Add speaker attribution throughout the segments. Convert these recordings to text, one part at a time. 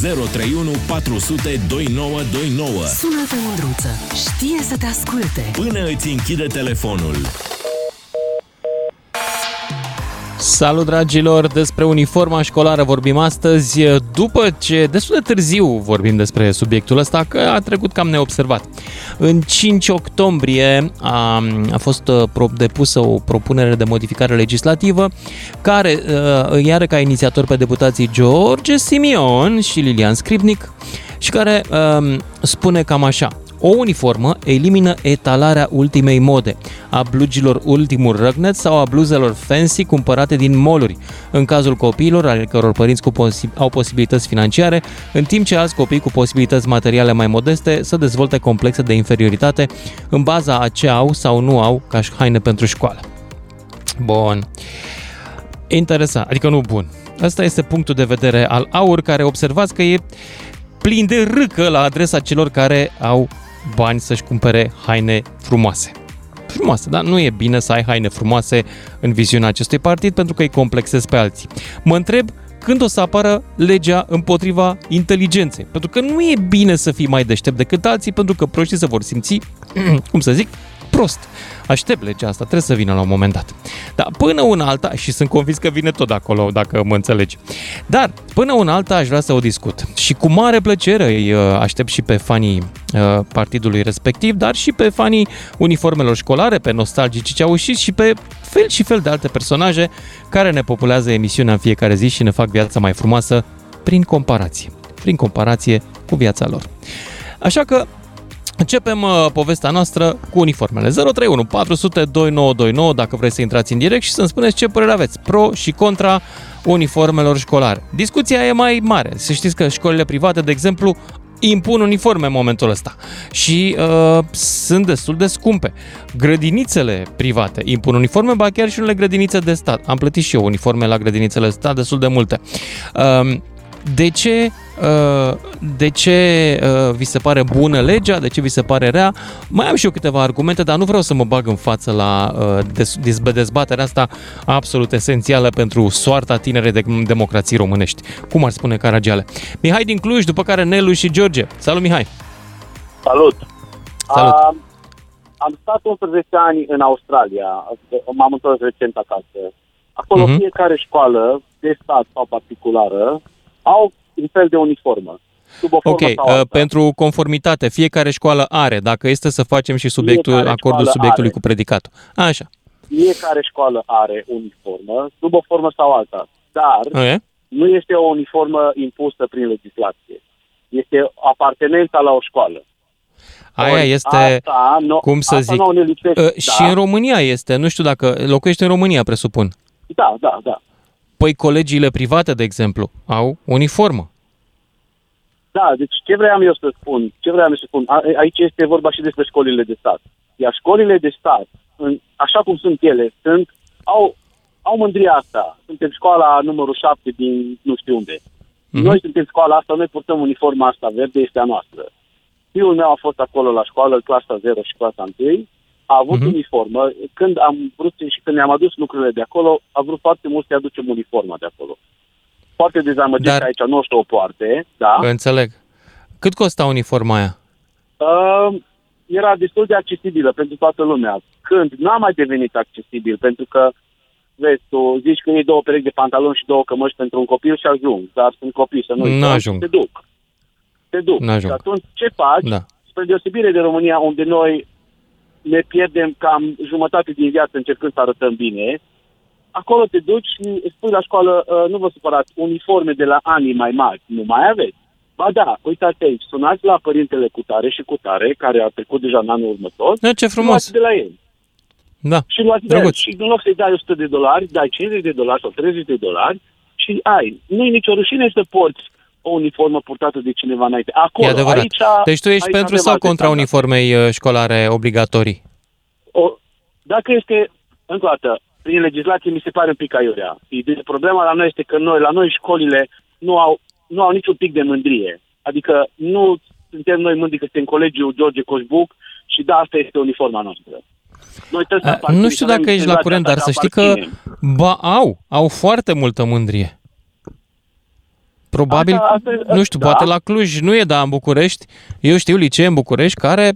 Speaker 1: 031 400 2929.
Speaker 2: Sună-te, Mândruță. Știe să te asculte.
Speaker 1: Până îți închide telefonul.
Speaker 3: Salut dragilor, despre uniforma școlară vorbim astăzi, după ce destul de târziu vorbim despre subiectul ăsta, că a trecut cam neobservat. În 5 octombrie a, a fost uh, depusă o propunere de modificare legislativă care uh, îi are ca inițiator pe deputații George Simion și Lilian Scripnic și care um, spune cam așa. O uniformă elimină etalarea ultimei mode, a blugilor ultimul răgnet sau a bluzelor fancy cumpărate din moluri, în cazul copiilor ale căror părinți cu posi- au posibilități financiare, în timp ce alți copii cu posibilități materiale mai modeste să dezvolte complexe de inferioritate în baza a ce au sau nu au ca haine pentru școală. Bun. Interesant, adică nu bun. Asta este punctul de vedere al AUR, care observați că e plin de râcă la adresa celor care au bani să-și cumpere haine frumoase. Frumoase, dar nu e bine să ai haine frumoase în viziunea acestui partid pentru că îi complexezi pe alții. Mă întreb când o să apară legea împotriva inteligenței. Pentru că nu e bine să fii mai deștept decât alții, pentru că proștii se vor simți, cum să zic, prost. Aștept legea asta, trebuie să vină la un moment dat. Dar până una alta, și sunt convins că vine tot de acolo, dacă mă înțelegi. Dar până una alta aș vrea să o discut. Și cu mare plăcere îi uh, aștept și pe fanii uh, partidului respectiv, dar și pe fanii uniformelor școlare, pe nostalgici ce au și pe fel și fel de alte personaje care ne populează emisiunea în fiecare zi și ne fac viața mai frumoasă prin comparație. Prin comparație cu viața lor. Așa că Începem uh, povestea noastră cu uniformele. 031 400 2929 dacă vreți să intrați în direct și să-mi spuneți ce părere aveți, pro și contra uniformelor școlare. Discuția e mai mare. Să știți că școlile private, de exemplu, impun uniforme în momentul ăsta și uh, sunt destul de scumpe. Grădinițele private impun uniforme, ba chiar și unele grădinițe de stat. Am plătit și eu uniforme la grădinițele de stat destul de multe. Uh, de ce, uh, de ce uh, vi se pare bună legea, de ce vi se pare rea. Mai am și eu câteva argumente, dar nu vreau să mă bag în față la uh, dezbaterea asta absolut esențială pentru soarta tinerei de democrații românești. Cum ar spune Caragiale? Mihai din Cluj, după care Nelu și George. Salut, Mihai!
Speaker 4: Salut!
Speaker 3: Salut!
Speaker 4: Am, am stat 11 ani în Australia, m-am întors recent acasă. Acolo uh-huh. fiecare școală, de stat sau particulară, au un fel de uniformă. Sub o
Speaker 3: ok, uh, pentru conformitate, fiecare școală are, dacă este să facem și subiectul, fiecare acordul subiectului are. cu predicatul. Așa.
Speaker 4: Fiecare școală are uniformă, sub o formă sau alta, dar okay. nu este o uniformă impusă prin legislație. Este apartenența la o școală.
Speaker 3: Aia Ori este, asta, no, cum să zic, uh, da. și în România este, nu știu dacă locuiești în România, presupun.
Speaker 4: Da, da, da.
Speaker 3: Păi colegiile private, de exemplu, au uniformă.
Speaker 4: Da, deci ce vreau eu să spun? Ce vreau eu să spun? A, aici este vorba și despre școlile de stat. Iar școlile de stat, în, așa cum sunt ele, sunt, au, au mândria asta. Suntem școala numărul 7 din nu știu unde. Mm-hmm. Noi suntem școala asta, noi purtăm uniforma asta verde, este a noastră. Fiul meu a fost acolo la școală, clasa 0 și clasa 1, a avut uh-huh. uniformă. Când am vrut și când ne-am adus lucrurile de acolo, a vrut foarte mult să aducem uniforma de acolo. Foarte dezamăgit Dar... că aici nu știu o poarte, da.
Speaker 3: Înțeleg. Cât costa uniforma aia?
Speaker 4: Uh, era destul de accesibilă pentru toată lumea. Când n-a mai devenit accesibil, pentru că vezi, tu zici că e două perechi de pantaloni și două cămăși pentru un copil și ajung, dar sunt copii, să nu
Speaker 3: Nu ajung.
Speaker 4: Te duc. Te duc.
Speaker 3: N-ajung.
Speaker 4: Și atunci ce faci?
Speaker 3: Da.
Speaker 4: Spre deosebire de România, unde noi ne pierdem cam jumătate din viață încercând să arătăm bine. Acolo te duci și spui la școală, uh, nu vă supărați, uniforme de la anii mai mari, nu mai aveți. Ba da, uitați aici, sunați la părintele cu tare și cu tare, care a trecut deja în anul următor.
Speaker 3: Da, ce frumos!
Speaker 4: de la el.
Speaker 3: Da,
Speaker 4: Și luați de el. Și în loc să-i dai 100 de dolari, dai 50 de dolari sau 30 de dolari și ai. Nu e nicio rușine să porți o uniformă purtată de cineva înainte. Acolo,
Speaker 3: e adevărat.
Speaker 4: Aici,
Speaker 3: deci tu ești pentru sau contra uniformei uh, școlare obligatorii?
Speaker 4: O, dacă este, încă o dată, prin legislație mi se pare un pic aiurea. Problema la noi este că noi, la noi școlile nu au, nu au niciun pic de mândrie. Adică nu suntem noi mândri că suntem colegiul George Coșbuc și da, asta este uniforma noastră.
Speaker 3: Noi A, nu știu dacă ești la curent, dar să știi că ba, au, au foarte multă mândrie. Probabil,
Speaker 4: Asta- asta-
Speaker 3: nu știu,
Speaker 4: da.
Speaker 3: poate la Cluj nu e, dar în București, eu știu licee în București care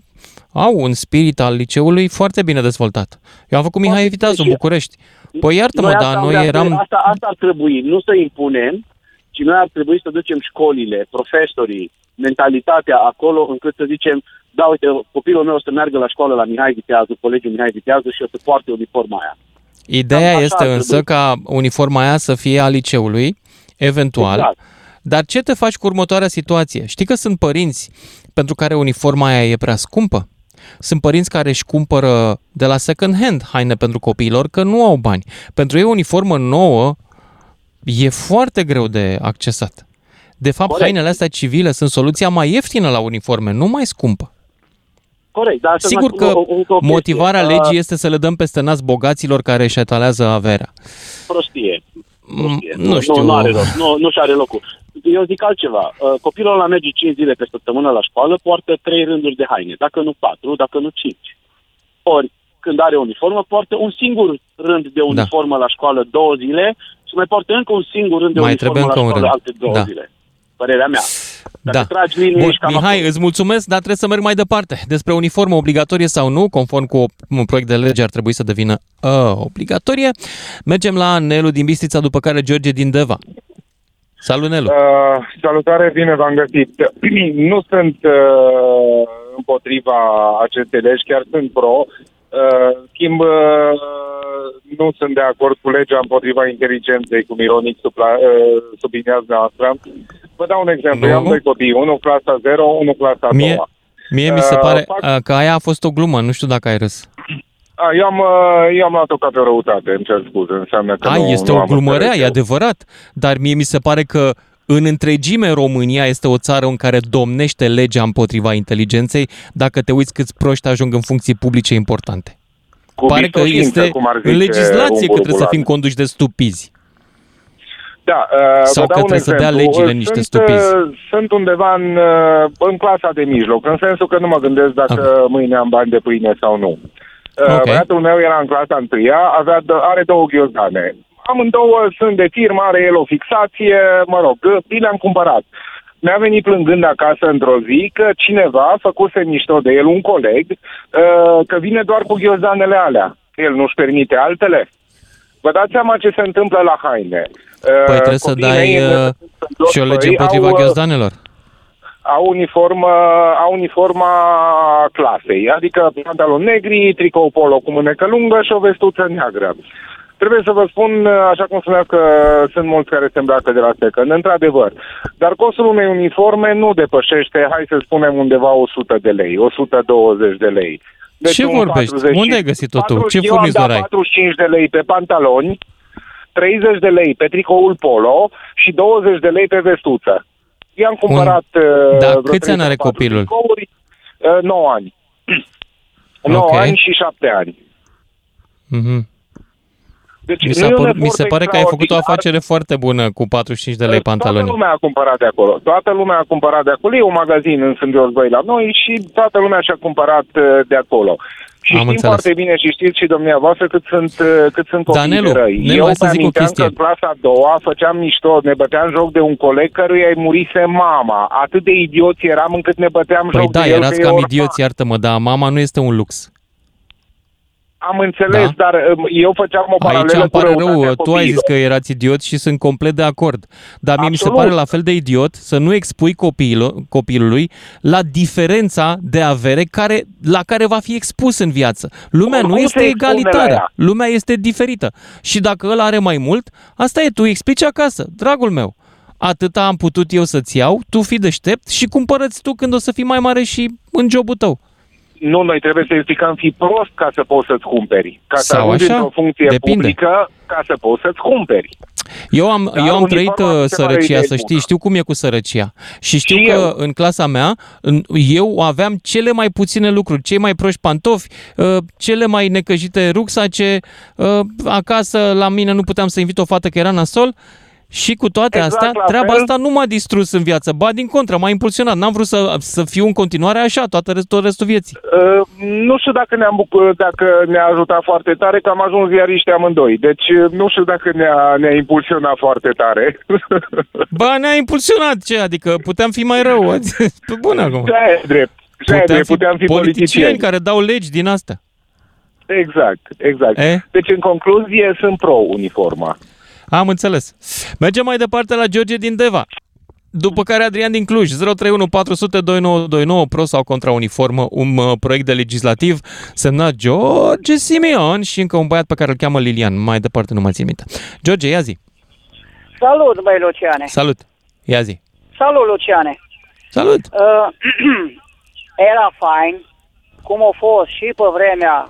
Speaker 3: au un spirit al liceului foarte bine dezvoltat. Eu am făcut Mihai
Speaker 4: Poate
Speaker 3: Viteazu în
Speaker 4: și-
Speaker 3: București. Păi iartă-mă,
Speaker 4: asta
Speaker 3: dar
Speaker 4: am
Speaker 3: noi
Speaker 4: vrea să-
Speaker 3: eram...
Speaker 4: Asta, asta ar trebui, nu să impunem, ci noi ar trebui să ducem școlile, profesorii, mentalitatea acolo, încât să zicem, da, uite, copilul meu o să meargă la școală la Mihai Viteazu, colegiul Mihai Viteazu și o să poarte uniforma aia.
Speaker 3: Ideea
Speaker 4: Cam așa
Speaker 3: este
Speaker 4: ar
Speaker 3: însă
Speaker 4: trebui.
Speaker 3: ca uniforma aia să fie a liceului, eventual,
Speaker 4: Exact.
Speaker 3: Dar ce te faci cu următoarea situație? Știi că sunt părinți pentru care uniforma aia e prea scumpă? Sunt părinți care își cumpără de la second hand haine pentru copiilor că nu au bani. Pentru ei o uniformă nouă e foarte greu de accesat. De fapt,
Speaker 4: Corect.
Speaker 3: hainele astea civile sunt soluția mai ieftină la uniforme, nu mai scumpă.
Speaker 4: Corect, dar să
Speaker 3: Sigur
Speaker 4: mai
Speaker 3: că
Speaker 4: spun o- încă o chestie.
Speaker 3: motivarea
Speaker 4: Uh,
Speaker 3: legii este să le dăm peste nas bogaților care își etalează averea.
Speaker 4: Prostie.
Speaker 3: Mm,
Speaker 4: prostie.
Speaker 3: Nu știu.
Speaker 4: Nu, nu are rost. Nu, nu și-are locul. Eu zic altceva. Uh, Copilul ăla merge 5 zile pe săptămână la școală, poartă 3 rânduri de haine. Dacă nu 4, dacă nu 5. Ori, când are uniformă, poartă un singur rând de uniformă la școală două zile și mai poartă încă un singur rând de
Speaker 3: Mai
Speaker 4: uniformă
Speaker 3: trebuie
Speaker 4: la
Speaker 3: încă un
Speaker 4: școală
Speaker 3: rând.
Speaker 4: alte două
Speaker 3: Da.
Speaker 4: zile. Părerea mea. Dacă
Speaker 3: Da.
Speaker 4: tragi linie,
Speaker 3: Bun,
Speaker 4: ești cam
Speaker 3: Mihai,
Speaker 4: acolo.
Speaker 3: îți mulțumesc, dar trebuie să merg mai departe. Despre uniformă obligatorie sau nu, conform cu un proiect de lege ar trebui să devină uh, obligatorie. Mergem la Nelu din Bistrița, după care George din Deva. Salut, Nelu!
Speaker 5: Uh, salutare, bine v-am găsit. nu sunt uh, împotriva acestei legi, chiar sunt pro. Uh, în schimb, uh, nu sunt de acord cu legea împotriva inteligenței, cum ironic supla, uh, subliniați noastră. Vă dau un exemplu.
Speaker 3: Nu.
Speaker 5: Eu am doi copii, unul clasa 0, unul clasa 2.
Speaker 3: Mie, mie mi se
Speaker 5: Uh,
Speaker 3: pare
Speaker 5: fac-
Speaker 3: uh, că aia a fost o glumă, nu știu dacă ai râs.
Speaker 5: A, eu, am, uh, eu am luat-o ca pe o răutate, îmi cer scuze, înseamnă că
Speaker 3: Ai,
Speaker 5: nu,
Speaker 3: este
Speaker 5: nu
Speaker 3: o
Speaker 5: am
Speaker 3: glumă
Speaker 5: înțeles
Speaker 3: rea, e
Speaker 5: eu.
Speaker 3: adevărat, dar mie mi se pare că în întregime România este o țară în care domnește legea împotriva inteligenței dacă te uiți câți proști ajung în funcții publice importante.
Speaker 5: Cu
Speaker 3: Pare că
Speaker 5: bistocință,
Speaker 3: este
Speaker 5: cum ar
Speaker 3: în
Speaker 5: zice
Speaker 3: legislație
Speaker 5: un
Speaker 3: că trebuie să
Speaker 5: burbulan.
Speaker 3: fim conduși de stupizi.
Speaker 5: Da, uh,
Speaker 3: Sau
Speaker 5: vă
Speaker 3: că
Speaker 5: dau un
Speaker 3: trebuie să dea
Speaker 5: exemplu.
Speaker 3: legile niște
Speaker 5: sunt,
Speaker 3: stupizi.
Speaker 5: uh, Sunt undeva în, uh, în clasa de mijloc, în sensul că nu mă gândesc dacă mâine am bani de pâine sau nu. Uh,
Speaker 3: Ok.
Speaker 5: Băiatul meu era în clasa întâia, avea, d- are două ghiozdane. Amândouă sunt de firmă, are el o fixație, mă rog, mi le-am cumpărat. Mi-a venit plângând acasă într-o zi că cineva făcuse mișto de el, un coleg, uh, că vine doar cu ghiozdanele alea. El nu-și permite altele. Vă dați seama ce se întâmplă la haine. Uh,
Speaker 3: Păi trebuie să
Speaker 5: copiii
Speaker 3: dai
Speaker 5: mei,
Speaker 3: uh,
Speaker 5: sunt
Speaker 3: și o lege
Speaker 5: doi,
Speaker 3: împotriva
Speaker 5: au, uh,
Speaker 3: ghiozdanelor.
Speaker 5: Au uniformă, au uniforma clasei, adică pantaloni negri, tricou polo cu mânecă lungă și o vestuță neagră. Trebuie să vă spun, așa cum spuneam că sunt mulți care se îmbracă de la second, într-adevăr. Dar costul unei uniforme nu depășește, hai să spunem, undeva 100 de lei, 120 de lei.
Speaker 3: Ce
Speaker 5: un
Speaker 3: vorbești?
Speaker 5: 40
Speaker 3: Unde ai găsit-o tu?
Speaker 5: 40
Speaker 3: Ce
Speaker 5: eu am
Speaker 3: furnizor
Speaker 5: dat
Speaker 3: ai?
Speaker 5: 45 de lei pe pantaloni, 30 de lei pe tricoul polo și 20 de lei pe vestuță. I-am cumpărat... uh,
Speaker 3: Da,
Speaker 5: vreo
Speaker 3: câți ani are
Speaker 5: 3 sau 4
Speaker 3: copilul?
Speaker 5: tricouri, uh, 9 ani. 9
Speaker 3: Ok.
Speaker 5: ani și 7 ani.
Speaker 3: Mhm.
Speaker 5: Deci
Speaker 3: Mi,
Speaker 5: nu
Speaker 3: s-a
Speaker 5: e un
Speaker 3: părut, mi se
Speaker 5: efort
Speaker 3: pare că ai făcut o
Speaker 5: extraordinar.
Speaker 3: afacere foarte bună cu 45 de lei
Speaker 5: Toată
Speaker 3: pantaloni.
Speaker 5: lumea a cumpărat de acolo. Toată lumea a cumpărat de acolo. E un magazin în Sângeos 2 la noi și toată lumea și-a cumpărat uh, de acolo. Și
Speaker 3: Am
Speaker 5: știm
Speaker 3: înțeles.
Speaker 5: foarte bine și știți și dumneavoastră cât sunt, uh, cât sunt
Speaker 3: Da,
Speaker 5: copiii
Speaker 3: Nelu,
Speaker 5: de răi.
Speaker 3: Nelu,
Speaker 5: Eu
Speaker 3: hai să zic o
Speaker 5: mi-aminteam
Speaker 3: chestie.
Speaker 5: că în clasa a doua făceam mișto, ne băteam joc de un coleg căruia îi murise mama. Atât de idioți eram încât ne băteam
Speaker 3: Păi
Speaker 5: joc
Speaker 3: da,
Speaker 5: de el
Speaker 3: erați
Speaker 5: că e
Speaker 3: cam
Speaker 5: orfan.
Speaker 3: idioți, iartă-mă, dar mama nu este un lux.
Speaker 5: Am înțeles,
Speaker 3: Da.
Speaker 5: dar um, eu făceam o paralelă
Speaker 3: Aici îmi
Speaker 5: cu
Speaker 3: pare
Speaker 5: răutatea
Speaker 3: rău, tu ai
Speaker 5: copiilor.
Speaker 3: zis că erați idioți și sunt complet de acord. Dar mie mi se
Speaker 5: Absolut.
Speaker 3: pare la fel de idiot să nu expui copilul, copilului la diferența de avere care, la care va fi expus în viață. Lumea nu
Speaker 5: Oricum
Speaker 3: este
Speaker 5: se expune la
Speaker 3: egalitară,
Speaker 5: ea.
Speaker 3: lumea este diferită. Și dacă ăla are mai mult, asta e, tu îi explici acasă, dragul meu. Atâta am putut eu să-ți iau, tu fii deștept și cumpărăți tu când o să fii mai mare și în jobul tău.
Speaker 5: Nu, noi trebuie să explicăm fi prost ca să poți să-ți cumperi. Ca să
Speaker 3: Sau
Speaker 5: ajungi
Speaker 3: așa?
Speaker 5: într-o funcție
Speaker 3: Depinde.
Speaker 5: publică ca să poți să-ți cumperi.
Speaker 3: Eu am,
Speaker 5: Dar
Speaker 3: eu am trăit
Speaker 5: uniforma
Speaker 3: uh,
Speaker 5: mi se pare o
Speaker 3: sărăcia,
Speaker 5: idee
Speaker 3: să știi,
Speaker 5: bună.
Speaker 3: știu cum e cu sărăcia. Și știu
Speaker 5: Și
Speaker 3: că
Speaker 5: eu.
Speaker 3: în clasa mea, în- eu aveam cele mai puține lucruri, cei mai proști pantofi, uh, cele mai necăjite rucsace, uh, acasă la mine nu puteam să invit o fată că era nasol Și cu toate
Speaker 5: Exact
Speaker 3: astea,
Speaker 5: la
Speaker 3: treaba
Speaker 5: fel.
Speaker 3: asta nu m-a distrus în viață. Ba, din contră, m-a impulsionat. N-am vrut să, să fiu în continuare așa toată, rest- tot restul vieții.
Speaker 5: Uh, nu știu dacă ne-am bucur, dacă ne-a ajutat foarte tare că am ajuns ziariști amândoi. Deci uh, nu știu dacă ne-a, ne-a impulsionat foarte tare.
Speaker 3: Ba, ne-a impulsionat ce? Adică puteam fi mai rău. Pe bun acum.
Speaker 5: Da, e drept. Da, e
Speaker 3: Puteam
Speaker 5: drept.
Speaker 3: fi,
Speaker 5: Puteam fi
Speaker 3: politicieni
Speaker 5: politicieni.
Speaker 3: care dau legi din astea.
Speaker 5: Exact, exact.
Speaker 3: E?
Speaker 5: Deci, în concluzie, sunt pro-uniforma.
Speaker 3: Am înțeles. Mergem mai departe la George din Deva. După care Adrian din Cluj, 031 400 2929, pro sau contra uniformă, un uh, proiect de legislativ semnat George Simeon și încă un băiat pe care îl cheamă Lilian. Mai departe nu mai țin minte. George, ia zi.
Speaker 6: Salut, băi, Luciane.
Speaker 3: Salut. Ia zi.
Speaker 6: Salut, Luciane.
Speaker 3: Salut.
Speaker 6: Uh, era fain, cum a fost și pe vremea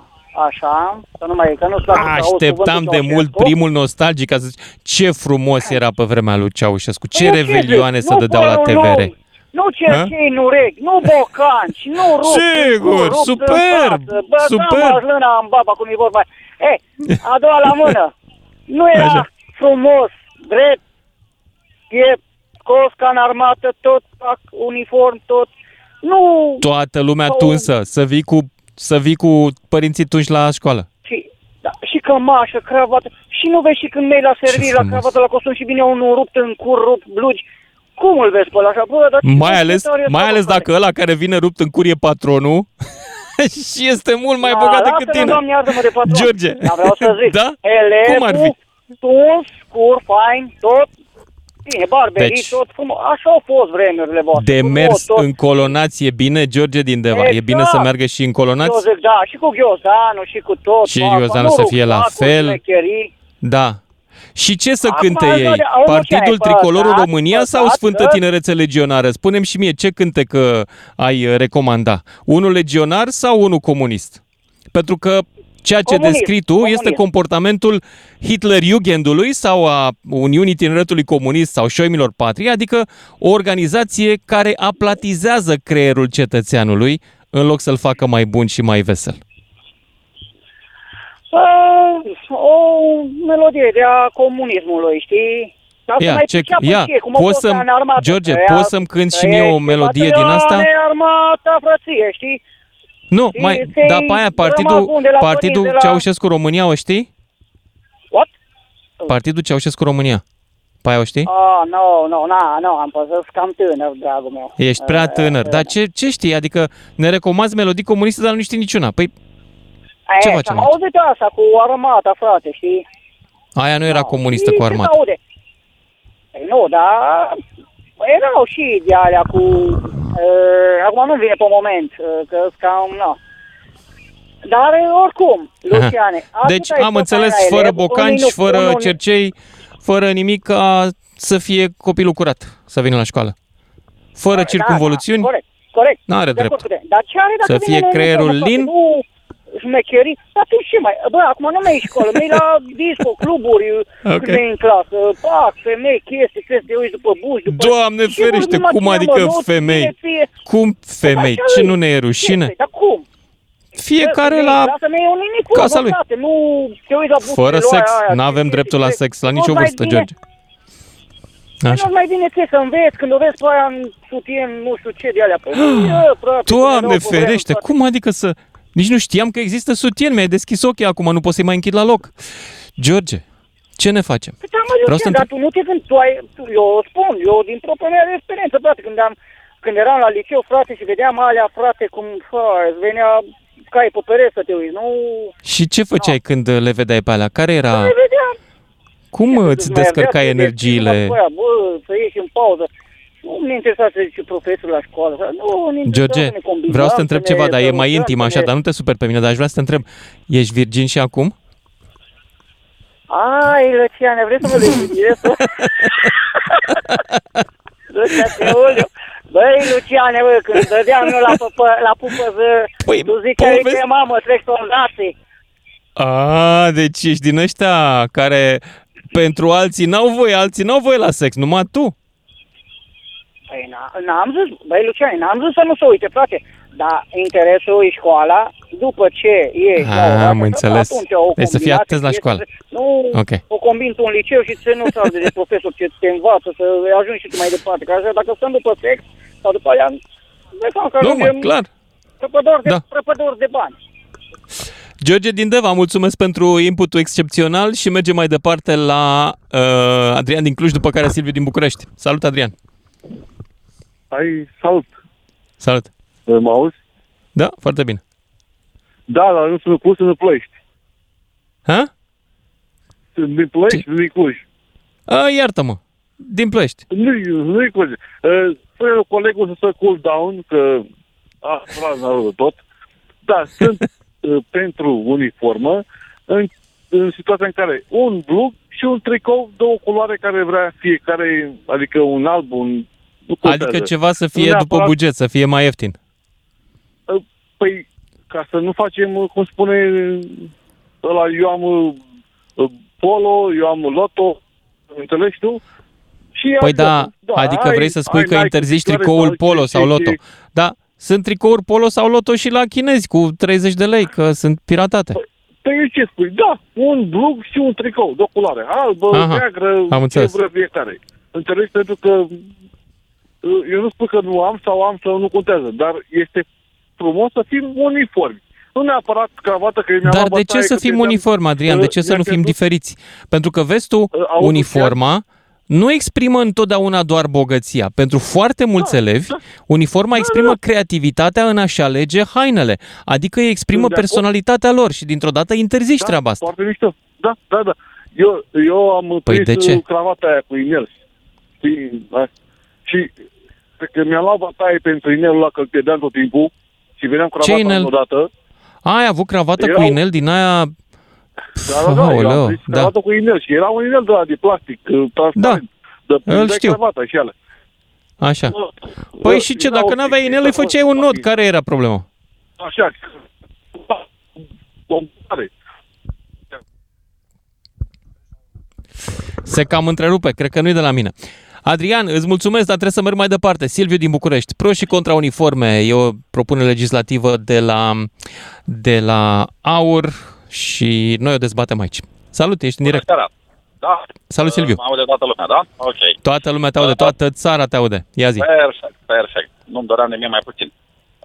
Speaker 6: așa, că nu mai, că nu știu dacă auzi
Speaker 3: Așteptam
Speaker 6: cuvântul
Speaker 3: de mult
Speaker 6: Ceaușescu.
Speaker 3: primul nostalgic ca să zici ce frumos era pe vremea lui Ceaușescu. Ce
Speaker 6: Nu,
Speaker 3: revelioane
Speaker 6: zici,
Speaker 3: să
Speaker 6: nu
Speaker 3: dădeau la
Speaker 6: părul
Speaker 3: TVR.
Speaker 6: nou, Nu cercei în urechi, nu bocanci, nu rupt
Speaker 3: Sigur,
Speaker 6: în cur, rupt
Speaker 3: superb,
Speaker 6: în față, bă,
Speaker 3: superb.
Speaker 6: Da, lâna în baba, cum e vorba. E, a doua la mână. Nu era
Speaker 3: Așa.
Speaker 6: frumos, drept, e scos ca în armată, tot fac uniform, tot. Nu,
Speaker 3: Toată lumea
Speaker 6: Sau-
Speaker 3: tunsă, să vii cu, să vii cu părinții tunși la școală.
Speaker 6: și, da, și cămașă, cravată. Și nu vezi și când mergi la servir, la
Speaker 3: frumos.
Speaker 6: cravată, la costum și vine unul rupt în cur, rupt blugi. Cum îl vezi pe ăla așa? Bă, dar ce
Speaker 3: Mai ales,
Speaker 6: tare
Speaker 3: mai
Speaker 6: asta,
Speaker 3: ales
Speaker 6: bă,
Speaker 3: dacă ăla care vine rupt în curie patronul și este mult mai
Speaker 6: Da,
Speaker 3: bogat decât
Speaker 6: lasă-mă,
Speaker 3: tine.
Speaker 6: Doamne, iartă-mă de patron.
Speaker 3: George.
Speaker 6: Dar vreau să zic,
Speaker 3: Da?
Speaker 6: elevul,
Speaker 3: Cum ar fi?
Speaker 6: tuns, cur, fain, tot, bine, barberii,
Speaker 3: Deci-
Speaker 6: tot frumos. Așa au fost vremurile voastre.
Speaker 3: De
Speaker 6: frumos,
Speaker 3: mers
Speaker 6: tot.
Speaker 3: în colonație e bine, George din Deva. E bine să
Speaker 6: Exact.
Speaker 3: meargă și în
Speaker 6: Eu
Speaker 3: colonați?
Speaker 6: zic, da, și cu ghiozdanul, și cu tot.
Speaker 3: Și
Speaker 6: fac,
Speaker 3: ghiozdanul
Speaker 6: nu
Speaker 3: să
Speaker 6: rup
Speaker 3: fie la
Speaker 6: sacuri,
Speaker 3: fel.
Speaker 6: șmecherii.
Speaker 3: Da. Și ce să
Speaker 6: Acum,
Speaker 3: cânte
Speaker 6: auzi,
Speaker 3: ei?
Speaker 6: auzi, auzi,
Speaker 3: Partidul
Speaker 6: Luciane,
Speaker 3: Tricolorul
Speaker 6: păcat,
Speaker 3: România sau
Speaker 6: păcat
Speaker 3: Sfântă
Speaker 6: că-
Speaker 3: Tinerețe Legionară? Spunem și mie, ce cânte că ai uh, recomanda? Unul legionar sau unul comunist? Pentru că ceea ce
Speaker 6: Comunist,
Speaker 3: descrii tu
Speaker 6: comunist.
Speaker 3: este comportamentul Hitler-Jugendului sau a Uniunii Tineretului Comunist sau Șoimilor Patrie, adică o organizație care aplatizează creierul cetățeanului în loc să-l facă mai bun și mai vesel.
Speaker 6: Uh, o melodie de a comunismului, știi? Dar să
Speaker 3: Ia,
Speaker 6: mai
Speaker 3: ce-
Speaker 6: priceapă
Speaker 3: ia,
Speaker 6: și ei, cum a
Speaker 3: poți
Speaker 6: fost
Speaker 3: să-mi-
Speaker 6: în armată,
Speaker 3: George,
Speaker 6: că
Speaker 3: poți
Speaker 6: ea
Speaker 3: să-mi cânti și
Speaker 6: trăiește
Speaker 3: mie o melodie din asta?
Speaker 6: batalioane, armata, frăție, știi?
Speaker 3: Nu,
Speaker 6: Și
Speaker 3: mai,
Speaker 6: ți-ai
Speaker 3: dar pe aia
Speaker 6: rămas
Speaker 3: partidul,
Speaker 6: bun de la
Speaker 3: partidul
Speaker 6: părinți, de la-
Speaker 3: Ceaușescu România o știi?
Speaker 6: What?
Speaker 3: Partidul Ceaușescu România. Pe aia o știi?
Speaker 6: Ah, nu, nu, na, nu, am păzut cam tânăr, dragul meu.
Speaker 3: Ești prea
Speaker 6: Uh,
Speaker 3: tânăr.
Speaker 6: uh,
Speaker 3: Dar ce, ce știi? Adică ne recomanzi melodii comuniste, dar nu știi niciuna. Păi ce
Speaker 6: e,
Speaker 3: facem
Speaker 6: Am
Speaker 3: aici?
Speaker 6: auzit asta cu armata, frate, știi?
Speaker 3: aia nu era
Speaker 6: Da.
Speaker 3: comunistă
Speaker 6: Și
Speaker 3: cu
Speaker 6: ce se
Speaker 3: armată.
Speaker 6: aude? Păi nu, dar erau și de alea cu... Uh, acum nu vine pe moment, uh, că cam... No. Dar uh, oricum, Luciane... atâta
Speaker 3: Deci
Speaker 6: e
Speaker 3: am
Speaker 6: tot
Speaker 3: înțeles,
Speaker 6: aia,
Speaker 3: fără
Speaker 6: elev,
Speaker 3: bocanci,
Speaker 6: unii nu-
Speaker 3: fără
Speaker 6: unii-
Speaker 3: cercei, fără nimic, ca să fie copilul curat, să vină la școală. Fără
Speaker 6: Da,
Speaker 3: circunvoluțiuni,
Speaker 6: Da, corect, corect.
Speaker 3: N-are
Speaker 6: De acord
Speaker 3: drept.
Speaker 6: cu tine. Dar ce are dacă
Speaker 3: Să
Speaker 6: vine
Speaker 3: fie
Speaker 6: în
Speaker 3: creierul
Speaker 6: uniformă,
Speaker 3: lin?
Speaker 6: frate? Nu șmecherii. Dar tu ce mai... Bă, acum nu mai e școală, mai e la disco, cluburi,
Speaker 3: Ok.
Speaker 6: când e în clasă. Pac, femei, chestii, crezi, te uiți după buși, după...
Speaker 3: Doamne
Speaker 6: Ce
Speaker 3: ferește,
Speaker 6: vorbim
Speaker 3: cum
Speaker 6: acum,
Speaker 3: adică
Speaker 6: mă, nu?
Speaker 3: femei?
Speaker 6: Fie, fie,
Speaker 3: cum femei?
Speaker 6: Așa
Speaker 3: Ce
Speaker 6: e.
Speaker 3: nu ne e rușine?
Speaker 6: Chestii, Dar cum?
Speaker 3: Fiecare
Speaker 6: Bă,
Speaker 3: la
Speaker 6: Lasă nu e un nimic,
Speaker 3: casa lui.
Speaker 6: Frate, nu te uiți la bușile
Speaker 3: Fără
Speaker 6: lui,
Speaker 3: sex.
Speaker 6: aia,
Speaker 3: Nu avem
Speaker 6: chestii,
Speaker 3: dreptul la
Speaker 6: chestii.
Speaker 3: sex la
Speaker 6: Nu
Speaker 3: nicio
Speaker 6: mai
Speaker 3: vârstă,
Speaker 6: bine-
Speaker 3: George. Așa.
Speaker 6: Nu mai bine ce să înveți când o vezi pe aia în sutien, nu știu ce de alea. Păi, bă, frate,
Speaker 3: Doamne
Speaker 6: erau pe vreme,
Speaker 3: ferește,
Speaker 6: frate.
Speaker 3: cum adică să... Nici nu știam că există sutien, mi-ai deschis ochii acum, nu pot să-i mai închid la loc. George, ce ne facem?
Speaker 6: Păi da, mă,
Speaker 3: Vreau
Speaker 6: Vreau
Speaker 3: să
Speaker 6: să dar tu nu te gândi, tu ai, tu, eu o spun, eu din propria mea experiență, frate, când, am, când eram la liceu, frate, și vedeam alea, frate, cum, fă, îți venea cai pe pereți să te uiți, nu...
Speaker 3: Și ce făceai când le vedeai pe alea? Care era...
Speaker 6: Le vedeam.
Speaker 3: Cum
Speaker 6: Ce
Speaker 3: îți
Speaker 6: să mai
Speaker 3: descărcai
Speaker 6: avea să
Speaker 3: energiile?
Speaker 6: deschid, mă, bă, bă, să ieși în pauză. Nu ne interesa să zice profesorul la școală. Nu, ne interesa
Speaker 3: George,
Speaker 6: să ne combinăm,
Speaker 3: vreau să te întreb
Speaker 6: ne
Speaker 3: ceva, dar e mai
Speaker 6: sărutăm,
Speaker 3: intim
Speaker 6: să
Speaker 3: așa,
Speaker 6: ne-
Speaker 3: dar nu te super pe mine, dar aș vrea să te întreb. Ești virgin și acum?
Speaker 6: Ai, Luciane, vrei să mă lezbiez? Luciane, Uliu. Băi, Luciane, bă, când dădeam eu la, pupă, la pupăză,
Speaker 3: Păi,
Speaker 6: tu ziceai
Speaker 3: povesti-
Speaker 6: că mamă, trec soldații.
Speaker 3: A, deci ești din ăștia care pentru alții n-au voie, alții n-au voie la sex, numai tu.
Speaker 6: Păi na- n-am zis, băi, Luciane, n-am zis să nu se uite, frate. Dar interesul e școala, după ce e
Speaker 3: Ah,
Speaker 6: la ora
Speaker 3: am
Speaker 6: asta,
Speaker 3: înțeles.
Speaker 6: atunci o
Speaker 3: Deci să fii
Speaker 6: combinație,
Speaker 3: atent la
Speaker 6: fie
Speaker 3: școală.
Speaker 6: să- Nu
Speaker 3: Ok.
Speaker 6: o combini tu în liceu și să nu sau de profesor ce te învață, să ajungi și tu mai departe. Că așa, dacă stăm după sex sau după aia, ne fac că
Speaker 3: Nu, mă,
Speaker 6: ajungem
Speaker 3: clar.
Speaker 6: prăpădori de,
Speaker 3: Da.
Speaker 6: prăpădori de bani.
Speaker 3: George din Deva, mulțumesc pentru inputul excepțional și mergem mai departe la uh, Adrian din Cluj, după care Silviu din București. Salut, Adrian!
Speaker 7: Hai, salut.
Speaker 3: Salut!
Speaker 7: Mă auzi?
Speaker 3: Da, foarte bine.
Speaker 7: Da, dar nu sunt Cluj, sunt în Ploiești.
Speaker 3: Ha?
Speaker 7: Sunt din Ploiești, sunt din Cluj.
Speaker 3: A, iartă-mă, din Ploiești.
Speaker 7: Nu, nu e Cluj. Uh, Spune colegul să se cool down, că a fraza tot. Da, sunt uh, pentru uniformă în, în situația în care un blug și un tricou, două culoare care vrea fiecare, adică un alb, un... Nu contează.
Speaker 3: Adică ceva să
Speaker 7: Nu
Speaker 3: fie după
Speaker 7: neapărat-
Speaker 3: buget, să fie mai ieftin.
Speaker 7: Uh, Păi, ca să nu facem, uh, cum spune ăla, eu am uh, uh, polo, eu am loto, înțelegi tu? Și
Speaker 3: Păi
Speaker 7: asta,
Speaker 3: da, adică
Speaker 7: ai-
Speaker 3: vrei să spui
Speaker 7: ai
Speaker 3: că
Speaker 7: Nike
Speaker 3: interzici
Speaker 7: picioare
Speaker 3: tricoul
Speaker 7: sau
Speaker 3: polo
Speaker 7: ce-
Speaker 3: sau
Speaker 7: ce-
Speaker 3: loto.
Speaker 7: ce-
Speaker 3: Da, sunt tricouri polo sau loto și la chinezi cu 30 de lei, că sunt piratate.
Speaker 7: Păi eu ce spui? Da, un blug și un tricou, două culoare, albă,
Speaker 3: Aha,
Speaker 7: neagră,
Speaker 3: am
Speaker 7: ce
Speaker 3: înțeles.
Speaker 7: vrea fiecare. Înțelegi? Pentru că uh, eu nu spun că nu am sau am sau nu contează, dar este frumos să fim uniformi. Nu neapărat cravată, că mi-am
Speaker 3: Dar
Speaker 7: luat
Speaker 3: de ce
Speaker 7: bătaie
Speaker 3: să
Speaker 7: că
Speaker 3: fim
Speaker 7: pierdeam-
Speaker 3: uniform, Adrian? De ce
Speaker 7: uh,
Speaker 3: să nu
Speaker 7: mi-am
Speaker 3: fim
Speaker 7: pierdut-
Speaker 3: diferiți? Pentru că vestul,
Speaker 7: auto
Speaker 3: uniforma, nu exprimă întotdeauna doar bogăția. Pentru foarte mulți
Speaker 7: Da,
Speaker 3: elevi,
Speaker 7: da.
Speaker 3: uniforma exprimă creativitatea în a-și alege hainele. Adică îi exprimă
Speaker 7: Sunt de acord.
Speaker 3: personalitatea lor și dintr-o dată interzici
Speaker 7: Da,
Speaker 3: treaba asta.
Speaker 7: Foarte mișto. Da, da, da. Eu, eu am
Speaker 3: Păi
Speaker 7: prins
Speaker 3: de ce?
Speaker 7: cravata aia cu inel. Știi? Da? Și cred că mi-am luat bătaie pentru inelul ăla, că îl pierdeam tot timpul și veneam cravata
Speaker 3: inel?
Speaker 7: odată.
Speaker 3: Ai avut cravată
Speaker 7: Eu-
Speaker 3: cu inel din aia...
Speaker 7: Da, da, da, eu
Speaker 3: Aoleu,
Speaker 7: am prins
Speaker 3: da.
Speaker 7: cravată cu inel și era un inel de la de plastic, uh, transparent. Da, de
Speaker 3: îl știu.
Speaker 7: cravata și alea.
Speaker 3: Așa. Păi și ce, dacă nu aveai inel, îi făceai un nod. Care era problema?
Speaker 7: Așa. Da, compare.
Speaker 3: Se cam întrerupe, cred că nu-i de la mine. Adrian, îți mulțumesc, dar trebuie să merg mai departe. Silviu din București, pro și contra uniforme, e o propunere legislativă de la, de la AUR și noi o dezbatem aici. Salut, ești în direct.
Speaker 8: Bună seara. Da.
Speaker 3: Salut, Silviu.
Speaker 8: Mă aude toată lumea, da? Ok.
Speaker 3: Toată lumea te aude, toată țara te aude. Ia zi.
Speaker 8: Perfect, perfect. Nu-mi doream nimic mai puțin.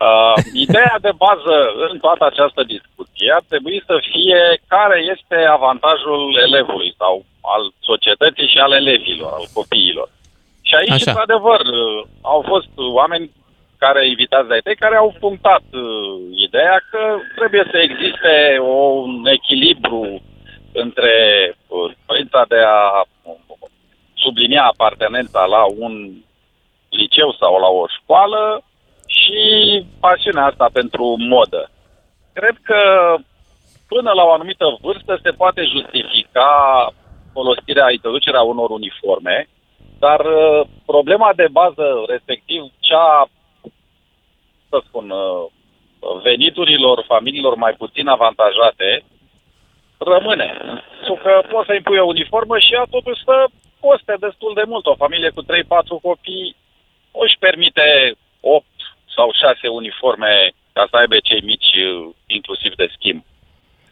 Speaker 8: Uh, ideea de bază în toată această discuție ar trebui să fie care este avantajul elevului sau al societății și al elevilor, al copiilor. Și aici,
Speaker 3: Așa.
Speaker 8: într-adevăr, uh, au fost oameni care invitați de tăi care au punctat uh, ideea că trebuie să existe un echilibru între uh, dorința de a uh, sublinia apartenența la un liceu sau la o școală și pasiunea asta pentru modă. Cred că până la o anumită vârstă se poate justifica folosirea, introducerea unor uniforme, dar uh, problema de bază, respectiv cea, să spun, uh, veniturilor familiilor mai puțin avantajate, rămâne. Pentru că poți să impui o uniformă și ea totuși să coste destul de mult. O familie cu 3-4 copii nu își permite 8 sau 6 uniforme ca să aibă cei mici, uh, inclusiv de schimb.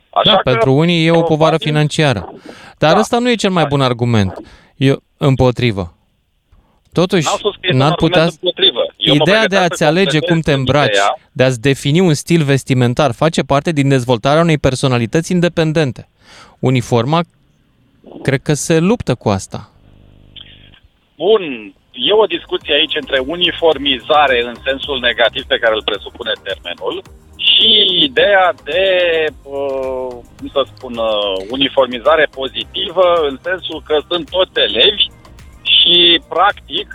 Speaker 8: Așa
Speaker 3: Da,
Speaker 8: că,
Speaker 3: pentru unii e o povară
Speaker 8: probabil,
Speaker 3: financiară. Dar
Speaker 8: Da.
Speaker 3: ăsta nu e cel mai bun argument. Eu, împotrivă. Totuși,
Speaker 8: N-am spus că este un
Speaker 3: n-ar
Speaker 8: argument
Speaker 3: putea...
Speaker 8: împotrivă. Eu mă
Speaker 3: Ideea de
Speaker 8: pregăteam
Speaker 3: a-ți
Speaker 8: să
Speaker 3: alege cum te
Speaker 8: completez
Speaker 3: îmbraci,
Speaker 8: ideea.
Speaker 3: de a-ți defini un stil vestimentar, face parte din dezvoltarea unei personalități independente. Uniforma, cred că se luptă cu asta.
Speaker 8: Bun, e o discuție aici între uniformizare în sensul negativ pe care îl presupune termenul și ideea de, uh, cum să spun, uh, uniformizare pozitivă în sensul că sunt toți elevi și, practic,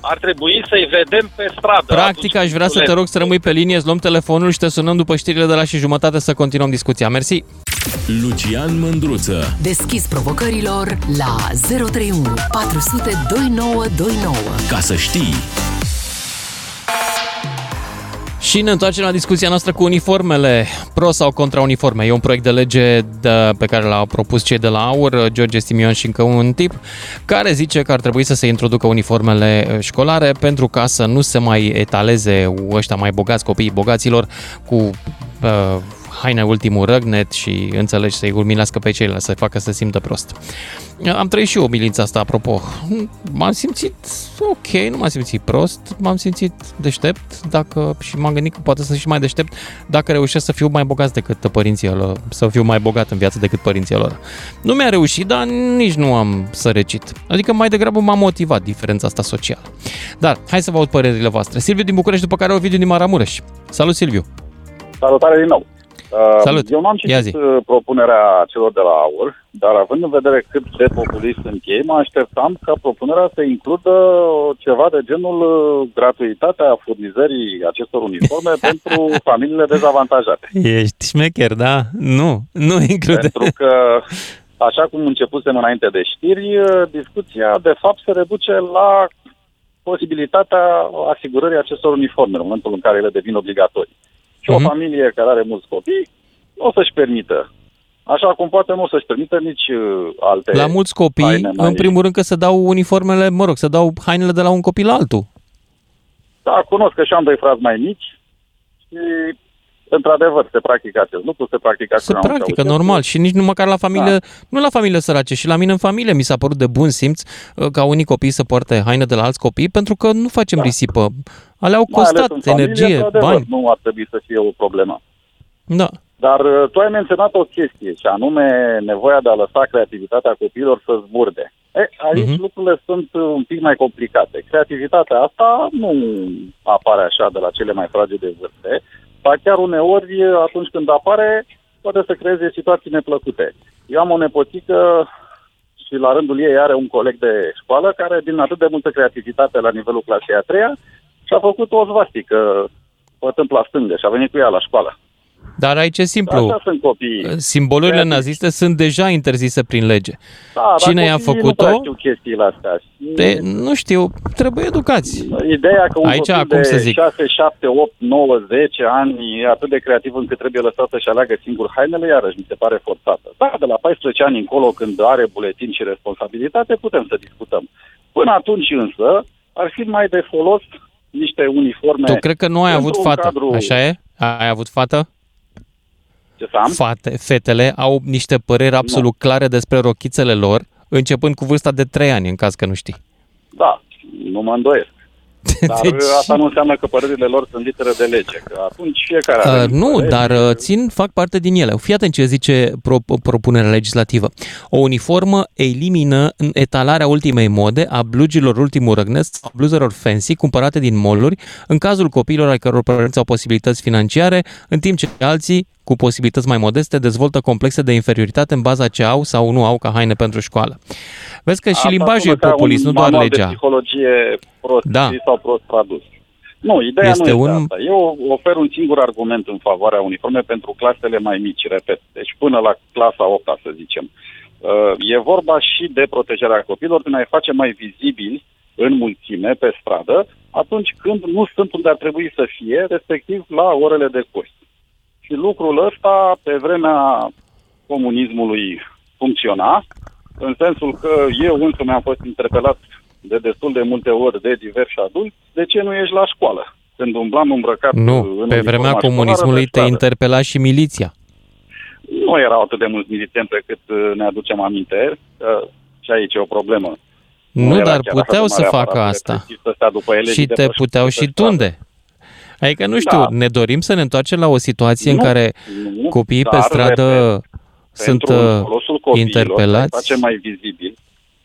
Speaker 8: ar trebui să-i vedem pe stradă.
Speaker 3: Practic, aș vrea să te rog să rămâi pe linie, îți luăm telefonul și te sunăm după știrile de la și jumătate să continuăm discuția. Mersi!
Speaker 1: Lucian Mândruță.
Speaker 2: Deschis provocărilor la 031 400 2929.
Speaker 1: Ca să știi.
Speaker 3: Și ne întoarcem la discuția noastră cu uniformele, pro sau contra uniforme. E un proiect de lege de, pe care l-au propus cei de la AUR, George Simion și încă un tip, care zice că ar trebui să se introducă uniformele uh, școlare pentru ca să nu se mai etaleze ăștia mai bogați, copiii bogaților, cu uh, haine ultimul răgnet și înțelegi să-i urmilească pe ceilalți, să facă să simtă prost. Am trăit și eu milința asta, apropo. M-am simțit ok, nu m-am simțit prost, m-am simțit deștept dacă, și m-am gândit că poate să și mai deștept dacă reușesc să fiu mai bogat decât părinții lor, să fiu mai bogat în viață decât părinții lor. Nu mi-a reușit, dar nici nu am sărăcit. Adică mai degrabă m-a motivat diferența asta socială. Dar hai să vă aud părerile voastre. Silviu din București, după care o video din Maramureș. Salut, Silviu!
Speaker 8: Salutare din nou!
Speaker 3: Salut.
Speaker 8: Eu n-am
Speaker 3: Ia zi.
Speaker 8: citit uh, propunerea celor de la AUR, dar având în vedere cât de populist sunt ei, mă așteptam ca propunerea să includă ceva de genul uh, gratuitatea furnizării acestor uniforme pentru familiile dezavantajate.
Speaker 3: Ești șmecher, da? Nu, nu include.
Speaker 8: Pentru că, așa cum începusem înainte de știri, uh, discuția de fapt se reduce la posibilitatea asigurării acestor uniforme în momentul în care ele devin obligatorii. Și o
Speaker 3: Mhm.
Speaker 8: familie care are mulți copii nu o să-și permită. Așa cum poate nu o să-și permită nici uh, alte
Speaker 3: La mulți copii,
Speaker 8: haine mai-
Speaker 3: în primul rând că se dau uniformele, mă rog, se dau hainele de la un copil la altul.
Speaker 8: Da, cunosc că și am doi frați mai mici și într-adevăr se practică acest lucru, se practică
Speaker 3: Se
Speaker 8: acum în
Speaker 3: practică,
Speaker 8: Ceaușescu.
Speaker 3: normal. Și nici nu măcar la familie,
Speaker 8: Da.
Speaker 3: nu la familie sărace, și la mine în familie mi s-a părut de bun simț uh, ca unii copii să poarte haine de la alți copii, pentru că nu facem risipă. Ale au
Speaker 8: Da. Mai ales
Speaker 3: costat
Speaker 8: în familie,
Speaker 3: energie,
Speaker 8: într-adevăr,
Speaker 3: bani.
Speaker 8: Nu ar trebui să fie o problemă.
Speaker 3: Da.
Speaker 8: Dar uh, tu ai menționat o chestie, și anume nevoia de a lăsa creativitatea copiilor să zburde. E, aici
Speaker 3: Mhm.
Speaker 8: lucrurile sunt uh, un pic mai complicate. Creativitatea asta nu apare așa de la cele mai fragede vârste, ba chiar uneori, uh, atunci când apare, poate să creeze situații neplăcute. Eu am o nepoțică și la rândul ei are un coleg de școală care, din atât de multă creativitate la nivelul clasei a treia, și-a făcut o zvastică pătând la stângă și a venit cu ea la școală.
Speaker 3: Dar aici e simplu.
Speaker 8: Așa sunt copiii.
Speaker 3: Simbolurile
Speaker 8: Creativi.
Speaker 3: naziste sunt deja intersese prin lege.
Speaker 8: Da,
Speaker 3: Cine
Speaker 8: dar
Speaker 3: i-a
Speaker 8: copiii
Speaker 3: făcut-o?
Speaker 8: Nu prea știu chestiile astea. Și
Speaker 3: De, nu știu, trebuie educați.
Speaker 8: Ideea că un
Speaker 3: Aici,
Speaker 8: copil
Speaker 3: cum
Speaker 8: de
Speaker 3: să zic?
Speaker 8: 6, 7, 8, 9, 10 ani e atât de creativ încât trebuie lăsat să-și aleagă singur hainele, iarăși mi se pare forțată. Da, de la 14 ani încolo, când are buletin și responsabilitate, putem să discutăm. Până atunci însă, ar fi mai de folos niște uniforme.
Speaker 3: Tu cred că nu ai avut
Speaker 8: într-un
Speaker 3: fată,
Speaker 8: cadru-
Speaker 3: așa e? Ai avut fată?
Speaker 8: Ce să am?
Speaker 3: Fate, fetele au niște păreri absolut clare despre rochițele lor, începând cu vârsta de 3 ani, în caz că nu știi.
Speaker 8: Da, nu mă îndoiesc. Dar
Speaker 3: Deci-
Speaker 8: asta nu înseamnă că părerile lor sunt literă de lege, că atunci fiecare are
Speaker 3: Uh, nu,
Speaker 8: păreri.
Speaker 3: dar uh, țin, fac parte din ele. Fii atent ce zice pro, propunerea legislativă. O uniformă elimină în etalarea ultimei mode a blugilor ultimul răgnet sau bluzelor fancy cumpărate din mall în cazul copiilor ai căror părinți au posibilități financiare, în timp ce alții cu posibilități mai modeste dezvoltă complexe de inferioritate în baza ce au sau nu au ca haine pentru școală. Vezi că și
Speaker 8: Asta
Speaker 3: limbajul e
Speaker 8: sună ca
Speaker 3: populist,
Speaker 8: un
Speaker 3: nu doar
Speaker 8: manual
Speaker 3: legea.
Speaker 8: de psihologie prost
Speaker 3: Da.
Speaker 8: scris sau prost tradus. Nu, ideea
Speaker 3: Este
Speaker 8: nu este
Speaker 3: un-
Speaker 8: asta. Eu ofer un singur argument în favoarea uniforme pentru clasele mai mici, repet. Deci până la clasa 8 să zicem. Uh, E vorba și de protejarea copiilor, din a-i face mai vizibili în mulțime, pe stradă, atunci când nu sunt unde ar trebui să fie, respectiv la orele de curs. Și lucrul ăsta, pe vremea comunismului, funcționa, în sensul că eu însă mi-am fost interpelat de destul de multe ori de diversi adulți, de ce nu ești la școală? Când umblam îmbrăcat
Speaker 3: Nu,
Speaker 8: în
Speaker 3: pe
Speaker 8: uniforma
Speaker 3: vremea
Speaker 8: școlară
Speaker 3: comunismului
Speaker 8: pe
Speaker 3: te
Speaker 8: stradă.
Speaker 3: interpela și miliția.
Speaker 8: Nu erau atât de mulți militanți pe cât uh, ne aducem aminte, că și aici e o problemă.
Speaker 3: Nu,
Speaker 8: era
Speaker 3: dar
Speaker 8: chiar
Speaker 3: puteau
Speaker 8: așa de
Speaker 3: să
Speaker 8: mare
Speaker 3: facă
Speaker 8: aparat
Speaker 3: asta.
Speaker 8: represiv să stea după ele
Speaker 3: Și
Speaker 8: zi de
Speaker 3: te
Speaker 8: pe-
Speaker 3: puteau
Speaker 8: pe
Speaker 3: și
Speaker 8: stradă.
Speaker 3: tunde. Adică, nu știu,
Speaker 8: Da.
Speaker 3: ne dorim să ne întoarcem la o situație în
Speaker 8: Nu,
Speaker 3: care
Speaker 8: nu,
Speaker 3: copiii pe
Speaker 8: dar,
Speaker 3: stradă
Speaker 8: repet,
Speaker 3: sunt
Speaker 8: pentru
Speaker 3: uh,
Speaker 8: folosul copiilor,
Speaker 3: interpelați.
Speaker 8: să face mai vizibil.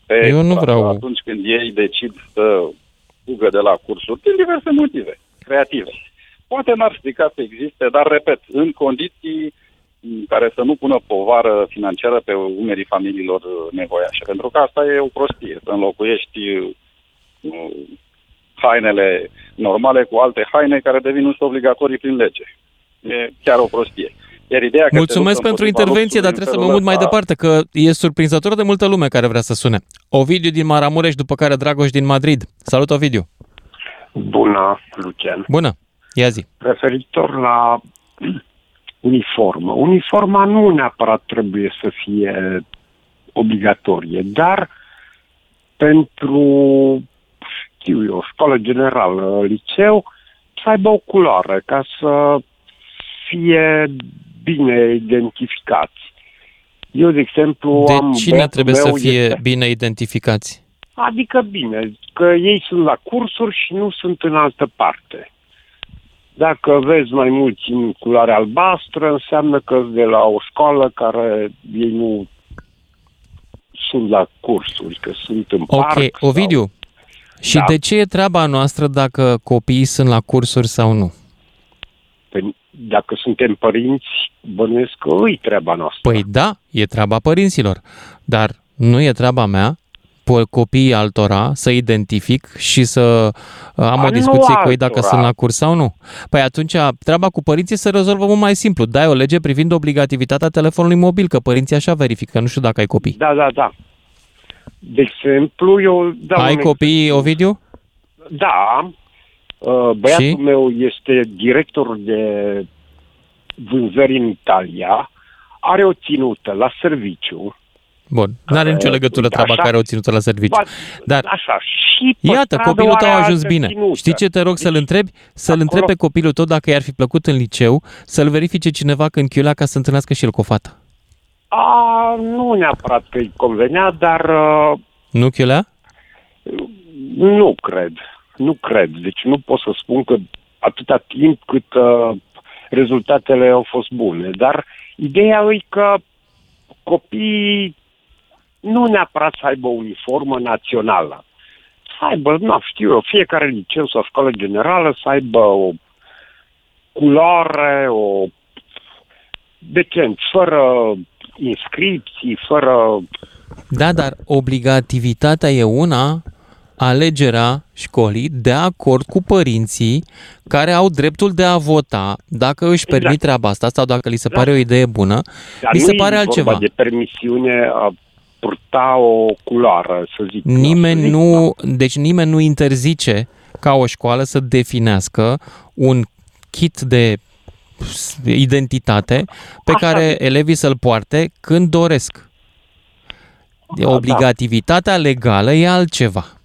Speaker 8: Pe
Speaker 3: Eu nu
Speaker 8: stradă,
Speaker 3: vreau-
Speaker 8: Atunci când ei decid să fugă de la cursuri, din diverse motive creative. Poate n-ar strica să existe, dar, repet, în condiții în care să nu pună povară financiară pe umerii familiilor uh, nevoiașe. Pentru că asta e o prostie, să înlocuiești uh, hainele normale cu alte haine care devin însă obligatorii prin lege. E chiar o prostie. Iar ideea că se
Speaker 3: Mulțumesc
Speaker 8: luptă
Speaker 3: pentru
Speaker 8: împotriva
Speaker 3: intervenție, dar
Speaker 8: luxului
Speaker 3: trebuie să
Speaker 8: în
Speaker 3: mă mut mai
Speaker 8: felul
Speaker 3: departe, că e surprinzător de multă lume care vrea să sune. Ovidiu din Maramureș, după care Dragoș din Madrid. Salut, Ovidiu!
Speaker 9: Bună, Lucian.
Speaker 3: Bună! Ia zi.
Speaker 9: referitor la uniformă. Uniforma nu neapărat trebuie să fie obligatorie, dar pentru, știu eu, școală generală, liceu, să aibă o culoare ca să fie bine identificați. Eu, de exemplu,
Speaker 3: De
Speaker 9: am
Speaker 3: cine
Speaker 9: băiatul
Speaker 3: trebuie să
Speaker 9: meu
Speaker 3: fie
Speaker 9: este-
Speaker 3: bine identificați?
Speaker 9: Adică bine, că ei sunt la cursuri și nu sunt în altă parte. Dacă vezi mai mulți în culoare albastră, înseamnă că de la o școală care ei nu sunt la cursuri, că sunt în
Speaker 3: Ok,
Speaker 9: parc.
Speaker 3: Ovidiu, și
Speaker 9: Da.
Speaker 3: de ce e treaba noastră dacă copiii sunt la cursuri sau nu?
Speaker 9: Păi, dacă suntem părinți, bănuiesc că îi treaba noastră.
Speaker 3: Păi da, e treaba părinților, dar nu e treaba mea pe copiii altora să identific și să uh, am
Speaker 9: Ba,
Speaker 3: o
Speaker 9: nu
Speaker 3: discuție cu ei dacă
Speaker 9: altora.
Speaker 3: sunt la curs sau nu. Păi atunci treaba cu părinții se rezolvă mult mai simplu. Dai o lege privind obligativitatea telefonului mobil, că părinții așa verifică, nu știu dacă ai copii.
Speaker 9: Da, da, da. De exemplu, eu... dau
Speaker 3: ai
Speaker 9: un
Speaker 3: copii, Ovidiu?
Speaker 9: Da, uh, băiatul
Speaker 3: Și?
Speaker 9: meu este director de vânzări în Italia, are o ținută la serviciu.
Speaker 3: Bun, nu are nicio legătură
Speaker 9: uite,
Speaker 3: treaba
Speaker 9: așa.
Speaker 3: care o ținută la serviciu.
Speaker 9: Ba,
Speaker 3: Dar
Speaker 9: Așa, și pe
Speaker 3: Iată,
Speaker 9: stradă
Speaker 3: copilul tău a
Speaker 9: are
Speaker 3: ajuns
Speaker 9: altă
Speaker 3: bine.
Speaker 9: ținută.
Speaker 3: Știi ce te rog să-l întrebi? Să-l
Speaker 9: acolo-
Speaker 3: întrebi pe copilul tău dacă i-ar fi plăcut în liceu, să-l verifice cineva când chiulea ca să întâlnească și el cu o fată.
Speaker 9: A, nu neapărat că îi convenea, dar uh,
Speaker 3: Nu chiulea?
Speaker 9: nu cred. Nu cred. Deci nu pot să spun că atâta timp cât uh, rezultatele au fost bune. Dar ideea e că copiii nu neapărat să aibă o uniformă națională. Să aibă, nu știu eu, fiecare liceu sau școală generală să aibă o culoare, o decent, fără inscripții, fără...
Speaker 3: Da, dar obligativitatea e una, alegerea școlii de acord cu părinții care au dreptul de a vota dacă își permit
Speaker 9: Exact.
Speaker 3: treaba asta sau dacă li se
Speaker 9: Da.
Speaker 3: pare o idee bună.
Speaker 9: Dar
Speaker 3: Mi
Speaker 9: nu
Speaker 3: se
Speaker 9: e
Speaker 3: pare
Speaker 9: vorba
Speaker 3: altceva.
Speaker 9: de permisiune a purta o culoare, să zic.
Speaker 3: Nimeni
Speaker 9: să zic,
Speaker 3: nu, deci nimeni nu interzice ca o școală să definească un kit de identitate pe
Speaker 9: Așa
Speaker 3: care
Speaker 9: zic.
Speaker 3: elevii să-l poarte când doresc. De
Speaker 9: da.
Speaker 3: Obligativitatea legală e altceva.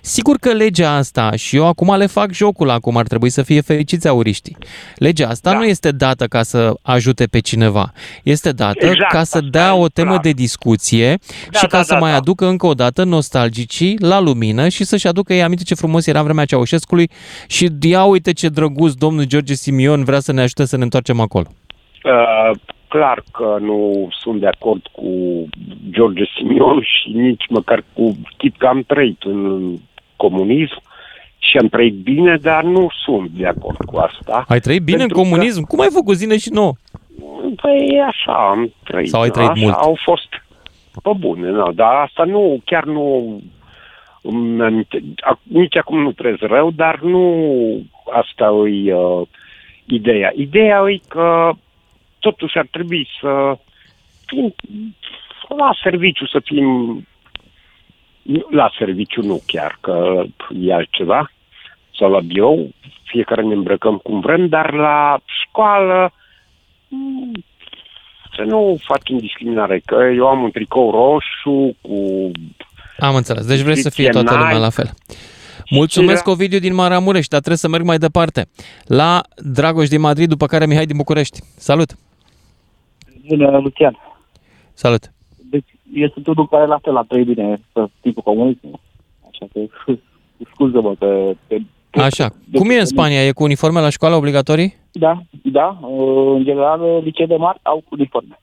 Speaker 3: Sigur că legea asta, și eu acum le fac jocul, acum ar trebui să fie fericiți auriștii. Legea asta
Speaker 9: Da.
Speaker 3: nu este dată ca să ajute pe cineva, este dată
Speaker 9: Exact,
Speaker 3: ca să
Speaker 9: asta
Speaker 3: dea
Speaker 9: e
Speaker 3: o temă
Speaker 9: clar.
Speaker 3: de discuție
Speaker 9: Da,
Speaker 3: și ca
Speaker 9: da,
Speaker 3: să
Speaker 9: da,
Speaker 3: mai
Speaker 9: da.
Speaker 3: aducă încă o dată nostalgicii la lumină și să-și aducă ei aminte ce frumos era vremea Ceaușescului și ia uite ce drăguț domnul George Simion vrea să ne ajute să ne întoarcem acolo.
Speaker 9: Uh, clar că nu sunt de acord cu George Simion și nici măcar cu chip că am trăit în comunism și am trăit bine, dar nu sunt de acord cu asta.
Speaker 3: Ai trăit bine
Speaker 9: Pentru
Speaker 3: în comunism? Cum ai făcut zine și nouă?
Speaker 9: Păi așa am trăit.
Speaker 3: Sau ai trăit
Speaker 9: așa,
Speaker 3: mult?
Speaker 9: Au fost pe bune, nu, dar asta nu, chiar nu îmi aminte- ac- nici acum nu trez rău, dar nu asta e uh, ideea. Ideea e că totuși ar trebui să fim la serviciu, să fim la serviciu nu chiar, că e altceva, sau la bio, fiecare ne îmbrăcăm cum vrem, dar la școală mm, să nu facem discriminare, că eu am un tricou roșu cu...
Speaker 3: Am înțeles. Deci vrei să fie
Speaker 9: Inscripție
Speaker 3: toată lumea
Speaker 9: Nike.
Speaker 3: la fel. Mulțumesc,
Speaker 9: ce-
Speaker 3: Ovidiu din Maramureș, dar trebuie să merg mai departe. La Dragoș din Madrid, după care Mihai din București. Salut!
Speaker 10: Bună, Lucian.
Speaker 3: Salut!
Speaker 10: Deci este unul care la fel a trăit bine pe tipul comunism. Așa că scuză-mă că... că
Speaker 3: Așa, cum e în Spania? E cu uniforme la școală obligatorii?
Speaker 10: Da, da. uh, În general, liceele marți au uniforme.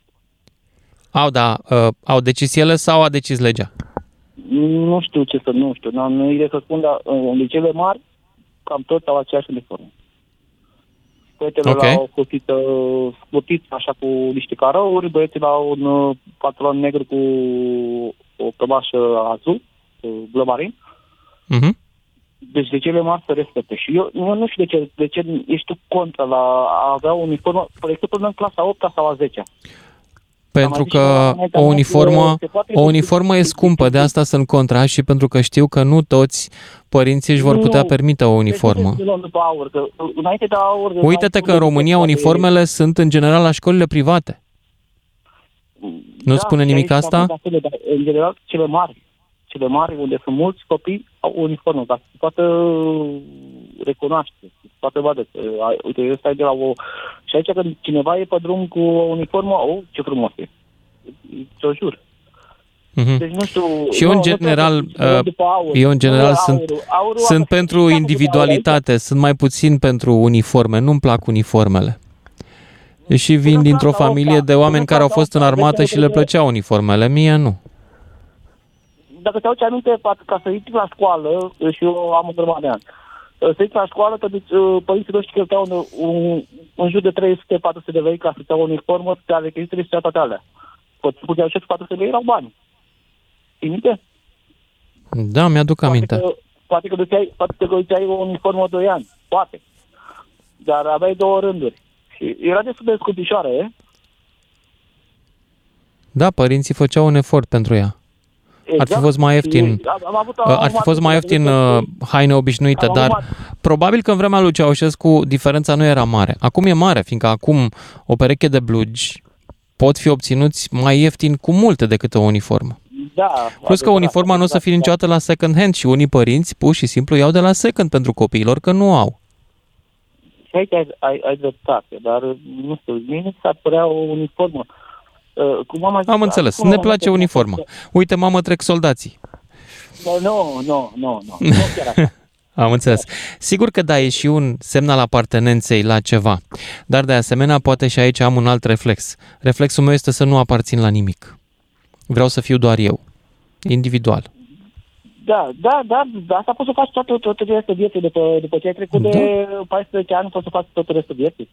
Speaker 3: Au, da. Uh, au decis ele sau a decis legea?
Speaker 10: Nu știu ce să, nu știu, n-am idee să spun, dar uh, în liceele marți cam toți au aceeași uniformă. Fetele
Speaker 3: Ok.
Speaker 10: la o cuțită scutită, așa cu niște carouri, băieții la un uh, pantalon negru cu o cămașă azul, uh, blă marin.
Speaker 3: Mhm.
Speaker 10: Deci de cele mari să respecte. Și eu, eu nu știu de ce, de ce ești tu contra la a avea o uniformă, spre exemplu, în clasa 8 sau a 10
Speaker 3: Pentru
Speaker 10: zis și
Speaker 3: că
Speaker 10: la
Speaker 3: o
Speaker 10: mea,
Speaker 3: uniformă,
Speaker 10: se poate
Speaker 3: o uniformă e scumpă, de asta sunt contra și pentru că știu că nu toți părinții își vor
Speaker 10: Nu.
Speaker 3: putea permite o uniformă.
Speaker 10: Deci, nu se după aur, că înainte de aur...
Speaker 3: Uite-te că în România uniformele sunt în general la școlile private. Nu spune nimic
Speaker 10: și aici
Speaker 3: asta?
Speaker 10: sunt acele, dar, în general, cele mari, cele mari, unde sunt mulți copii, au o uniformă, dar se poate recunoaște, se poate vadă. că, ai- Uite, eu stai de la o... Și aici când cineva e pe drum cu o uniformă, oh, ce frumos e. Ți-o jur.
Speaker 3: Mhm.
Speaker 10: Deci nu știu...
Speaker 3: Și eu,
Speaker 10: nu,
Speaker 3: în
Speaker 10: nu
Speaker 3: general,
Speaker 10: trebuie să mergem după aur.
Speaker 3: eu, în general,
Speaker 10: Nu,
Speaker 3: sunt,
Speaker 10: aurul- aurul
Speaker 3: sunt
Speaker 10: a-
Speaker 3: pentru
Speaker 10: după aur
Speaker 3: individualitate, sunt mai puțin pentru uniforme, nu-mi plac uniformele. Și vin dintr-o familie de oameni care au fost în armată și le plăceau uniformele, mie nu.
Speaker 10: dacă te aduci aminte, pa- ca să intri la școală, și eu am o grămadă de ani, să intri la școală, te duci, uh, părinții noștri cheltuiau un, un, în jur de 300-400 de lei ca să-ți iau o uniformă, te ale chestiile și toate alea. Pot puteau și 400 de lei erau bani. Ții minte?
Speaker 3: Da, mi-aduc aminte.
Speaker 10: Că, poate că duceai, poate că duceai o uniformă 2 ani, poate. Dar aveai două rânduri. Și era destul de scumpișoară, e?
Speaker 3: Da, părinții făceau un efort pentru ea. Ar fi fost mai ieftin.
Speaker 10: Și am, am avut,
Speaker 3: Ar fi fost mai ieftin uh, haine obișnuite,
Speaker 10: Am
Speaker 3: dar
Speaker 10: avut
Speaker 3: probabil că în vremea lui Ceaușescu diferența nu era mare. Acum e mare, fiindcă acum o pereche de blugi pot fi obținuți mai ieftin cu multe decât o uniformă.
Speaker 10: Da,
Speaker 3: Plus că
Speaker 10: adevărat,
Speaker 3: uniforma nu o să fie
Speaker 10: adevărat.
Speaker 3: niciodată la second hand și unii părinți pur și simplu iau de la second pentru copiilor că nu au.
Speaker 10: Și aici ai, ai, ai dreptate, dar nu știu, mie mi s-ar părea o uniformă. Uh, cum am, mai zis,
Speaker 3: Am înțeles,
Speaker 10: acum
Speaker 3: ne
Speaker 10: am
Speaker 3: place
Speaker 10: mai-
Speaker 3: uniforma. Uite, mamă, trec soldații.
Speaker 10: Nu, nu, nu, nu, nu, nu chiar așa.
Speaker 3: Am înțeles. Sigur că da, e și un semn al apartenenței la ceva. Dar de asemenea, poate și aici am un alt reflex. Reflexul meu este să nu aparțin la nimic. Vreau să fiu doar eu. Individual.
Speaker 10: Da, da, da, da, asta poți să faci toată, toată restul vieții. După, după ce ai trecut
Speaker 3: Da.
Speaker 10: de 14 ani, poți să faci tot restul vieții.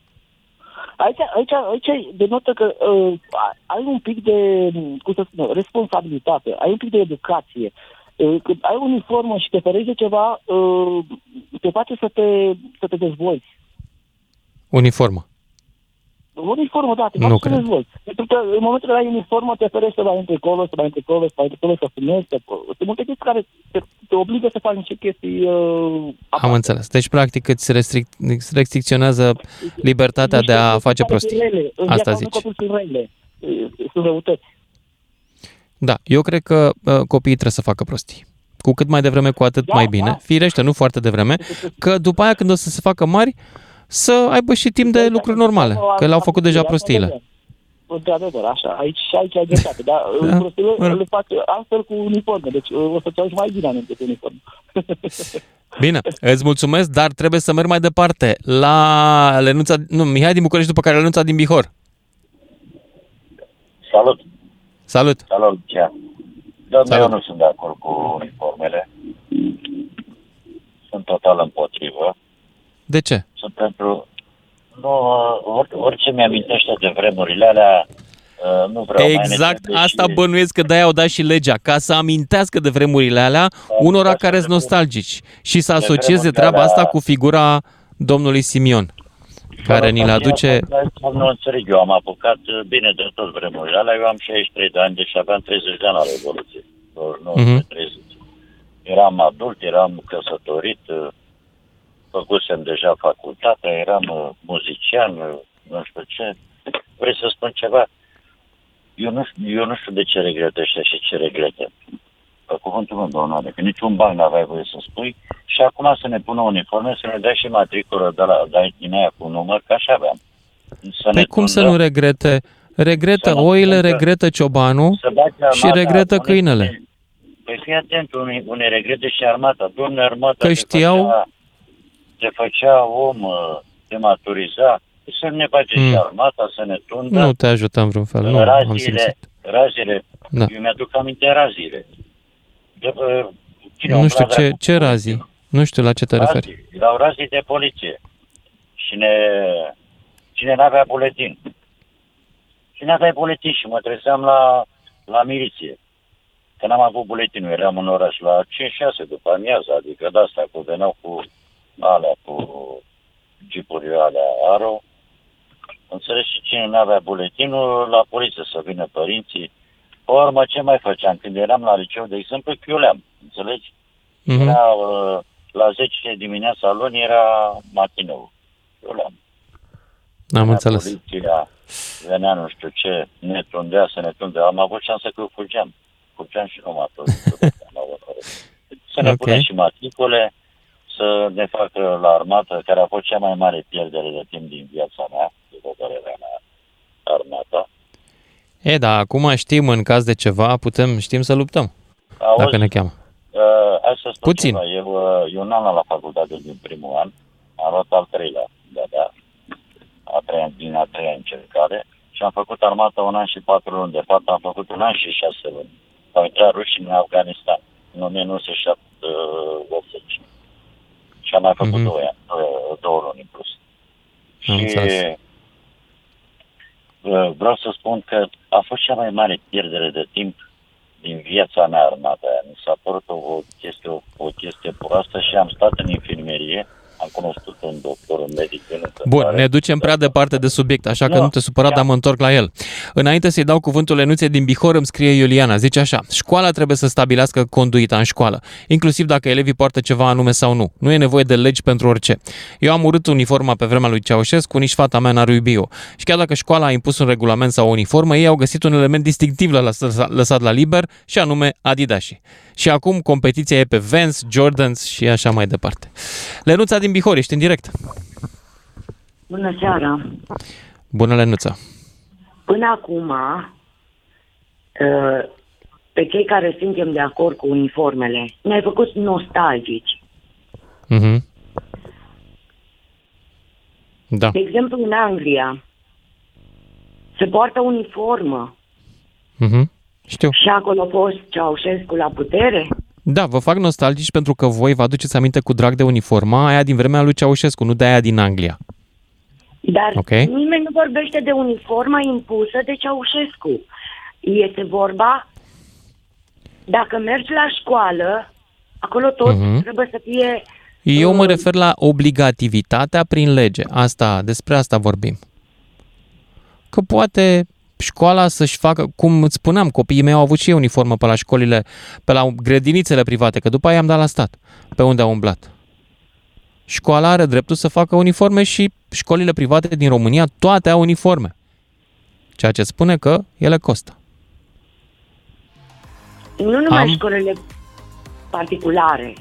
Speaker 10: Aici, aici, aici denotă că uh, ai un pic de, cum să spun, responsabilitate, ai un pic de educație. Uh, când ai o uniformă și te ferești de ceva, uh, te face să te, să te dezvolți.
Speaker 3: Uniformă.
Speaker 10: Uniformă, da, te
Speaker 3: Nu
Speaker 10: faci să te
Speaker 3: cred.
Speaker 10: dezvolți. Pentru că în momentul ăla ai uniformă, te ferești să mai intri acolo, să mai intri acolo, să mai intri acolo, să fumezi, să... Sunt multe chestii care te, te obligă să faci niște chestii uh,
Speaker 3: Am înțeles. Deci, practic, îți restric- îți restricționează libertatea de a face prostii.
Speaker 10: Rele. În
Speaker 3: Asta
Speaker 10: viața
Speaker 3: zici.
Speaker 10: unui copil sunt rele. Uh, Sunt răutăți.
Speaker 3: Da, eu cred că uh, copiii trebuie să facă prostii. Cu cât mai devreme, cu atât
Speaker 10: Da,
Speaker 3: mai bine.
Speaker 10: da.
Speaker 3: Firește, nu foarte devreme, că după aia când o să se facă mari, să aibă și timp de lucruri normale, că le-au făcut deja prostiile.
Speaker 10: Într-adevăr, așa. Aici și aici ai dreptate. Dar
Speaker 3: Da.
Speaker 10: da. prostiile
Speaker 3: Mă rog.
Speaker 10: le fac altfel cu uniforme. Deci uh, o să-ți auzi mai bine aminte cu uniformă.
Speaker 3: Bine, îți mulțumesc, dar trebuie să merg mai departe la Lenuța, nu, Mihai din București, după care Lenuța din Bihor.
Speaker 11: Salut!
Speaker 3: Salut!
Speaker 11: Salut, Lucian! Dar
Speaker 3: Salut.
Speaker 11: eu nu sunt de acord cu uniformele. Sunt total împotrivă.
Speaker 3: De ce?
Speaker 11: Sunt pentru... Nu, or, orice mi-amintește de vremurile alea, uh, nu vreau mai
Speaker 3: Exact
Speaker 11: necesar
Speaker 3: asta
Speaker 11: și-
Speaker 3: bănuiesc că de-aia au dat și legea, ca să amintească de vremurile alea unora care sunt nostalgici și să asocieze
Speaker 11: vremurile
Speaker 3: treaba
Speaker 11: alea-
Speaker 3: asta cu figura domnului Simion, care ni le aduce...
Speaker 11: Nu înțeleg, eu am apucat uh, bine de tot vremurile alea. Eu am 63 de ani, deci aveam 30 de ani la Revoluție. Nu,
Speaker 3: Mhm.
Speaker 11: mm 30. Eram adult, eram căsătorit, uh, făcusem deja facultatea, eram uh, muzician, uh, nu știu ce. Vrei să spun ceva? Eu nu, știu- eu nu știu de ce regretă ăștia și ce regretă. Pe cuvântul meu, domnule, că niciun banc n-aveai voie să spui și acum să ne pună uniforme, să ne dea și matriculă de la de din aia cu număr, că așa aveam. Să
Speaker 3: Păi cum să
Speaker 11: tundă-
Speaker 3: nu regrete? Regretă
Speaker 11: Să nu
Speaker 3: oile,
Speaker 11: tundă-
Speaker 3: regretă ciobanul
Speaker 11: să bage
Speaker 3: și
Speaker 11: armata,
Speaker 3: regretă
Speaker 11: unii-
Speaker 3: câinele.
Speaker 11: Păi fii atent, unii, unii regrete și armata. Domne, armata
Speaker 3: Că
Speaker 11: te
Speaker 3: știau-
Speaker 11: Făcea, te făcea om, uh, te maturiza. Să ne bage
Speaker 3: Mm.
Speaker 11: și armata, să ne tundă.
Speaker 3: Nu te ajută în vreun fel, nu am
Speaker 11: razile,
Speaker 3: simțit.
Speaker 11: razile.
Speaker 3: Da.
Speaker 11: Eu mi-aduc aminte razile. De, uh, cine
Speaker 3: Nu
Speaker 11: umbla
Speaker 3: știu
Speaker 11: de
Speaker 3: ce,
Speaker 11: acum?
Speaker 3: ce razii, nu știu la ce te referi.
Speaker 11: Razii. Erau razii de poliție. Cine, cine n-avea buletin. Cine avea buletin și mă trezeam la, la miliție. Că n-am avut buletinul, eram în oraș la 5-6 după amiază, adică de asta cu veneau cu alea, cu jeepurile alea Aro, Înțelegi și cine nu avea buletinul, la poliție să vină părinții. Pe urmă, ce mai făceam? Când eram la liceu, de exemplu, chiuleam, înțelegi?
Speaker 3: Mhm.
Speaker 11: Era, uh, la 10 dimineața luni era matinul. Chiuleam.
Speaker 3: Am
Speaker 11: Venea
Speaker 3: înțeles.
Speaker 11: Poliția, venea nu știu ce, ne tundea să ne tundea. Am avut șansă că fugeam. Fugeam și nu m-a Să ne
Speaker 3: Ok.
Speaker 11: punem și matricule, să ne facă la armată, care a fost cea mai mare pierdere de timp din viața mea, după părerea mea, armata.
Speaker 3: E, da, acum știm în caz de ceva, putem, știm să luptăm,
Speaker 11: Auzi,
Speaker 3: dacă ne cheamă.
Speaker 11: Uh, hai să spun
Speaker 3: Puțin.
Speaker 11: ceva. Eu, uh, eu n-am luat la facultate din primul an, am luat al treilea, da, da, a treia, din a treia încercare și am făcut armata un an și patru luni. De fapt, am făcut un an și șase luni. Au intrat rușii în Afganistan în 1980 și am mai făcut
Speaker 3: Mhm.
Speaker 11: mm-hmm. două, ani, două, două luni în plus.
Speaker 3: Am
Speaker 11: și
Speaker 3: înțeles.
Speaker 11: uh, vreau să spun că a fost cea mai mare pierdere de timp din viața mea armata aia. Mi s-a părut o, o chestie, o, o chestie proastă și am stat în infirmerie, am cunoscut un doctor, un medic în
Speaker 3: Bun,
Speaker 11: întâmplare.
Speaker 3: ne ducem prea departe de subiect, așa că
Speaker 11: Nu.
Speaker 3: nu te supăra, dar mă întorc la el. Înainte să-i dau cuvântul Lenuței din Bihor, îmi scrie Iuliana, zice așa, școala trebuie să stabilească conduita în școală, inclusiv dacă elevii poartă ceva anume sau nu. Nu e nevoie de legi pentru orice. Eu am urât uniforma pe vremea lui Ceaușescu, nici fata mea n-ar iubi-o. Și chiar dacă școala a impus un regulament sau o uniformă, ei au găsit un element distinctiv la lăsat, lăsat la liber, și anume Adidas. Și acum competiția e pe Vans, Jordans și așa mai departe. Lenuța din Bihor, ești în direct.
Speaker 12: Bună seara!
Speaker 3: Bună, Lenuța.
Speaker 12: Până acum, uh, pe cei care suntem de acord cu uniformele, ne-ai făcut nostalgici.
Speaker 3: Mhm. Da.
Speaker 12: De exemplu, în Anglia, se poartă uniformă
Speaker 3: Mhm. Știu.
Speaker 12: și acolo a fost Ceaușescu la putere.
Speaker 3: Da, vă fac nostalgici pentru că voi vă aduceți aminte cu drag de uniforma aia din vremea lui Ceaușescu, nu de aia din Anglia.
Speaker 12: Dar
Speaker 3: Ok.
Speaker 12: nimeni nu vorbește de uniforma impusă de Ceaușescu. Este vorba, dacă mergi la școală, acolo tot
Speaker 3: Mhm.
Speaker 12: trebuie să fie
Speaker 3: Eu mă
Speaker 12: Uh.
Speaker 3: refer la obligativitatea prin lege. Asta, despre asta vorbim. Că poate școala să-și facă, cum îți spuneam, copiii mei au avut și ei uniformă pe la școlile, pe la grădinițele private, că după aia am dat la stat, pe unde au umblat. Școala are dreptul să facă uniforme și școlile private din România toate au uniforme. Ceea ce spune că ele costă.
Speaker 12: Nu numai
Speaker 3: Am-
Speaker 12: școlile particulare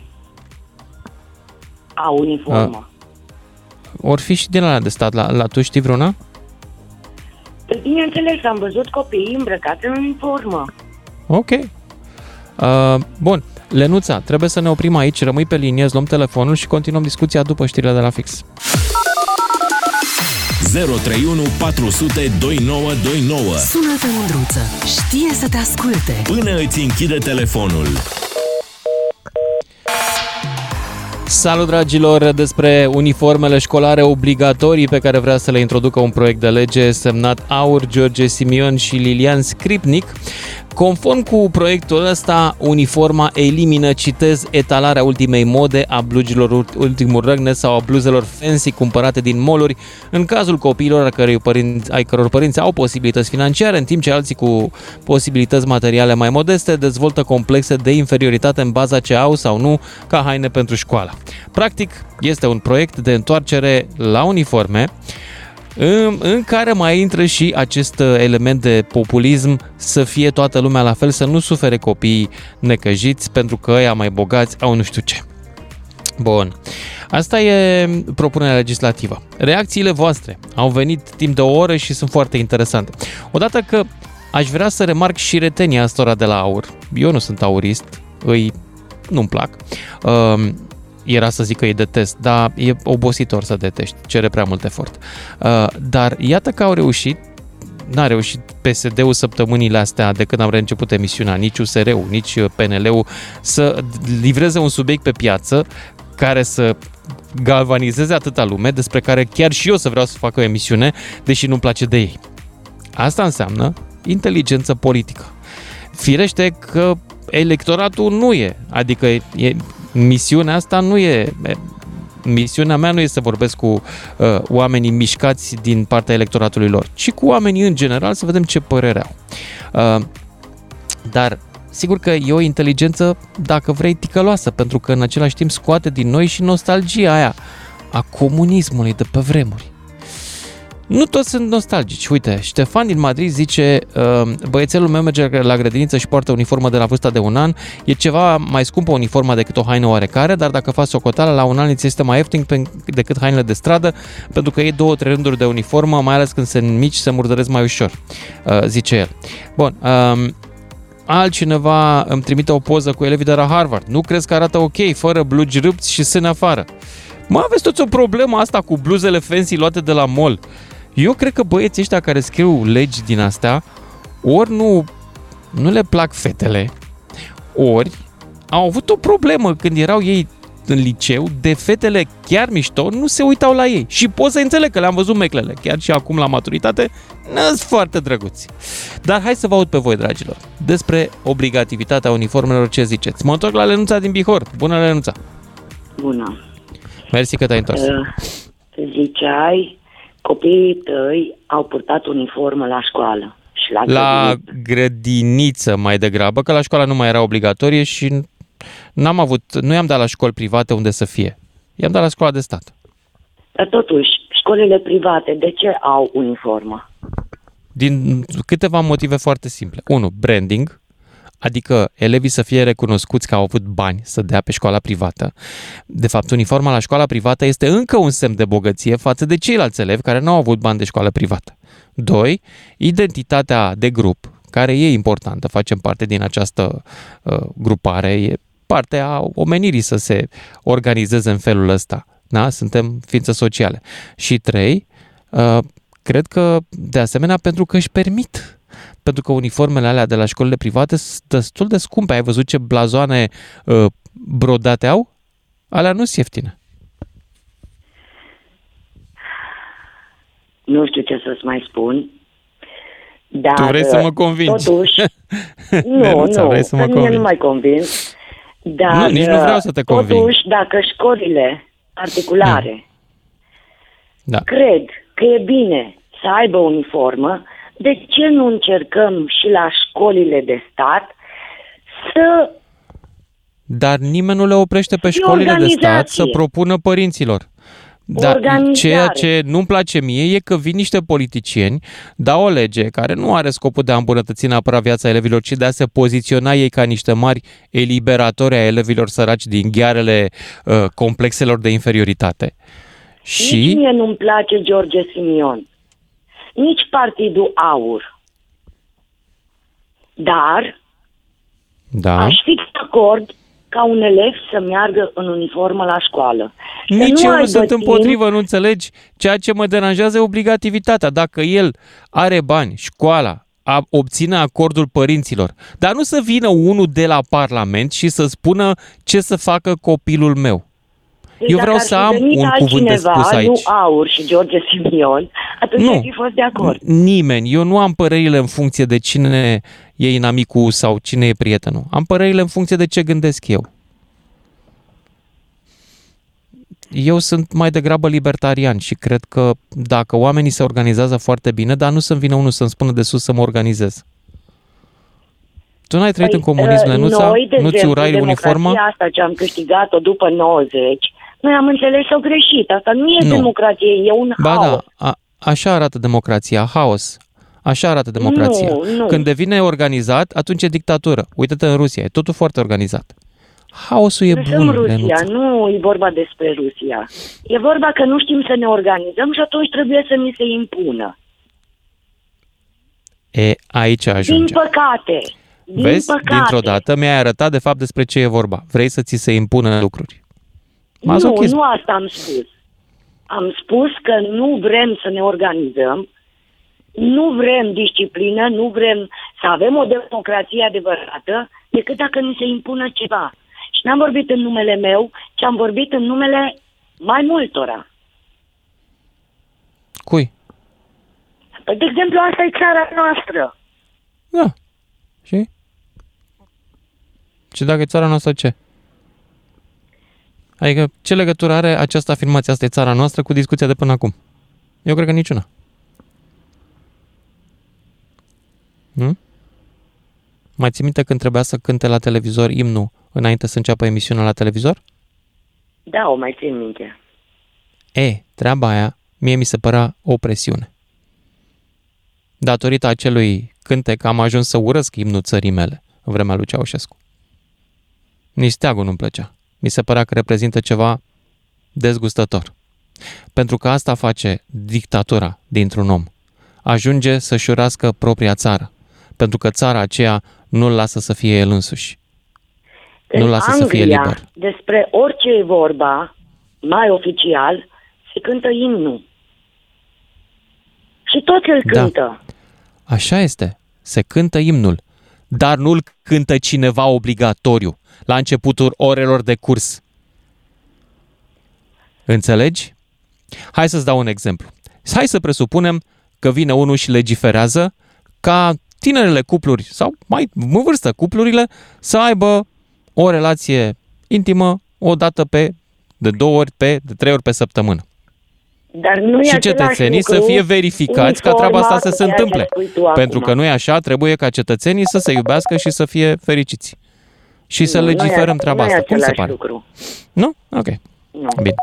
Speaker 12: au uniformă.
Speaker 3: Or fi și din alea de stat. La, la tu știi vreuna?
Speaker 12: Păi, Bineînțeles, am văzut copiii îmbrăcați în uniformă.
Speaker 3: Ok. Uh, bun. Lenuța, trebuie să ne oprim aici, rămâi pe linie, îți luăm telefonul și continuăm discuția după știrile de la fix.
Speaker 1: 031 400 2929
Speaker 2: Sună-te, Mândruță. Știe să te asculte.
Speaker 1: Până îți închide telefonul.
Speaker 3: Salut, dragilor! Despre uniformele școlare obligatorii pe care vrea să le introducă un proiect de lege semnat Aur, George Simion și Lilian Scripnic. Conform cu proiectul ăsta, uniforma elimină, citez, etalarea ultimei mode a blugilor ultimul răgne sau a bluzelor fancy cumpărate din moluri în cazul copiilor a cărui părinți, ai căror părinți au posibilități financiare, în timp ce alții cu posibilități materiale mai modeste dezvoltă complexe de inferioritate în baza ce au sau nu ca haine pentru școală. Practic, este un proiect de întoarcere la uniforme în, în care mai intră și acest uh, element de populism să fie toată lumea la fel, să nu sufere copiii necăjiți pentru că ăia mai bogați au nu știu ce. Bun. Asta e propunerea legislativă. Reacțiile voastre au venit timp de o oră și sunt foarte interesante. Odată că aș vrea să remarc și retenia astora de la aur. Eu nu sunt aurist, îi nu-mi plac. Uh, era să zic că îi detest, dar e obositor să detești, cere prea mult efort. Uh, dar iată că au reușit n-a reușit PSD-ul săptămânile astea de când am reînceput emisiunea, nici USR-ul, nici PNL-ul să livreze un subiect pe piață care să galvanizeze atâta lume, despre care chiar și eu să vreau să fac o emisiune, deși nu-mi place de ei. Asta înseamnă inteligență politică. Firește că electoratul nu e, adică e, misiunea asta nu e misiunea mea nu este să vorbesc cu uh, oamenii mișcați din partea electoratului lor, ci cu oamenii în general să vedem ce părere au. Uh, dar sigur că e o inteligență, dacă vrei, ticăloasă, pentru că în același timp scoate din noi și nostalgia aia a comunismului de pe vremuri. Nu toți sunt nostalgici. Uite, Ștefan din Madrid zice uh, băiețelul meu merge la grădiniță și poartă uniformă de la vârsta de un an. E ceva mai scumpă uniforma decât o haină oarecare, dar dacă faci socoteală, la un an îți este mai ieftin decât hainele de stradă, pentru că e două, trei rânduri de uniformă, mai ales când sunt mici, se murdăresc mai ușor, uh, zice el. Bun, uh, altcineva îmi trimite o poză cu elevii de la Harvard. Nu crezi că arată ok, fără blugi râpți și sâne afară. Mă, aveți toți o problemă asta cu bluzele fancy luate de la mall. Eu cred că băieții ăștia care scriu legi din astea, ori nu, nu le plac fetele, ori au avut o problemă când erau ei în liceu, de fetele chiar mișto nu se uitau la ei. Și pot să înțeleg că le-am văzut meclele, chiar și acum la maturitate, nu sunt foarte drăguți. Dar hai să vă aud pe voi, dragilor, despre obligativitatea uniformelor, ce ziceți. Mă întorc la Lenuța din Bihor. Bună, Lenuța!
Speaker 12: Bună!
Speaker 3: Mersi că te-ai întors.
Speaker 12: Uh, ziceai copiii tăi au purtat uniformă la școală și la,
Speaker 3: La
Speaker 12: grădiniță.
Speaker 3: grădiniță mai degrabă, că la școală nu mai era obligatorie și n-am avut, nu i-am dat la școli private unde să fie. I-am dat la școala de stat.
Speaker 12: Dar totuși, școlile private, de ce au uniformă?
Speaker 3: Din câteva motive foarte simple. Unu, branding, adică elevii să fie recunoscuți că au avut bani să dea pe școala privată. De fapt, uniforma la școala privată este încă un semn de bogăție față de ceilalți elevi care nu au avut bani de școală privată. Doi, identitatea de grup, care e importantă, facem parte din această uh, grupare, e parte a omenirii să se organizeze în felul ăsta. Da? Suntem ființe sociale. Și trei, uh, cred că, de asemenea, pentru că își permit pentru că uniformele alea de la școlile private sunt destul de scumpe. Ai văzut ce blazoane uh, brodate au? Alea nu sunt ieftine.
Speaker 12: Nu știu ce să-ți mai spun. Dar,
Speaker 3: Tu vrei să mă convingi.
Speaker 12: Totuși, nu,
Speaker 3: Nenuța,
Speaker 12: nu,
Speaker 3: vrei să mă
Speaker 12: pe mine
Speaker 3: convingi.
Speaker 12: nu mai convins. Dar,
Speaker 3: Nu, nici nu vreau să te conving.
Speaker 12: Totuși, dacă școlile particulare
Speaker 3: Da.
Speaker 12: cred că e bine să aibă uniformă, de ce nu încercăm și la școlile de stat să
Speaker 3: Dar nimeni nu le oprește pe
Speaker 12: E
Speaker 3: școlile de stat
Speaker 12: organizație.
Speaker 3: să propună părinților. Dar
Speaker 12: Organizare.
Speaker 3: ceea ce nu-mi place mie e că vin niște politicieni, dau o lege care nu are scopul de a îmbunătăți neapărat viața elevilor, ci de a se poziționa ei ca niște mari eliberatori a elevilor săraci din ghearele uh, complexelor de inferioritate.
Speaker 12: Nici
Speaker 3: Și
Speaker 12: mie nu-mi place George Simion. Nici Partidul Aur. Dar
Speaker 3: da,
Speaker 12: aș fi de acord ca un elev să meargă în uniformă la școală. Să
Speaker 3: nici eu nu
Speaker 12: aibă
Speaker 3: sunt
Speaker 12: timp-
Speaker 3: împotrivă, nu înțelegi? Ceea ce mă deranjează e obligativitatea. Dacă el are bani, școala, a, obține acordul părinților, dar nu să vină unul de la Parlament și să spună ce să facă copilul meu.
Speaker 12: Deci
Speaker 3: eu
Speaker 12: dacă
Speaker 3: vreau
Speaker 12: ar
Speaker 3: să
Speaker 12: fi
Speaker 3: am
Speaker 12: venit
Speaker 3: un cuvânt de
Speaker 12: altcineva,
Speaker 3: spus aici.
Speaker 12: Nu Aur și George Simion, atunci
Speaker 3: Nu.
Speaker 12: ar fi fost de acord.
Speaker 3: Nimeni. Eu nu am părerile în funcție de cine e inamicul sau cine e prietenul. Am părerile în funcție de ce gândesc eu. Eu sunt mai degrabă libertarian și cred că dacă oamenii se organizează foarte bine, dar nu să-mi vină unul să-mi spună de sus să mă organizez. Tu n-ai trăit în comunism,
Speaker 12: Uh,
Speaker 3: Lenuța?
Speaker 12: Noi, de
Speaker 3: Nu ți
Speaker 12: exemplu,
Speaker 3: urai
Speaker 12: democrația
Speaker 3: uniforma?
Speaker 12: asta ce am câștigat-o după 90, noi am înțeles-o greșit. Asta nu e
Speaker 3: Nu.
Speaker 12: democrație, e un
Speaker 3: Ba
Speaker 12: haos.
Speaker 3: da, a, așa arată democrația, haos. Așa arată democrația.
Speaker 12: Nu, nu.
Speaker 3: Când devine organizat, atunci e dictatură. Uită-te în Rusia, e totul foarte organizat. Haosul e
Speaker 12: Lăsăm
Speaker 3: bun,
Speaker 12: Rusia,
Speaker 3: Lenuța.
Speaker 12: nu e vorba despre Rusia. E vorba că nu știm să ne organizăm și atunci trebuie să ni se impună.
Speaker 3: E, aici
Speaker 12: Din
Speaker 3: ajunge.
Speaker 12: păcate. Din
Speaker 3: Vezi?
Speaker 12: păcate.
Speaker 3: Dintr-o dată mi-ai arătat de fapt despre ce e vorba. Vrei să ți se impună lucruri.
Speaker 12: Nu,
Speaker 3: Masochism.
Speaker 12: nu asta am spus. Am spus că nu vrem să ne organizăm, nu vrem disciplină, nu vrem să avem o democrație adevărată, decât dacă ni se impună ceva. Și n-am vorbit în numele meu, ci am vorbit în numele mai multora.
Speaker 3: Cui?
Speaker 12: Păi, de exemplu, asta e țara noastră.
Speaker 3: Da. Și? Și dacă e țara noastră ce? Adică ce legătură are această afirmație, asta e țara noastră, cu discuția de până acum? Eu cred că niciuna. Nu? Mai ții minte când trebuia să cânte la televizor imnul înainte să înceapă emisiunea la televizor?
Speaker 12: Da, o mai țin minte.
Speaker 3: E, treaba aia, mie mi se părea o presiune. Datorită acelui cântec am ajuns să urăsc imnul țării mele în vremea lui Ceaușescu. Nici steagul nu-mi plăcea. Mi se părea că reprezintă ceva dezgustător. Pentru că asta face dictatura dintr-un om. Ajunge să-și urască propria țară. Pentru că țara aceea nu-l lasă să fie el însuși.
Speaker 12: În
Speaker 3: Nu lasă să fie
Speaker 12: Anglia,
Speaker 3: liber.
Speaker 12: despre orice e vorba, mai oficial, se cântă imnul. Și toți îl
Speaker 3: Da.
Speaker 12: cântă.
Speaker 3: Așa este. Se cântă imnul, dar nu-l cântă cineva obligatoriu la începutul orelor de curs. Înțelegi? Hai să-ți dau un exemplu. Hai să presupunem că vine unul și legiferează ca tinerele cupluri sau mai în vârstă cuplurile să aibă o relație intimă o dată pe, de două ori pe, de trei ori pe săptămână.
Speaker 12: Dar nu e
Speaker 3: și
Speaker 12: același
Speaker 3: cetățenii să
Speaker 12: lucru
Speaker 3: fie verificați ca treaba asta să se
Speaker 12: uniforma cu ceea ce
Speaker 3: întâmple.
Speaker 12: spui tu
Speaker 3: Pentru
Speaker 12: acum.
Speaker 3: că nu e așa, trebuie ca cetățenii să se iubească și să fie fericiți. Și să
Speaker 12: Nu, nu e-
Speaker 3: legiferăm treaba
Speaker 12: nu e
Speaker 3: asta. Cum se
Speaker 12: același
Speaker 3: pare?
Speaker 12: lucru.
Speaker 3: Nu? Ok.
Speaker 12: Nu.
Speaker 3: Bine.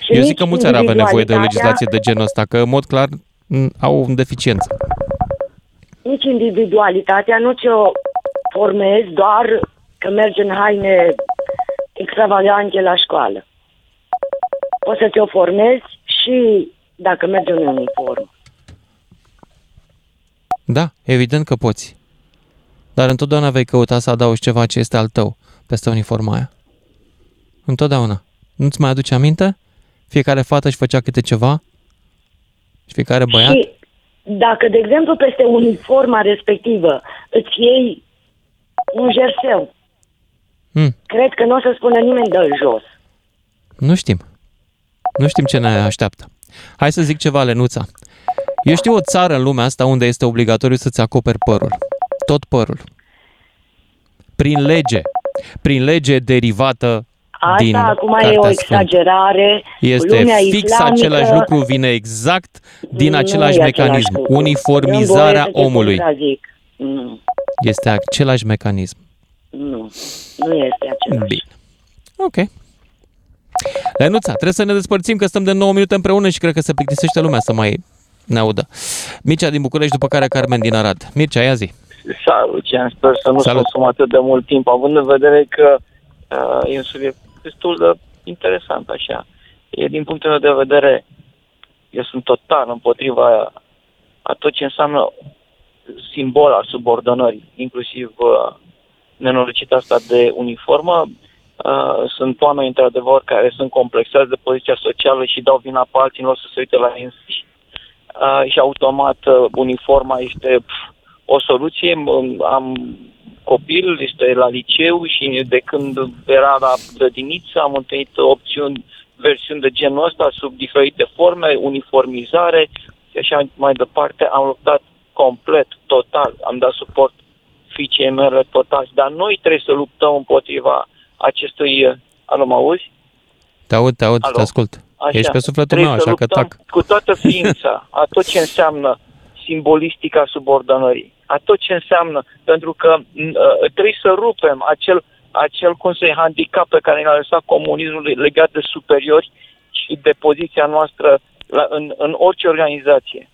Speaker 12: Și
Speaker 3: Eu zic
Speaker 12: nici
Speaker 3: că mulți ar avea nevoie de o
Speaker 12: individualitatea-
Speaker 3: legislație de genul ăsta, că în mod clar m, au o deficiență.
Speaker 12: Nici individualitatea nu ți-o formezi doar că mergi în haine extravagante la școală. Poți să ți-o formezi și dacă mergi în uniform.
Speaker 3: Da, evident că poți. Dar întotdeauna vei căuta să adaugi ceva ce este al tău peste uniforma aia. Întotdeauna. Nu-ți mai aduce aminte? Fiecare fată își făcea câte ceva? Și fiecare băiat?
Speaker 12: Și dacă, de exemplu, peste uniforma respectivă îți iei un jerseu,
Speaker 3: Hmm.
Speaker 12: cred că nu o să spună nimeni de jos.
Speaker 3: Nu știm. Nu știm ce ne așteaptă. Hai să zic ceva, Lenuța. Eu știu o țară în lumea asta unde este obligatoriu să-ți acoperi părul. Tot părul. Prin lege. Prin lege derivată
Speaker 12: Asta
Speaker 3: din
Speaker 12: acum e
Speaker 3: Cartea
Speaker 12: o
Speaker 3: Sfântă.
Speaker 12: exagerare.
Speaker 3: Este
Speaker 12: Lumea
Speaker 3: fix
Speaker 12: islamică,
Speaker 3: același lucru, vine exact din
Speaker 12: nu
Speaker 3: același
Speaker 12: e
Speaker 3: mecanism.
Speaker 12: lucru.
Speaker 3: Uniformizarea
Speaker 12: Îmi voie să te
Speaker 3: omului.
Speaker 12: contrazic. Nu,
Speaker 3: Este același mecanism.
Speaker 12: nu, nu este același.
Speaker 3: Bine. Ok. Lenuța, trebuie să ne despărțim că stăm de 9 minute împreună și cred că se plictisește lumea să mai ne audă. Mircea din București, după care Carmen din Arad. Mircea, ia zi.
Speaker 13: Salut, Cian, sper să nu
Speaker 3: Salut.
Speaker 13: consum atât de mult timp, având în vedere că uh, e un subiect destul de interesant, așa. E din punctul meu de vedere, eu sunt total împotriva a tot ce înseamnă simbol al subordonării, inclusiv uh, nenorocita asta de uniformă. Uh, sunt oameni, într-adevăr, care sunt complexați de poziția socială și dau vina pe alții în loc să se uite la ei înșiși. Uh, și automat uh, uniforma este pf, o soluție. M- Am copil, este la liceu și de când era la grădiniță am întâlnit opțiuni, versiuni de genul ăsta sub diferite forme, uniformizare și așa mai departe. Am luptat complet, total, am dat suport fiicei mele total, dar noi trebuie să luptăm împotriva acestui... Alo, mă auzi?
Speaker 3: Te aud, te aud,
Speaker 13: Alo?
Speaker 3: te ascult.
Speaker 13: Așa.
Speaker 3: Ești pe sufletul
Speaker 13: Trebuie
Speaker 3: meu,
Speaker 13: să
Speaker 3: așa că
Speaker 13: luptăm
Speaker 3: tac.
Speaker 13: Cu toată ființa, a tot ce înseamnă simbolistica subordonării, a tot ce înseamnă, pentru că m, uh, trebuie să rupem acel, acel cum să handicap pe care ne-a lăsat comunismul legat de superiori și de poziția noastră la, în, în orice organizație.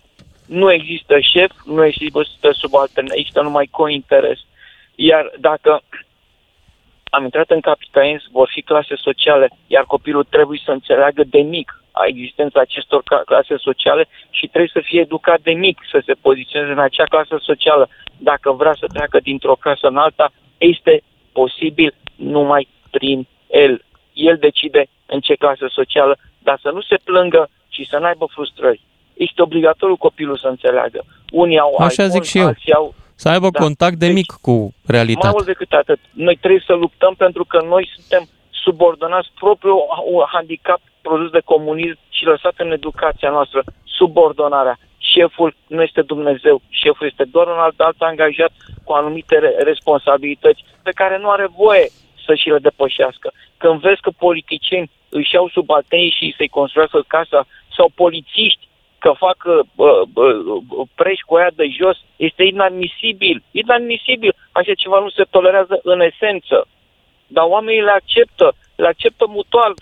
Speaker 13: Nu există șef, nu există subaltern, există numai cointeres. Iar dacă am intrat în capitalism, vor fi clase sociale, iar copilul trebuie să înțeleagă de mic a existența acestor ca- clase sociale și trebuie să fie educat de mic să se poziționeze în acea clasă socială. Dacă vrea să treacă dintr-o clasă în alta, este posibil numai prin el. El decide în ce clasă socială, dar să nu se plângă și să n-aibă frustrări. Este obligatoriu copilul să înțeleagă. Unii au
Speaker 3: Așa
Speaker 13: iPhone,
Speaker 3: zic și eu.
Speaker 13: alții au
Speaker 3: Să aibă
Speaker 13: Da.
Speaker 3: contact de mic cu
Speaker 13: mai
Speaker 3: realitatea.
Speaker 13: mult decât atât, noi trebuie să luptăm pentru că noi suntem subordonați propriul un handicap produs de comunism și lăsat în educația noastră, subordonarea. Șeful nu este Dumnezeu, șeful este doar un alt, alt angajat cu anumite re- responsabilități pe care nu are voie să și le depășească. Când vezi că politicieni își iau subalternii și să-i construiască casa sau polițiști că fac uh, uh, preș cu aia de jos, este inadmisibil. Inadmisibil. Așa ceva nu se tolerează în esență. Dar oamenii le acceptă, le acceptă mutual.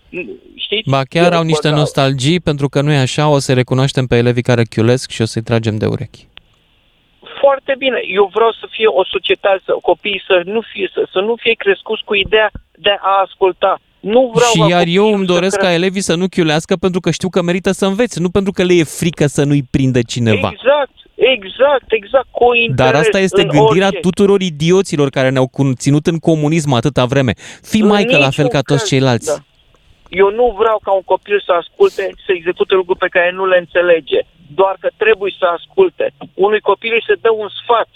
Speaker 13: Știți?
Speaker 3: Ba chiar
Speaker 13: Eu
Speaker 3: au niște
Speaker 13: văd-
Speaker 3: nostalgii, pentru că nu e așa, o să recunoaștem pe elevii care chiulesc și o să-i tragem de urechi.
Speaker 13: Foarte bine. Eu vreau să fie o societate, să, copiii să nu fie, să, să nu fie crescuți cu ideea de a asculta. Nu vreau
Speaker 3: și
Speaker 13: ca
Speaker 3: iar eu
Speaker 13: copiii
Speaker 3: îmi
Speaker 13: să
Speaker 3: doresc ca
Speaker 13: crească-
Speaker 3: elevii să nu chiulească pentru că știu că merită să învețe, nu pentru că le e frică să nu-i prindă cineva.
Speaker 13: Exact, exact, exact, cu interes
Speaker 3: Dar asta este
Speaker 13: în
Speaker 3: gândirea
Speaker 13: orice.
Speaker 3: tuturor idioților care ne-au con- ținut în comunism atâta vreme. Fii
Speaker 13: În
Speaker 3: mai la fel
Speaker 13: niciun
Speaker 3: ca toți
Speaker 13: caz,
Speaker 3: ceilalți.
Speaker 13: da. Eu nu vreau ca un copil să asculte, să execute lucruri pe care nu le înțelege. Doar că trebuie să asculte. Unui copil îi se dă un sfat.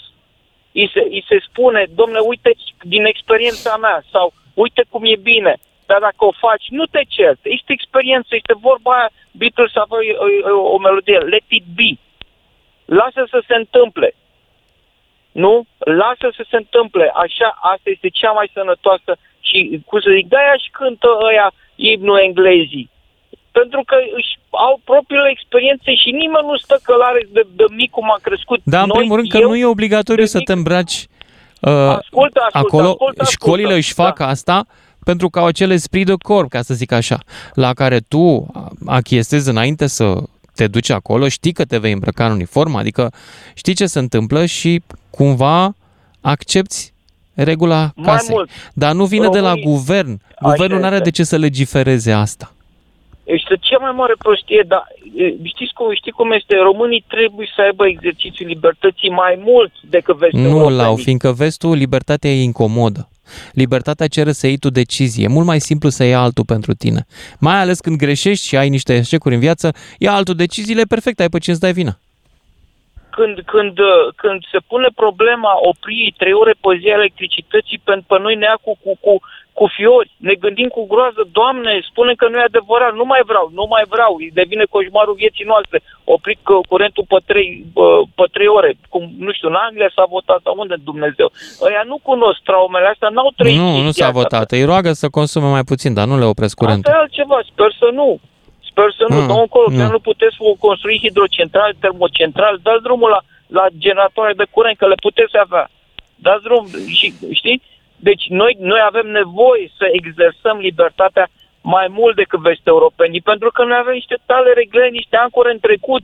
Speaker 13: Îi se, îi se spune, domnule, uite din experiența mea sau uite cum e bine. Dar dacă o faci, nu te cert. Este experiență, este vorba aia. Beatles avea o, o, o melodie, let it be. Lasă să se întâmple. Nu? Lasă să se întâmple. Așa, asta este cea mai sănătoasă și, cum să zic, de-aia și cântă ăia imnul englezii. Pentru că își au propriile experiențe și nimeni nu stă călare de, de mic cum a crescut.
Speaker 3: Da, în
Speaker 13: Noi,
Speaker 3: primul rând că
Speaker 13: eu,
Speaker 3: nu e obligatoriu să te îmbraci uh,
Speaker 13: Ascultă, ascultă,
Speaker 3: acolo.
Speaker 13: ascultă,
Speaker 3: Școlile
Speaker 13: ascultă.
Speaker 3: își fac asta pentru că au acele esprit de corp, ca să zic așa, la care tu achiestezi înainte să te duci acolo, știi că te vei îmbrăca în uniformă, adică știi ce se întâmplă și cumva accepti regula
Speaker 13: Mai
Speaker 3: casei.
Speaker 13: mult,
Speaker 3: Dar nu vine de la
Speaker 13: românii-
Speaker 3: guvern.
Speaker 13: Așa
Speaker 3: Guvernul nu are
Speaker 13: este.
Speaker 3: de ce să legifereze asta.
Speaker 13: Este cea mai mare prostie, dar e, știți cum, știi cum este? Românii trebuie să aibă exercițiul libertății mai mult decât vestul
Speaker 3: Nu
Speaker 13: europenii.
Speaker 3: l-au, fiindcă vezi tu, libertatea e incomodă. Libertatea cere să iei tu decizie. E mult mai simplu să iei altul pentru tine. Mai ales când greșești și ai niște eșecuri în viață, ia altul deciziile perfect, ai pe cine îți dai vina.
Speaker 13: când, când, uh, când se pune problema opririi trei ore pe zi a electricității, pentru pe noi ne ia cu, cu, cu, cu fiori, ne gândim cu groază, Doamne, spune că nu e adevărat, nu mai vreau, nu mai vreau, îi devine coșmarul vieții noastre, oprit cu- curentul pe trei, uh, pe trei ore, cum, nu știu, în Anglia s-a votat, sau unde Dumnezeu? Ăia nu cunosc traumele astea, n-au trăit
Speaker 3: Nu, nu
Speaker 13: chestia
Speaker 3: s-a
Speaker 13: asta.
Speaker 3: votat. Îi roagă să consume mai puțin, dar nu le opresc
Speaker 13: Asta
Speaker 3: curentul.
Speaker 13: e altceva, sper să nu. Sper să nu,
Speaker 3: Ah,
Speaker 13: dau încolo,
Speaker 3: nu.
Speaker 13: că nu puteți construi hidrocentrale, termocentrale, dați drumul la, la generatoare de curent, că le puteți avea. Dați drum și, știi? Deci noi, noi avem nevoie să exersăm libertatea mai mult decât vest europenii, pentru că noi avem niște tale regle, niște ancore în trecut.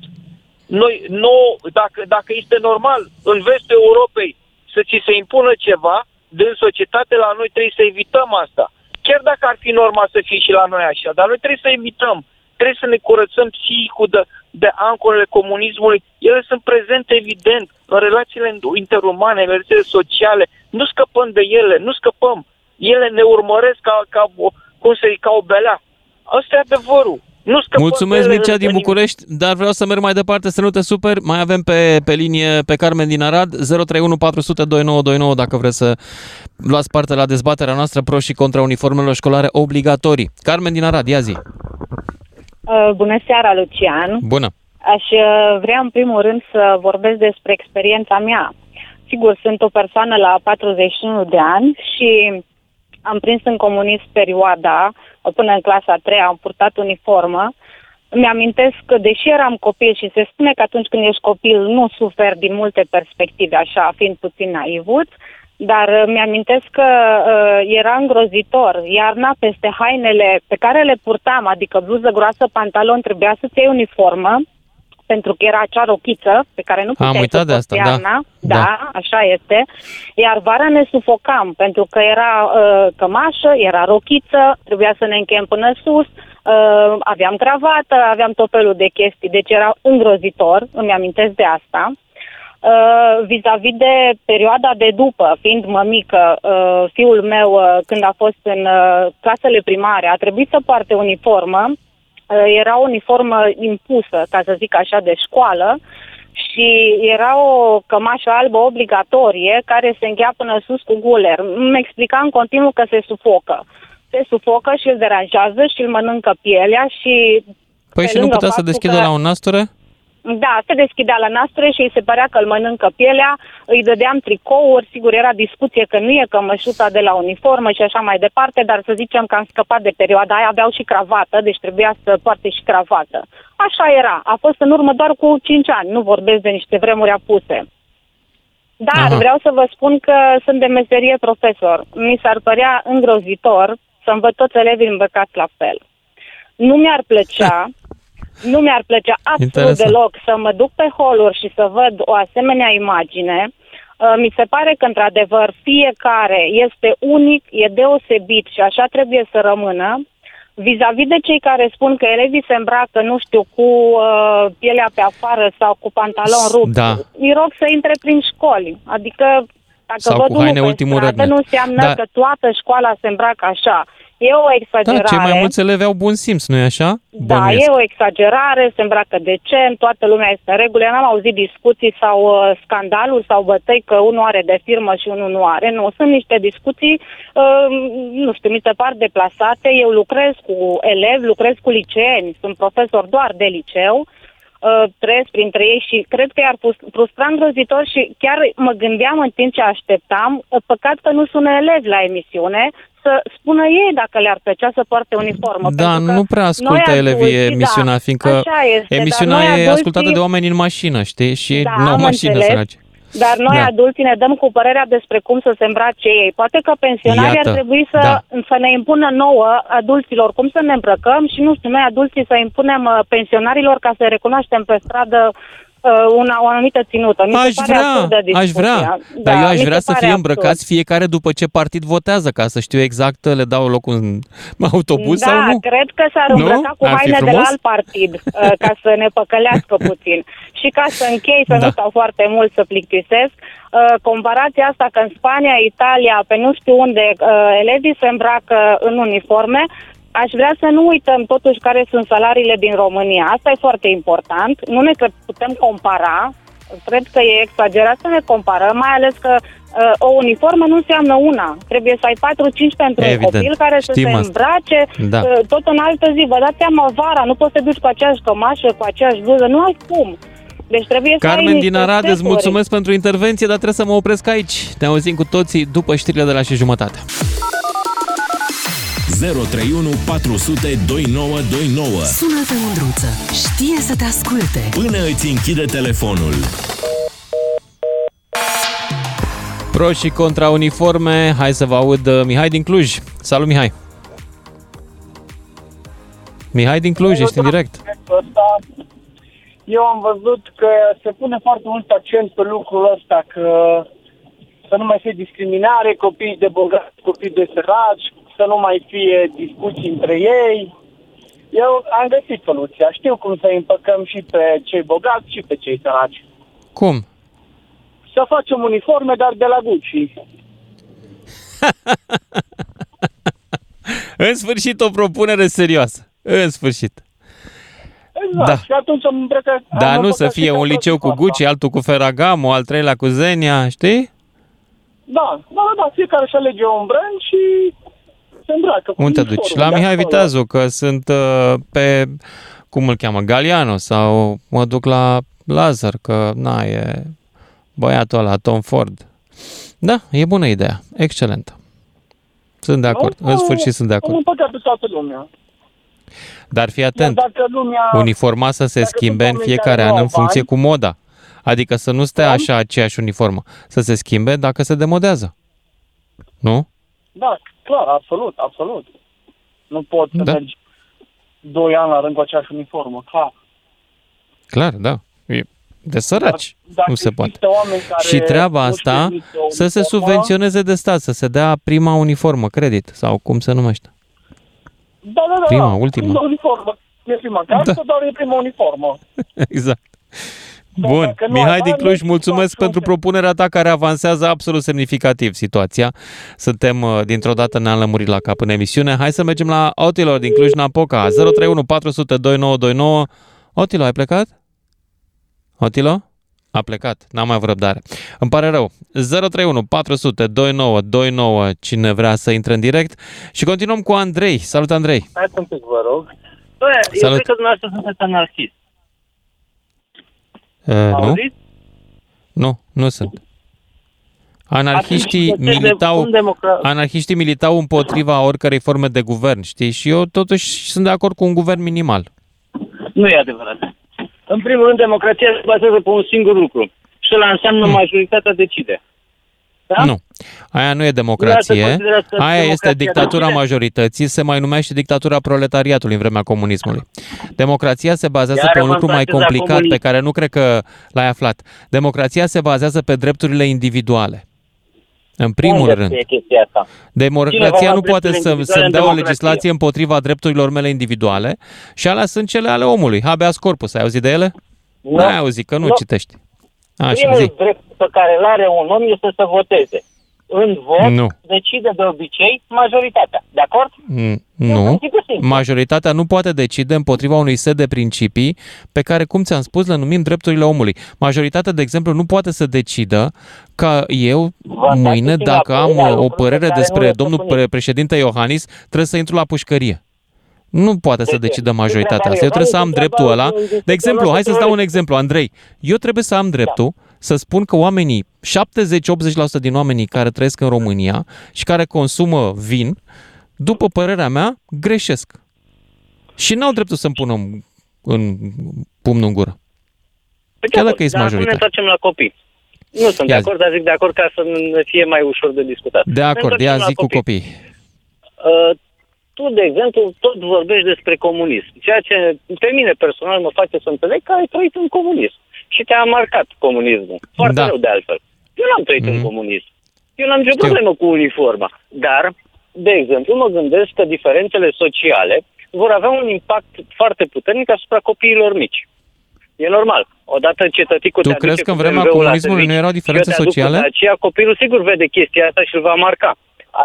Speaker 13: Noi, nou, dacă, dacă este normal în vestul Europei să ți se impună ceva, din societate la noi trebuie să evităm asta. Chiar dacă ar fi normal să fie și la noi așa, dar noi trebuie să evităm. Trebuie să ne curățăm psihicul de, de ancorele comunismului. Ele sunt prezente, evident, în relațiile interumane, în relațiile sociale. Nu scăpăm de ele, nu scăpăm. Ele ne urmăresc ca, ca, o, cum să zic, ca o belea. Asta e adevărul. Nu scăpăm
Speaker 3: Mulțumesc,
Speaker 13: de ele
Speaker 3: Mircea
Speaker 13: în-
Speaker 3: din
Speaker 13: în-
Speaker 3: București, dar vreau să merg mai departe, să nu te super. Mai avem pe, pe linie pe Carmen din Arad, 031 400 2929, dacă vreți să luați parte la dezbaterea noastră pro și contra uniformelor școlare obligatorii. Carmen din Arad, ia zi.
Speaker 14: Uh, Bună seara, Lucian.
Speaker 3: Bună.
Speaker 14: Aș uh, vrea în primul rând să vorbesc despre experiența mea. Sigur, sunt o persoană la 41 de ani și am prins în comunism perioada, până în clasa 3 am purtat uniformă. Îmi amintesc că, deși eram copil și se spune că atunci când ești copil nu suferi din multe perspective, așa, fiind puțin naivut, dar uh, mi-amintesc că uh, era îngrozitor. Iarna, peste hainele pe care le purtam, adică bluză groasă, pantalon, trebuia să-ți iei uniformă, pentru că era acea rochiță pe care nu puteai
Speaker 3: Am uitat
Speaker 14: să
Speaker 3: de asta,
Speaker 14: porți
Speaker 3: da.
Speaker 14: iarna.
Speaker 3: Da.
Speaker 14: da, așa este. Iar vara ne sufocam, pentru că era uh, cămașă, era rochiță, trebuia să ne încheiem până sus, uh, aveam cravată, aveam tot felul de chestii, deci era îngrozitor, îmi amintesc de asta. Uh, vis-a-vis de perioada de după, fiind mămică, uh, fiul meu, uh, când a fost în uh, clasele primare, a trebuit să poarte uniformă. Uh, era o uniformă impusă, ca să zic așa, de școală și era o cămașă albă obligatorie care se încheia până sus cu guler. Îmi explica în continuu că se sufocă. Se sufocă și îl deranjează și îl mănâncă pielea și
Speaker 3: Păi
Speaker 14: pe
Speaker 3: și nu
Speaker 14: lângă
Speaker 3: putea să
Speaker 14: faptul
Speaker 3: deschidă
Speaker 14: că-
Speaker 3: la un nasture?
Speaker 14: Da, se deschidea la nastre și îi se părea că îl mănâncă pielea, îi dădeam tricouri, sigur era discuție că nu e cămășuța de la uniformă și așa mai departe, dar să zicem că am scăpat de perioada aia, aveau și cravată, deci trebuia să poarte și cravată. Așa era, a fost în urmă doar cu 5 ani, nu vorbesc de niște vremuri apuse. Dar
Speaker 15: Aha.
Speaker 14: vreau să vă spun că sunt de meserie profesor. Mi s-ar părea îngrozitor să-mi văd toți elevii îmbrăcați la fel. Nu mi-ar plăcea, nu mi-ar plăcea absolut
Speaker 15: Interesant.
Speaker 14: deloc să mă duc pe holuri și să văd o asemenea imagine. Uh, Mi se pare că, într-adevăr, fiecare este unic, e deosebit și așa trebuie să rămână. Vis-a-vis de cei care spun că elevii se îmbracă, nu știu, cu uh, pielea pe afară sau cu pantalon rupt,
Speaker 3: Da.
Speaker 14: îi rog să intre prin școli. Adică, dacă
Speaker 3: Sau
Speaker 14: văd
Speaker 3: cu
Speaker 14: unul
Speaker 3: haine
Speaker 14: pe
Speaker 3: ultimul
Speaker 14: stradă,
Speaker 3: rădnet.
Speaker 14: nu înseamnă
Speaker 3: Da.
Speaker 14: că toată școala se îmbracă așa. E o
Speaker 3: Da,
Speaker 14: exagerare.
Speaker 3: cei mai mulți elevi au bun simț, nu-i așa?
Speaker 14: Da,
Speaker 3: Bănuiesc.
Speaker 14: e o exagerare, se îmbracă decent, toată lumea este în regulă. Eu n-am auzit discuții sau uh, scandaluri sau bătăi că unul are de firmă și unul nu are. Nu, sunt niște discuții, uh, nu știu, mi se par deplasate. Eu lucrez cu elevi, lucrez cu liceeni, sunt profesor doar de liceu uh, trăiesc printre ei și cred că i-ar frus- frustra îngrozitor și chiar mă gândeam în timp ce așteptam, uh, păcat că nu sună elevi la emisiune, să spună ei dacă le-ar plăcea să poarte uniformă.
Speaker 3: Da,
Speaker 14: pentru că
Speaker 3: nu prea ascultă
Speaker 14: noi
Speaker 3: elevii
Speaker 14: adulții,
Speaker 3: emisiunea,
Speaker 14: da,
Speaker 3: fiindcă
Speaker 14: așa este,
Speaker 3: emisiunea
Speaker 14: dar noi
Speaker 3: e
Speaker 14: adulții-
Speaker 3: ascultată de oameni în mașină, știi? Și
Speaker 14: Da,
Speaker 3: nu au
Speaker 14: am
Speaker 3: mașină
Speaker 14: înțeles.
Speaker 3: săraci.
Speaker 14: Dar noi
Speaker 3: Da.
Speaker 14: adulții ne dăm cu părerea despre cum să se îmbrace ei. Poate că pensionarii
Speaker 3: Iată,
Speaker 14: ar trebui să,
Speaker 3: da.
Speaker 14: să ne impună nouă, adulților, cum să ne îmbrăcăm și, nu știu, noi adulții să impunem uh, pensionarilor ca să recunoaștem pe stradă uh, una, o anumită ținută. Mi se
Speaker 3: Aș
Speaker 14: pare
Speaker 3: vrea,
Speaker 14: absurdă
Speaker 3: aș
Speaker 14: discuția.
Speaker 3: vrea.
Speaker 14: Da,
Speaker 3: Dar eu aș
Speaker 14: mi se
Speaker 3: vrea să
Speaker 14: pare
Speaker 3: fie
Speaker 14: absurd.
Speaker 3: îmbrăcați fiecare după ce partid votează, ca să știu exact, le dau locul în autobuz
Speaker 14: da,
Speaker 3: sau nu?
Speaker 14: cred că s-ar
Speaker 3: Nu?
Speaker 14: îmbrăca cu
Speaker 3: Ar fi
Speaker 14: haine de la
Speaker 3: frumos?
Speaker 14: alt partid, uh, ca să ne păcălească puțin. Și ca să închei, să
Speaker 3: Da.
Speaker 14: nu stau foarte mult să plictisesc, uh, comparația asta că în Spania, Italia, pe nu știu unde, uh, elevii se îmbracă în uniforme, aș vrea să nu uităm totuși care sunt salariile din România. Asta e foarte important. Nu ne că putem compara, cred că e exagerat să ne comparăm, mai ales că uh, o uniformă nu înseamnă una. Trebuie să ai 4-5 pentru
Speaker 3: Evident.
Speaker 14: un copil care să
Speaker 3: Știm
Speaker 14: se
Speaker 3: asta.
Speaker 14: îmbrace
Speaker 3: Da.
Speaker 14: uh, tot în altă zi. Vă dați seama, vara, nu poți să te duci cu aceeași cămașă, cu aceeași bluză, nu ai cum. Deci trebuie să ai
Speaker 3: Carmen
Speaker 14: niște
Speaker 3: din Arad, îți
Speaker 14: seturi.
Speaker 3: mulțumesc pentru intervenție, dar trebuie să mă opresc aici. Ne auzim cu toții după știrile de la și jumătate.
Speaker 1: 031 400 2929
Speaker 2: Sună-te, Mândruță. Știe să te asculte.
Speaker 1: Până îți închide telefonul.
Speaker 3: Pro și contra uniforme, hai să vă aud uh, Mihai din Cluj. Salut, Mihai! Mihai din Cluj, ești în direct.
Speaker 15: Ăsta, eu am văzut că se pune foarte mult accent pe lucrul ăsta, că să nu mai fie discriminare, copii de bogați, copii de săraci, să nu mai fie discuții între ei. Eu am găsit soluția. Știu cum să împăcăm și pe cei bogați și pe cei săraci.
Speaker 3: Cum?
Speaker 15: Să facem uniforme, dar de la Gucci.
Speaker 3: În sfârșit o propunere serioasă. În sfârșit.
Speaker 15: Exact.
Speaker 3: Da.
Speaker 15: Și atunci am îmbrăcat...
Speaker 3: Dar
Speaker 15: am
Speaker 3: nu să
Speaker 15: împăcat și
Speaker 3: fie
Speaker 15: pe
Speaker 3: un liceu cu
Speaker 15: asta.
Speaker 3: Gucci, altul cu Ferragamo, al treilea cu Zenia, știi?
Speaker 15: Da, da, da, fiecare își alege un brand și se îmbracă. cu
Speaker 3: Unde te duci?
Speaker 15: uniformul
Speaker 3: La
Speaker 15: de
Speaker 3: Mihai
Speaker 15: acolo.
Speaker 3: Viteazu, că sunt uh, pe, cum îl cheamă, Galiano sau mă duc la Lazar, că na, e băiatul ăla, Tom Ford. Da, e bună ideea. Excelentă. Sunt de acord.
Speaker 15: Nu,
Speaker 3: În sfârșit sunt de
Speaker 15: Am
Speaker 3: acord.
Speaker 15: împăcat pe toată lumea.
Speaker 3: Dar fii
Speaker 15: Iar
Speaker 3: atent.
Speaker 15: dacă lumea...
Speaker 3: Uniforma să se
Speaker 15: dacă
Speaker 3: schimbe
Speaker 15: sunt
Speaker 3: în
Speaker 15: oameni
Speaker 3: fiecare
Speaker 15: care
Speaker 3: an
Speaker 15: nu
Speaker 3: în
Speaker 15: au
Speaker 3: funcție
Speaker 15: bani,
Speaker 3: cu moda. Adică să nu stea așa aceeași uniformă. Să se schimbe dacă se demodează. Nu?
Speaker 15: Da, clar, absolut, absolut. Nu poți să
Speaker 3: Da.
Speaker 15: mergi doi ani la rând cu aceeași uniformă, clar.
Speaker 3: Clar, da. E de săraci.
Speaker 15: Dacă
Speaker 3: nu se poate.
Speaker 15: există oameni care
Speaker 3: Și treaba
Speaker 15: nu știu
Speaker 3: asta
Speaker 15: nici o
Speaker 3: să se
Speaker 15: uniformă,
Speaker 3: subvenționeze de stat, să se dea prima uniformă, credit, sau cum se numește.
Speaker 15: Da, da, da.
Speaker 3: Prima,
Speaker 15: da.
Speaker 3: ultima.
Speaker 15: Prima uniformă. E prima casă,
Speaker 3: Da.
Speaker 15: dar e prima uniformă.
Speaker 3: exact.
Speaker 15: Da,
Speaker 3: Bun,
Speaker 15: dacă nu
Speaker 3: Mihai
Speaker 15: ai
Speaker 3: din
Speaker 15: bani,
Speaker 3: Cluj,
Speaker 15: nu
Speaker 3: mulțumesc pentru propunerea ta care avansează absolut semnificativ situația. Suntem uh, dintr-o dată ne-am lămurit la cap în emisiune. Hai să mergem la Otilor din Cluj-Napoca, 031 400 2929. Otilo, ai plecat? Otilo? A plecat, n-am mai avut răbdare. Îmi pare rău. 031 400 2929, cine vrea să intre în direct. Și continuăm cu Andrei. Salut, Andrei.
Speaker 16: Hai un pic, vă rog. Bă, eu
Speaker 3: Salut.
Speaker 16: cred că dumneavoastră sunteți anarhist.
Speaker 3: Uh, nu?
Speaker 16: Auziți?
Speaker 3: Nu, nu sunt. Anarhiștii
Speaker 16: Atunci, de ce
Speaker 3: militau,
Speaker 16: un democrat-
Speaker 3: anarhiștii militau împotriva oricărei forme de guvern, știi? Și eu totuși sunt de acord cu un guvern minimal.
Speaker 16: Nu e adevărat. În primul rând, democrația se bazează pe un singur lucru. Și ăla înseamnă majoritatea decide. Da?
Speaker 3: Nu. Aia nu e democrație.
Speaker 16: Dumneavoastră considerați că
Speaker 3: Aia este
Speaker 16: democrația
Speaker 3: dictatura
Speaker 16: decide?
Speaker 3: majorității, se mai numește dictatura proletariatului în vremea comunismului. Democrația se bazează
Speaker 16: Iar
Speaker 3: pe un
Speaker 16: mă
Speaker 3: lucru mai
Speaker 16: întoarceți la
Speaker 3: complicat pe
Speaker 16: comunism.
Speaker 3: care nu cred că l-ai aflat. Democrația se bazează pe drepturile individuale. În primul
Speaker 16: Unde
Speaker 3: rând.
Speaker 16: scrie chestia asta? Cine
Speaker 3: Democrația
Speaker 16: va
Speaker 3: nu
Speaker 16: lua
Speaker 3: poate
Speaker 16: drepturile
Speaker 3: să,
Speaker 16: individuale
Speaker 3: să-mi
Speaker 16: în
Speaker 3: dea o
Speaker 16: democrație?
Speaker 3: legislație împotriva drepturilor mele individuale și alea sunt cele ale omului. Habeas corpus, ai auzit de ele?
Speaker 16: Nu.
Speaker 3: N-ai auzit, că nu,
Speaker 16: Nu.
Speaker 3: citești. Așa,
Speaker 16: Primul
Speaker 3: zi.
Speaker 16: drept pe care îl are un om este să voteze. În vot
Speaker 3: Nu.
Speaker 16: decide de obicei majoritatea. De acord?
Speaker 3: Mm,
Speaker 16: un
Speaker 3: Nu.
Speaker 16: principiu simplu.
Speaker 3: Majoritatea nu poate decide împotriva unui set de principii pe care, cum ți-am spus, le numim drepturile omului. Majoritatea, de exemplu, nu poate să decidă ca eu mâine,
Speaker 16: puțin la
Speaker 3: dacă am
Speaker 16: părerea
Speaker 3: o
Speaker 16: lucrului
Speaker 3: părere
Speaker 16: pe care
Speaker 3: despre
Speaker 16: nu le
Speaker 3: domnul
Speaker 16: stăpânim.
Speaker 3: pre- președinte Iohannis, trebuie să intru la pușcărie. Nu poate să decidă majoritatea asta. Eu trebuie să am dreptul ăla. De exemplu, hai să-ți dau un exemplu, Andrei. Eu trebuie să am dreptul să spun că oamenii, 70-80% din oamenii care trăiesc în România și care consumă vin, după părerea mea, greșesc. Și n-au dreptul să-mi pună în, în pumnul în gură.
Speaker 16: Păi
Speaker 3: Chiar
Speaker 16: da,
Speaker 3: dacă ești
Speaker 16: dar acum ne
Speaker 3: majoritar.
Speaker 16: întoarcem la copii. Nu sunt
Speaker 3: Ia
Speaker 16: de
Speaker 3: zi.
Speaker 16: acord, dar zic de acord ca să ne fie mai ușor de discutat.
Speaker 3: De
Speaker 16: Ne
Speaker 3: acord,
Speaker 16: întoarcem
Speaker 3: ia
Speaker 16: la
Speaker 3: zi cu
Speaker 16: copii.
Speaker 3: copii.
Speaker 16: Uh, tu, de exemplu, tot vorbești despre comunism, ceea ce pe mine personal mă face să înțeleg că ai trăit în comunism și te-a marcat comunismul. Foarte
Speaker 3: Da.
Speaker 16: rău de altfel. Eu n-am trăit în
Speaker 3: Mhm.
Speaker 16: comunism. Eu n-am nicio
Speaker 3: Știu.
Speaker 16: problemă cu uniforma. Dar, de exemplu, mă gândesc că diferențele sociale vor avea un impact foarte puternic asupra copiilor mici. E normal. Odată ce tăticul
Speaker 3: Tu
Speaker 16: te aduce
Speaker 3: crezi că în
Speaker 16: cu
Speaker 3: vremea
Speaker 16: BMW-ul la
Speaker 3: comunismului
Speaker 16: serviciu
Speaker 3: nu erau
Speaker 16: și eu
Speaker 3: diferențe
Speaker 16: te aduc cu
Speaker 3: sociale?
Speaker 16: Dacia, copilul sigur vede chestia asta și îl va marca.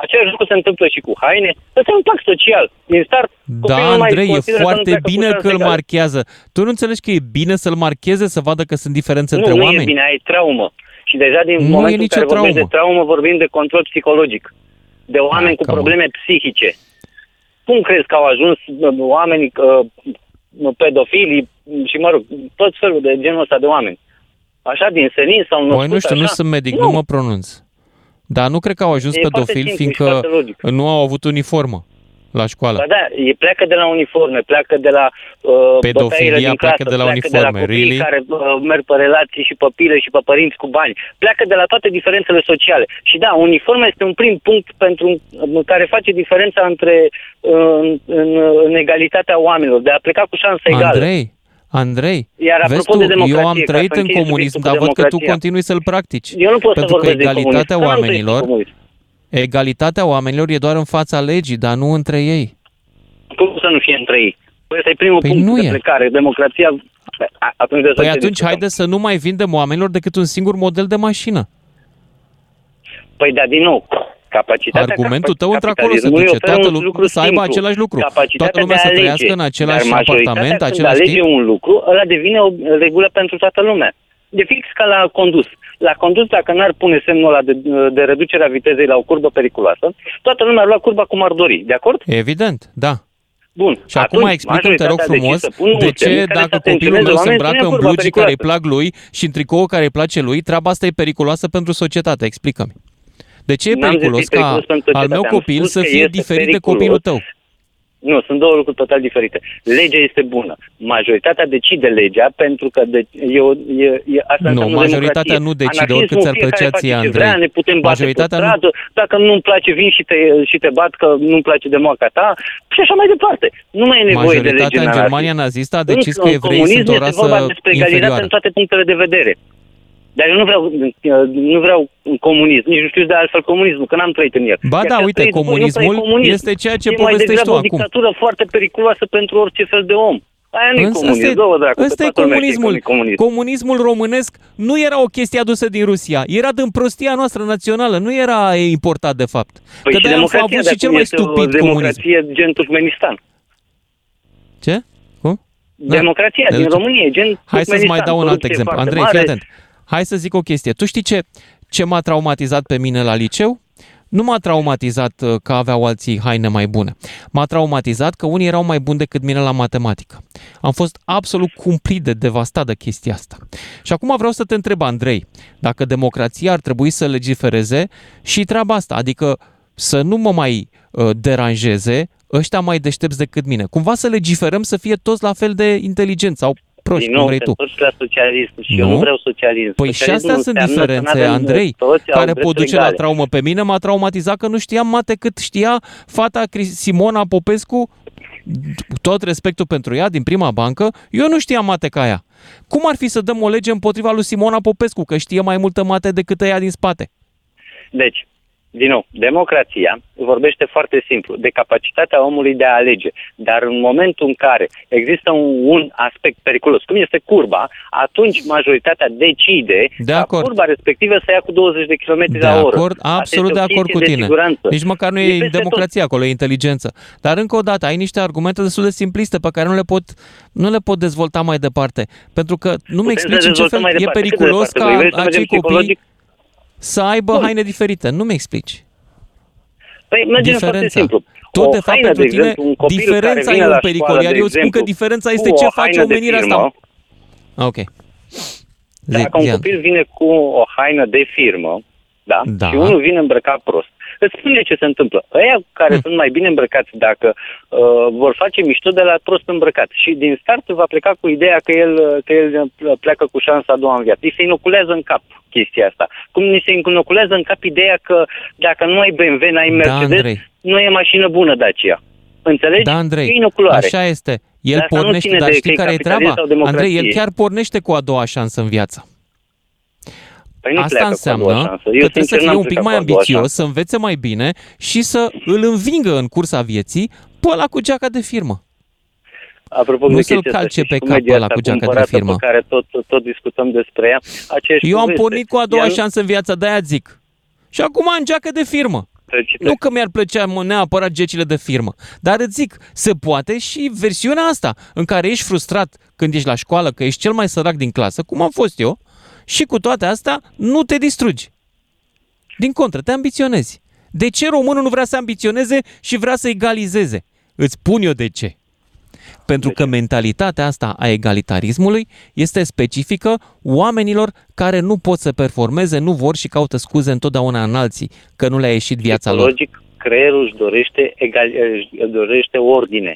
Speaker 16: Același lucru se întâmplă și cu haine. Ăsta e un impact social. Din start,
Speaker 3: Da,
Speaker 16: copilul nu mai
Speaker 3: Andrei, e
Speaker 16: consideră că nu
Speaker 3: foarte
Speaker 16: pleacă cu
Speaker 3: bine
Speaker 16: șanse
Speaker 3: că îl
Speaker 16: egale.
Speaker 3: marchează. Tu nu înțelegi că e bine să-l marcheze, să vadă că sunt diferențe
Speaker 16: Nu,
Speaker 3: între
Speaker 16: nu
Speaker 3: oameni?
Speaker 16: e bine, ai traumă. Și deja din
Speaker 3: Nu e
Speaker 16: momentul în
Speaker 3: nicio
Speaker 16: care vorbim
Speaker 3: traumă.
Speaker 16: de traumă, vorbim de control psihologic. De oameni cu
Speaker 3: come on.
Speaker 16: probleme psihice. Cum crezi că au ajuns uh, oamenii uh, pedofilii și, mă rog, tot felul de genul ăsta de oameni? Așa, din senin sau
Speaker 3: Băi, nu știu,
Speaker 16: așa?
Speaker 3: nu sunt medic, nu, mă pronunț. Dar nu cred că au ajuns
Speaker 16: E foarte
Speaker 3: pedofili,
Speaker 16: simplu și
Speaker 3: fiindcă
Speaker 16: foarte logic.
Speaker 3: nu au avut uniformă la școală.
Speaker 16: Ba da, e pleacă de la uniforme, pleacă de la uh,
Speaker 3: Pedofilia
Speaker 16: bătăile din
Speaker 3: pleacă
Speaker 16: clasă,
Speaker 3: de la
Speaker 16: pleacă de la
Speaker 3: uniforme,
Speaker 16: copiii
Speaker 3: really?
Speaker 16: care uh, merg pe relații și pe pile și pe părinți cu bani. Pleacă de la toate diferențele sociale. Și da, uniforma este un prim punct pentru uh, care face diferența între uh, în, în, în egalitatea oamenilor, de a pleca cu șanse egale.
Speaker 3: Andrei, Andrei,
Speaker 16: Iar
Speaker 3: vezi
Speaker 16: apropo
Speaker 3: tu,
Speaker 16: de democrație,
Speaker 3: eu am
Speaker 16: ca
Speaker 3: trăit
Speaker 16: să
Speaker 3: în
Speaker 16: închei
Speaker 3: comunism,
Speaker 16: subiectul
Speaker 3: dar
Speaker 16: cu
Speaker 3: văd că tu
Speaker 16: democrația.
Speaker 3: continui să-l practici.
Speaker 16: Eu nu pot să
Speaker 3: Pentru că
Speaker 16: vorbesc de
Speaker 3: egalitatea
Speaker 16: comunism, că n-am trăit în
Speaker 3: oamenilor,
Speaker 16: comunism.
Speaker 3: egalitatea oamenilor e doar în fața legii, dar nu între ei.
Speaker 16: Cum să nu fie între ei? Păi ăsta e primul
Speaker 3: Păi
Speaker 16: punct
Speaker 3: nu
Speaker 16: de
Speaker 3: e.
Speaker 16: plecare. Democrația... A- Atunci de
Speaker 3: Păi
Speaker 16: ce
Speaker 3: atunci
Speaker 16: discutăm?
Speaker 3: haide să nu mai vindem oamenilor decât un singur model de mașină.
Speaker 16: Păi da, din nou, capacitatea
Speaker 3: Argumentul tău
Speaker 16: capac-
Speaker 3: într-acolo se
Speaker 16: capitalismului
Speaker 3: duce,
Speaker 16: oferă
Speaker 3: toată
Speaker 16: un
Speaker 3: lucru
Speaker 16: lucru
Speaker 3: să aibă
Speaker 16: simplu.
Speaker 3: același lucru.
Speaker 16: Capacitatea
Speaker 3: Toată lumea
Speaker 16: de a
Speaker 3: să
Speaker 16: alege.
Speaker 3: trăiască în același
Speaker 16: Dar majoritatea
Speaker 3: apartament,
Speaker 16: când
Speaker 3: același
Speaker 16: alege
Speaker 3: tip.
Speaker 16: un lucru, ăla devine o regulă pentru toată lumea. De fix ca la condus. La condus, dacă n-ar pune semnul ăla de, de reducerea vitezei la o curbă periculoasă, toată lumea ar lua curba cum ar dori. De acord?
Speaker 3: Evident, da.
Speaker 16: Bun.
Speaker 3: Și acum explică te rog
Speaker 16: majoritatea
Speaker 3: frumos,
Speaker 16: decide să pună
Speaker 3: de
Speaker 16: un semn
Speaker 3: ce
Speaker 16: care
Speaker 3: dacă
Speaker 16: să
Speaker 3: copilul
Speaker 16: tensioneze
Speaker 3: meu se
Speaker 16: oamenii,
Speaker 3: îmbracă
Speaker 16: spune
Speaker 3: în
Speaker 16: curba
Speaker 3: blugii care îi
Speaker 16: periculoasă.
Speaker 3: plac lui și în tricou care îi place lui, treaba asta e periculoasă pentru societate. Explică-mi. De ce e
Speaker 16: N-am zis că e
Speaker 3: periculos ca
Speaker 16: periculos pentru
Speaker 3: al meu
Speaker 16: societate, am
Speaker 3: copil
Speaker 16: spus
Speaker 3: să
Speaker 16: că
Speaker 3: fie
Speaker 16: este
Speaker 3: diferit de
Speaker 16: periculos.
Speaker 3: copilul tău?
Speaker 16: Nu, sunt două lucruri total diferite. Legea este bună. Majoritatea decide legea pentru că de, e, o- e, e, asta
Speaker 3: Nu,
Speaker 16: înseamnă
Speaker 3: majoritatea
Speaker 16: democrație.
Speaker 3: nu decide,
Speaker 16: Anarhismul,
Speaker 3: oricât ți-ar
Speaker 16: fiecare
Speaker 3: plăcea
Speaker 16: face
Speaker 3: ție,
Speaker 16: ce
Speaker 3: Andrei.
Speaker 16: Vrea, ne putem bate
Speaker 3: Majoritatea
Speaker 16: pe
Speaker 3: nu-
Speaker 16: stradă, dacă nu-mi place vin și te, și te bat că nu-mi place de moaca ta și așa mai departe. Nu mai e nevoie de lege
Speaker 3: Majoritatea în
Speaker 16: anarhistă.
Speaker 3: Germania nazistă a decis
Speaker 16: În-
Speaker 3: că
Speaker 16: în
Speaker 3: evreii sunt
Speaker 16: comunism
Speaker 3: o
Speaker 16: este
Speaker 3: rasă
Speaker 16: vorba despre egalitate
Speaker 3: inferioară.
Speaker 16: în toate punctele de vedere. Dar eu nu vreau, nu vreau un comunism, nici nu știu de altfel comunismul, că n-am trăit în el.
Speaker 3: Ba
Speaker 16: Iar
Speaker 3: da,
Speaker 16: că
Speaker 3: uite,
Speaker 16: trăit după, nu
Speaker 3: comunismul
Speaker 16: prea e comunism.
Speaker 3: este ceea ce
Speaker 16: e mai
Speaker 3: povestești
Speaker 16: degrabă
Speaker 3: tu
Speaker 16: o
Speaker 3: acum.
Speaker 16: dictatură foarte periculoasă pentru orice fel de om. Aia nu e
Speaker 3: Însă
Speaker 16: comunism,
Speaker 3: ăsta e-
Speaker 16: două dracu, că
Speaker 3: ăsta e
Speaker 16: toată lumea știe că
Speaker 3: comunismul.
Speaker 16: nu e comunism.
Speaker 3: Comunismul românesc nu era o chestie adusă din Rusia, era din prostia noastră națională, nu era importat de fapt.
Speaker 16: Păi
Speaker 3: că
Speaker 16: și
Speaker 3: de-aia am
Speaker 16: democrația
Speaker 3: avut
Speaker 16: de
Speaker 3: și cel
Speaker 16: acum
Speaker 3: mai
Speaker 16: este o
Speaker 3: stupid comunism.
Speaker 16: democrație gen Turkmenistan.
Speaker 3: Ce? Cum? Da.
Speaker 16: Democrația
Speaker 3: Ne
Speaker 16: din
Speaker 3: ducem.
Speaker 16: România e gen
Speaker 3: Hai să-ți mai
Speaker 16: Turkmenistan,
Speaker 3: dau un alt
Speaker 16: corupție
Speaker 3: exemplu.
Speaker 16: foarte
Speaker 3: Andrei,
Speaker 16: mare.
Speaker 3: fii atent. Hai să zic o chestie. Tu știi ce, ce m-a traumatizat pe mine la liceu? nu m-a traumatizat uh, că aveau alții haine mai bune. M-a traumatizat că unii erau mai buni decât mine la matematică. Am fost absolut cumplit de devastat de chestia asta. Și acum vreau să te întreb, Andrei, dacă democrația ar trebui să legifereze și treaba asta, adică să nu mă mai uh, deranjeze ăștia mai deștepți decât mine. Cumva să legiferăm să fie toți la fel de inteligenți sau proști,
Speaker 16: Din
Speaker 3: cum
Speaker 16: nou,
Speaker 3: vrei
Speaker 16: te
Speaker 3: tu.
Speaker 16: întorci la socialism și
Speaker 3: Nu?
Speaker 16: eu nu vreau socialism.
Speaker 3: Păi și
Speaker 16: Socialismul
Speaker 3: astea sunt
Speaker 16: înseamnă că
Speaker 3: diferențe,
Speaker 16: n-avem
Speaker 3: Andrei,
Speaker 16: toți au
Speaker 3: care pot
Speaker 16: drepturi
Speaker 3: duce la
Speaker 16: egale.
Speaker 3: traumă. Pe mine m-a traumatizat că nu știam mate cât știa fata Cris- Simona Popescu, tot respectul pentru ea, din prima bancă, eu nu știam mate ca ea. Cum ar fi să dăm o lege împotriva lui Simona Popescu, că știe mai multă mate decât ea din spate?
Speaker 16: Deci, din nou, democrația vorbește foarte simplu de capacitatea omului de a alege. Dar în momentul în care există un, un aspect periculos, cum este curba, atunci majoritatea decide
Speaker 3: De
Speaker 16: ca
Speaker 3: acord.
Speaker 16: curba respectivă să ia cu 20 de km
Speaker 3: De
Speaker 16: la oră.
Speaker 3: acord,
Speaker 16: Asta
Speaker 3: absolut
Speaker 16: este
Speaker 3: de
Speaker 16: o
Speaker 3: acord cu
Speaker 16: chestie de
Speaker 3: tine.
Speaker 16: siguranță.
Speaker 3: Nici măcar nu
Speaker 16: E
Speaker 3: e
Speaker 16: peste
Speaker 3: democrație acolo, e inteligență. Dar încă o dată, ai niște argumente destul de simpliste pe care nu le pot, nu le pot dezvolta mai departe. Pentru că nu mi
Speaker 16: Putem să
Speaker 3: explici în ce
Speaker 16: dezvoltăm
Speaker 3: fel
Speaker 16: mai
Speaker 3: e
Speaker 16: departe. Cât de
Speaker 3: periculos
Speaker 16: departe?
Speaker 3: ca
Speaker 16: Voi vreți să
Speaker 3: acei
Speaker 16: mergem
Speaker 3: copii
Speaker 16: psihologic?
Speaker 3: Să aibă
Speaker 16: Bun.
Speaker 3: haine diferite. Nu mi explici.
Speaker 16: Păi mergem foarte
Speaker 3: Diferența.
Speaker 16: simplu.
Speaker 3: Tu,
Speaker 16: O
Speaker 3: de fapt,
Speaker 16: haină,
Speaker 3: pentru
Speaker 16: de
Speaker 3: tine,
Speaker 16: exemplu, un copil
Speaker 3: diferența
Speaker 16: care vine
Speaker 3: e un
Speaker 16: la
Speaker 3: pericol,
Speaker 16: școală,
Speaker 3: iar
Speaker 16: de
Speaker 3: eu spun că
Speaker 16: exemplu,
Speaker 3: diferența
Speaker 16: cu
Speaker 3: este
Speaker 16: o
Speaker 3: ce face
Speaker 16: haină de
Speaker 3: omenirea
Speaker 16: firmă,
Speaker 3: asta. Ok. Zi,
Speaker 16: Dacă un
Speaker 3: Diana.
Speaker 16: copil vine cu o haină de firmă, da,
Speaker 3: Da.
Speaker 16: și unul vine îmbrăcat prost, îți spune ce se întâmplă. Ăia care
Speaker 3: Hm.
Speaker 16: sunt mai bine îmbrăcați, dacă uh, vor face mișto de la prost îmbrăcat și din start va pleca cu ideea că el, că el pleacă cu șansa a doua în viață. Îi se inoculează în cap chestia asta. Cum ni se inoculează în cap ideea că dacă nu ai BMW, n-ai Mercedes,
Speaker 3: Andrei.
Speaker 16: nu e mașină bună Dacia. Înțelegi?
Speaker 3: Da, Andrei,
Speaker 16: E inoculare.
Speaker 3: așa este. El
Speaker 16: Dar asta nu
Speaker 3: pornește,
Speaker 16: ține
Speaker 3: dar
Speaker 16: de
Speaker 3: știi
Speaker 16: că e
Speaker 3: care e
Speaker 16: capitalism
Speaker 3: treaba?
Speaker 16: sau democrație.
Speaker 3: Andrei, el chiar pornește cu a doua șansă în viață.
Speaker 16: Păi nu
Speaker 3: Asta
Speaker 16: pleacă cu a doua
Speaker 3: înseamnă
Speaker 16: șansă.
Speaker 3: că
Speaker 16: Eu,
Speaker 3: trebuie
Speaker 16: sincer,
Speaker 3: să fie
Speaker 16: n-am
Speaker 3: un pic
Speaker 16: plecat
Speaker 3: mai
Speaker 16: cu a doua
Speaker 3: ambițios,
Speaker 16: șansă.
Speaker 3: să învețe mai bine și să îl învingă în cursa vieții pe ăla cu geaca de firmă.
Speaker 16: Apropo
Speaker 3: Nu
Speaker 16: de
Speaker 3: să-l
Speaker 16: chestia asta,
Speaker 3: calce
Speaker 16: știți,
Speaker 3: pe
Speaker 16: și
Speaker 3: cap
Speaker 16: media
Speaker 3: ăla
Speaker 16: asta
Speaker 3: cu geaca de
Speaker 16: cumpărată
Speaker 3: firmă.
Speaker 16: Pe care tot, tot discutăm despre ea. Aceeași
Speaker 3: Eu am
Speaker 16: poveste.
Speaker 3: pornit cu a doua
Speaker 16: Ea nu-
Speaker 3: șansă în viață, de-aia zic. Și acum am geacă de firmă. Nu că mi-ar plăcea mă, neapărat gecile de firmă, dar îți zic, se poate și versiunea asta, în care ești frustrat când ești la școală, că ești cel mai sărac din clasă, cum am fost eu, și cu toate astea nu te distrugi. Din contră, te ambiționezi. De ce românul nu vrea să ambiționeze și vrea să egalizeze? Îți spun eu de ce. Pentru că mentalitatea asta a egalitarismului este specifică oamenilor care nu pot să performeze, nu vor și caută scuze întotdeauna în alții că nu le-a ieșit viața lor.
Speaker 16: Logic, creierul își dorește, egal, își dorește ordine.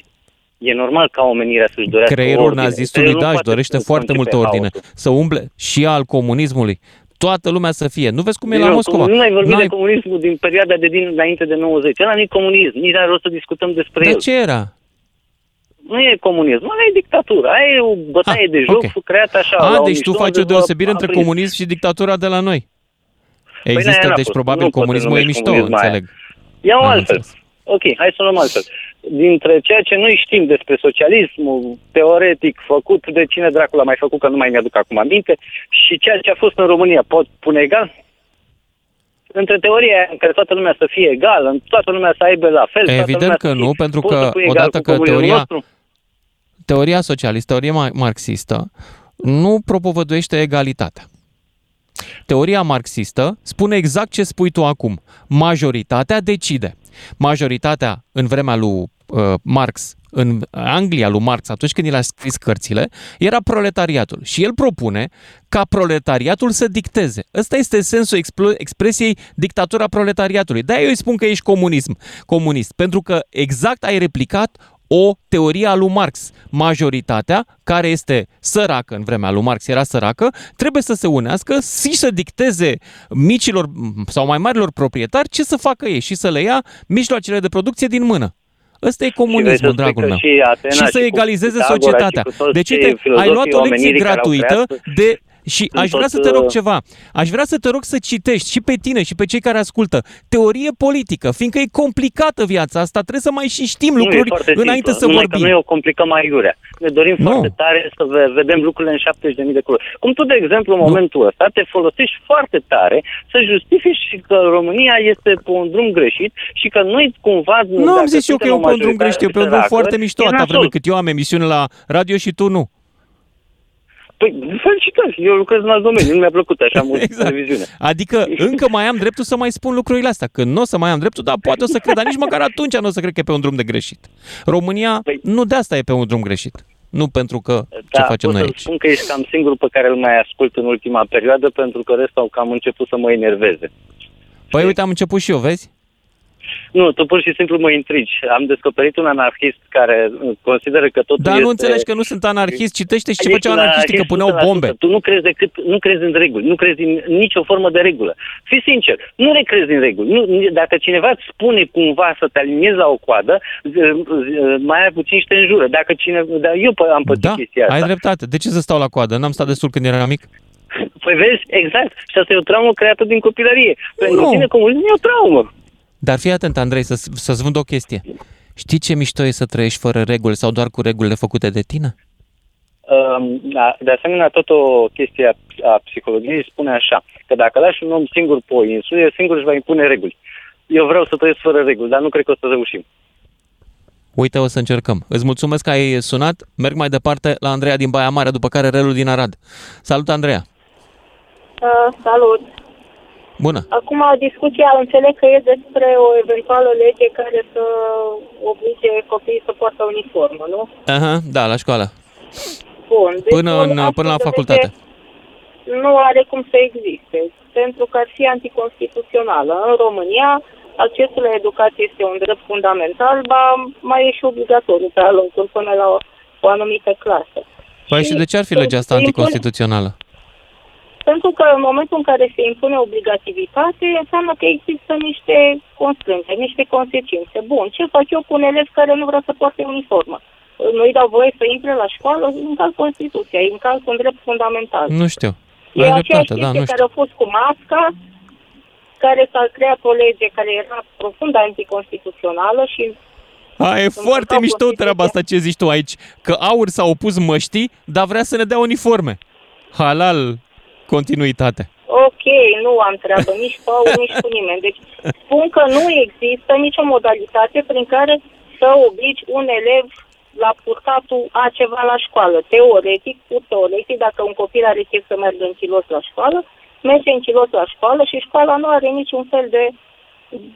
Speaker 16: E normal ca omenirea să-și dorească
Speaker 3: Creierul
Speaker 16: ordine.
Speaker 3: nazistului,
Speaker 16: Creierul
Speaker 3: da,
Speaker 16: nu
Speaker 3: își
Speaker 16: poate
Speaker 3: dorește
Speaker 16: să
Speaker 3: foarte
Speaker 16: concepe
Speaker 3: multă ordine.
Speaker 16: haosul.
Speaker 3: Să umble și al comunismului. Toată lumea să fie. Nu vezi cum e
Speaker 16: Din
Speaker 3: la
Speaker 16: nou,
Speaker 3: Moscova?
Speaker 16: Nu mai vorbim
Speaker 3: N-ai-
Speaker 16: de comunismul din perioada de din, înainte de 90. Ăla nu e comunism. Nici n-are rost să discutăm despre
Speaker 3: Dar
Speaker 16: el.
Speaker 3: ce era?
Speaker 16: Nu e comunism, ăla e dictatură. Aia e o bătaie de joc
Speaker 3: ok.
Speaker 16: creată așa. la
Speaker 3: A,
Speaker 16: un
Speaker 3: deci tu
Speaker 16: mișto
Speaker 3: faci o
Speaker 16: unde
Speaker 3: deosebire
Speaker 16: v-a
Speaker 3: între
Speaker 16: aprins.
Speaker 3: comunism și dictatura de la noi.
Speaker 16: Păi
Speaker 3: Există,
Speaker 16: n-aia n-a
Speaker 3: deci
Speaker 16: fost.
Speaker 3: probabil
Speaker 16: Nu poți să
Speaker 3: comunismul e
Speaker 16: numești
Speaker 3: mișto,
Speaker 16: comunism aia.
Speaker 3: înțeleg.
Speaker 16: Iau
Speaker 3: Am
Speaker 16: altfel. Ok, hai să o luăm altfel. Dintre ceea ce noi știm despre socialismul teoretic făcut, de cine dracul a mai făcut, că nu mai mi-aduc acum aminte, și ceea ce a fost în România, pot pune egal? Între teoria în care toată lumea să fie egal, în toată lumea să aibă la fel, toată lumea
Speaker 3: Evident
Speaker 16: să
Speaker 3: că
Speaker 16: fie,
Speaker 3: nu, pentru
Speaker 16: poți să
Speaker 3: că
Speaker 16: pui egal
Speaker 3: odată
Speaker 16: cu
Speaker 3: că
Speaker 16: comunismul
Speaker 3: teoria,
Speaker 16: nostru?
Speaker 3: teoria socialistă, teoria ma- marxistă, nu propovăduiește egalitatea. Teoria marxistă spune exact ce spui tu acum. Majoritatea decide. Majoritatea în vremea lui uh, Marx, în Anglia lui Marx, atunci când el a scris cărțile, era proletariatul. Și el propune ca proletariatul să dicteze. Ăsta este sensul explo- expresiei dictatura proletariatului. De-aia eu îi spun că ești comunism, comunist, pentru că exact ai replicat o teorie a lui Marx. Majoritatea, care este săracă în vremea lui Marx, era săracă, trebuie să se unească și să dicteze micilor sau mai marilor proprietari ce să facă ei și să le ia mijloacele de producție din mână. Ăsta e
Speaker 16: vrei să
Speaker 3: comunismul,
Speaker 16: spui
Speaker 3: dragul
Speaker 16: că
Speaker 3: meu.
Speaker 16: și Atena
Speaker 3: și să
Speaker 16: și cu
Speaker 3: egalizeze
Speaker 16: Pitagora
Speaker 3: societatea.
Speaker 16: și cu toți
Speaker 3: Deci,
Speaker 16: cei
Speaker 3: uite, ai
Speaker 16: filozofii
Speaker 3: luat o lecție
Speaker 16: omenirii care au
Speaker 3: gratuită
Speaker 16: creat
Speaker 3: de și
Speaker 16: sunt
Speaker 3: aș vrea să
Speaker 16: tot,
Speaker 3: te rog
Speaker 16: uh,
Speaker 3: ceva. Aș vrea să te rog să citești și pe tine și pe cei care ascultă teorie politică, fiindcă e complicată viața asta, trebuie să mai și știm
Speaker 16: Nu, e
Speaker 3: lucruri
Speaker 16: foarte
Speaker 3: înainte
Speaker 16: simplu,
Speaker 3: să
Speaker 16: numai
Speaker 3: vorbim.
Speaker 16: Că noi o complicăm mai iurea. Ne dorim
Speaker 3: Nu.
Speaker 16: foarte tare să ve- vedem lucrurile în 70.000 de culori. Cum tu, de exemplu, în momentul ăsta te folosești foarte tare să justifici că România este pe un drum greșit și că noi cumva...
Speaker 3: Nu am zis eu că e un pe un drum greșit, e pe un drum foarte mișto, atâta vreme
Speaker 16: vreme
Speaker 3: cât eu am emisiune la radio și tu nu.
Speaker 16: Păi, felicitări, eu lucrez în alt domeniu, nu mi-a plăcut așa mult exact. televiziune.
Speaker 3: Adică încă mai am dreptul să mai spun lucrurile astea. Când nu o să mai am dreptul, dar poate o să cred, dar nici măcar atunci nu o să cred că e pe un drum de greșit. România păi... nu de asta e pe un drum greșit. Nu pentru că
Speaker 16: da,
Speaker 3: ce facem
Speaker 16: pot
Speaker 3: noi
Speaker 16: să
Speaker 3: aici.
Speaker 16: spun că ești cam singurul pe care îl mai ascult în ultima perioadă, pentru că restul au cam început să mă enerveze.
Speaker 3: Păi uite, am început și eu, vezi?
Speaker 16: Nu, tu pur și simplu mă intrigi. Am descoperit un anarhist care uh, consideră că totul
Speaker 3: Dar
Speaker 16: este...
Speaker 3: nu înțelegi că nu sunt anarhist, citește și ce
Speaker 16: Ești
Speaker 3: făceau
Speaker 16: un
Speaker 3: anarhiștii, că
Speaker 16: anarhist
Speaker 3: puneau bombe.
Speaker 16: 100%. Tu nu crezi decât, nu crezi în reguli, nu crezi în nicio formă de regulă. Fii sincer, nu le crezi în reguli. Nu, dacă cineva îți spune cumva să te aliniezi la o coadă, z- z- mai ai puțin și te înjură. Dacă cine, dar eu p- am pățit
Speaker 3: Da,
Speaker 16: chestia asta.
Speaker 3: ai dreptate. De ce să stau la coadă? N-am stat destul când eram mic?
Speaker 16: Păi vezi, exact. Și asta e o traumă creată din copilărie. Pentru
Speaker 3: Nu.
Speaker 16: tine comunismul e o traumă.
Speaker 3: Dar fii atent, Andrei, să, să-ți vând o chestie. Știi ce mișto e să trăiești fără reguli sau doar cu regulile făcute de tine?
Speaker 16: Um, da, de asemenea, tot o chestie a, a psihologiei spune așa, că dacă lași un om singur pe o insulă, el singur își va impune reguli. Eu vreau să trăiesc fără reguli, dar nu cred că o să reușim.
Speaker 3: Uite, o să încercăm. Îți mulțumesc că ai sunat. Merg mai departe la Andreea din Baia Mare, după care Relu din Arad. Salut, Andreea!
Speaker 17: Uh, salut!
Speaker 3: Bună!
Speaker 17: Acum discuția înțeleg că e despre o eventuală lege care să oblige copiii să poartă uniformă, nu?
Speaker 3: Aha, da, la școală.
Speaker 17: Bun. Deci
Speaker 3: Până,
Speaker 17: un
Speaker 3: în,
Speaker 17: astfel
Speaker 3: până la
Speaker 17: de
Speaker 3: facultate.
Speaker 17: lege Nu are cum să existe, pentru că ar fi anticonstituțională. În România, accesul la educație este un drept fundamental, ba mai e și obligatoriu pe alocuri până la o, o anumită clasă.
Speaker 3: Păi și de ce ar fi legea asta
Speaker 17: se impune-
Speaker 3: anticonstituțională?
Speaker 17: Pentru că în momentul în care se impune obligativitate, înseamnă că există niște constrângeri, niște consecințe. Bun, ce fac eu cu un elev care nu vrea să poarte uniformă? Nu-i dau voie să intre la școală, încalc Constituția, îi încalc un drept fundamental.
Speaker 3: Nu știu.
Speaker 17: E
Speaker 3: Ai
Speaker 17: aceeași
Speaker 3: dreptate, da,
Speaker 17: chestie
Speaker 3: nu
Speaker 17: care
Speaker 3: știu.
Speaker 17: a fost cu masca, care s-a creat o lege care era profund anticonstituțională și
Speaker 3: A, e foarte mișto treaba asta ce zici tu aici, că Aur s-a opus măștii, dar vrea să ne dea uniforme. Halal, continuitate.
Speaker 17: Ok, nu am treabă nici cu aur, nici cu nimeni. Deci spun că nu există nicio modalitate prin care să obligi un elev la purtatul a ceva la școală. Teoretic, pur teoretic, dacă un copil are chef să meargă în chilos la școală, merge în chilos la școală și școala nu are niciun fel de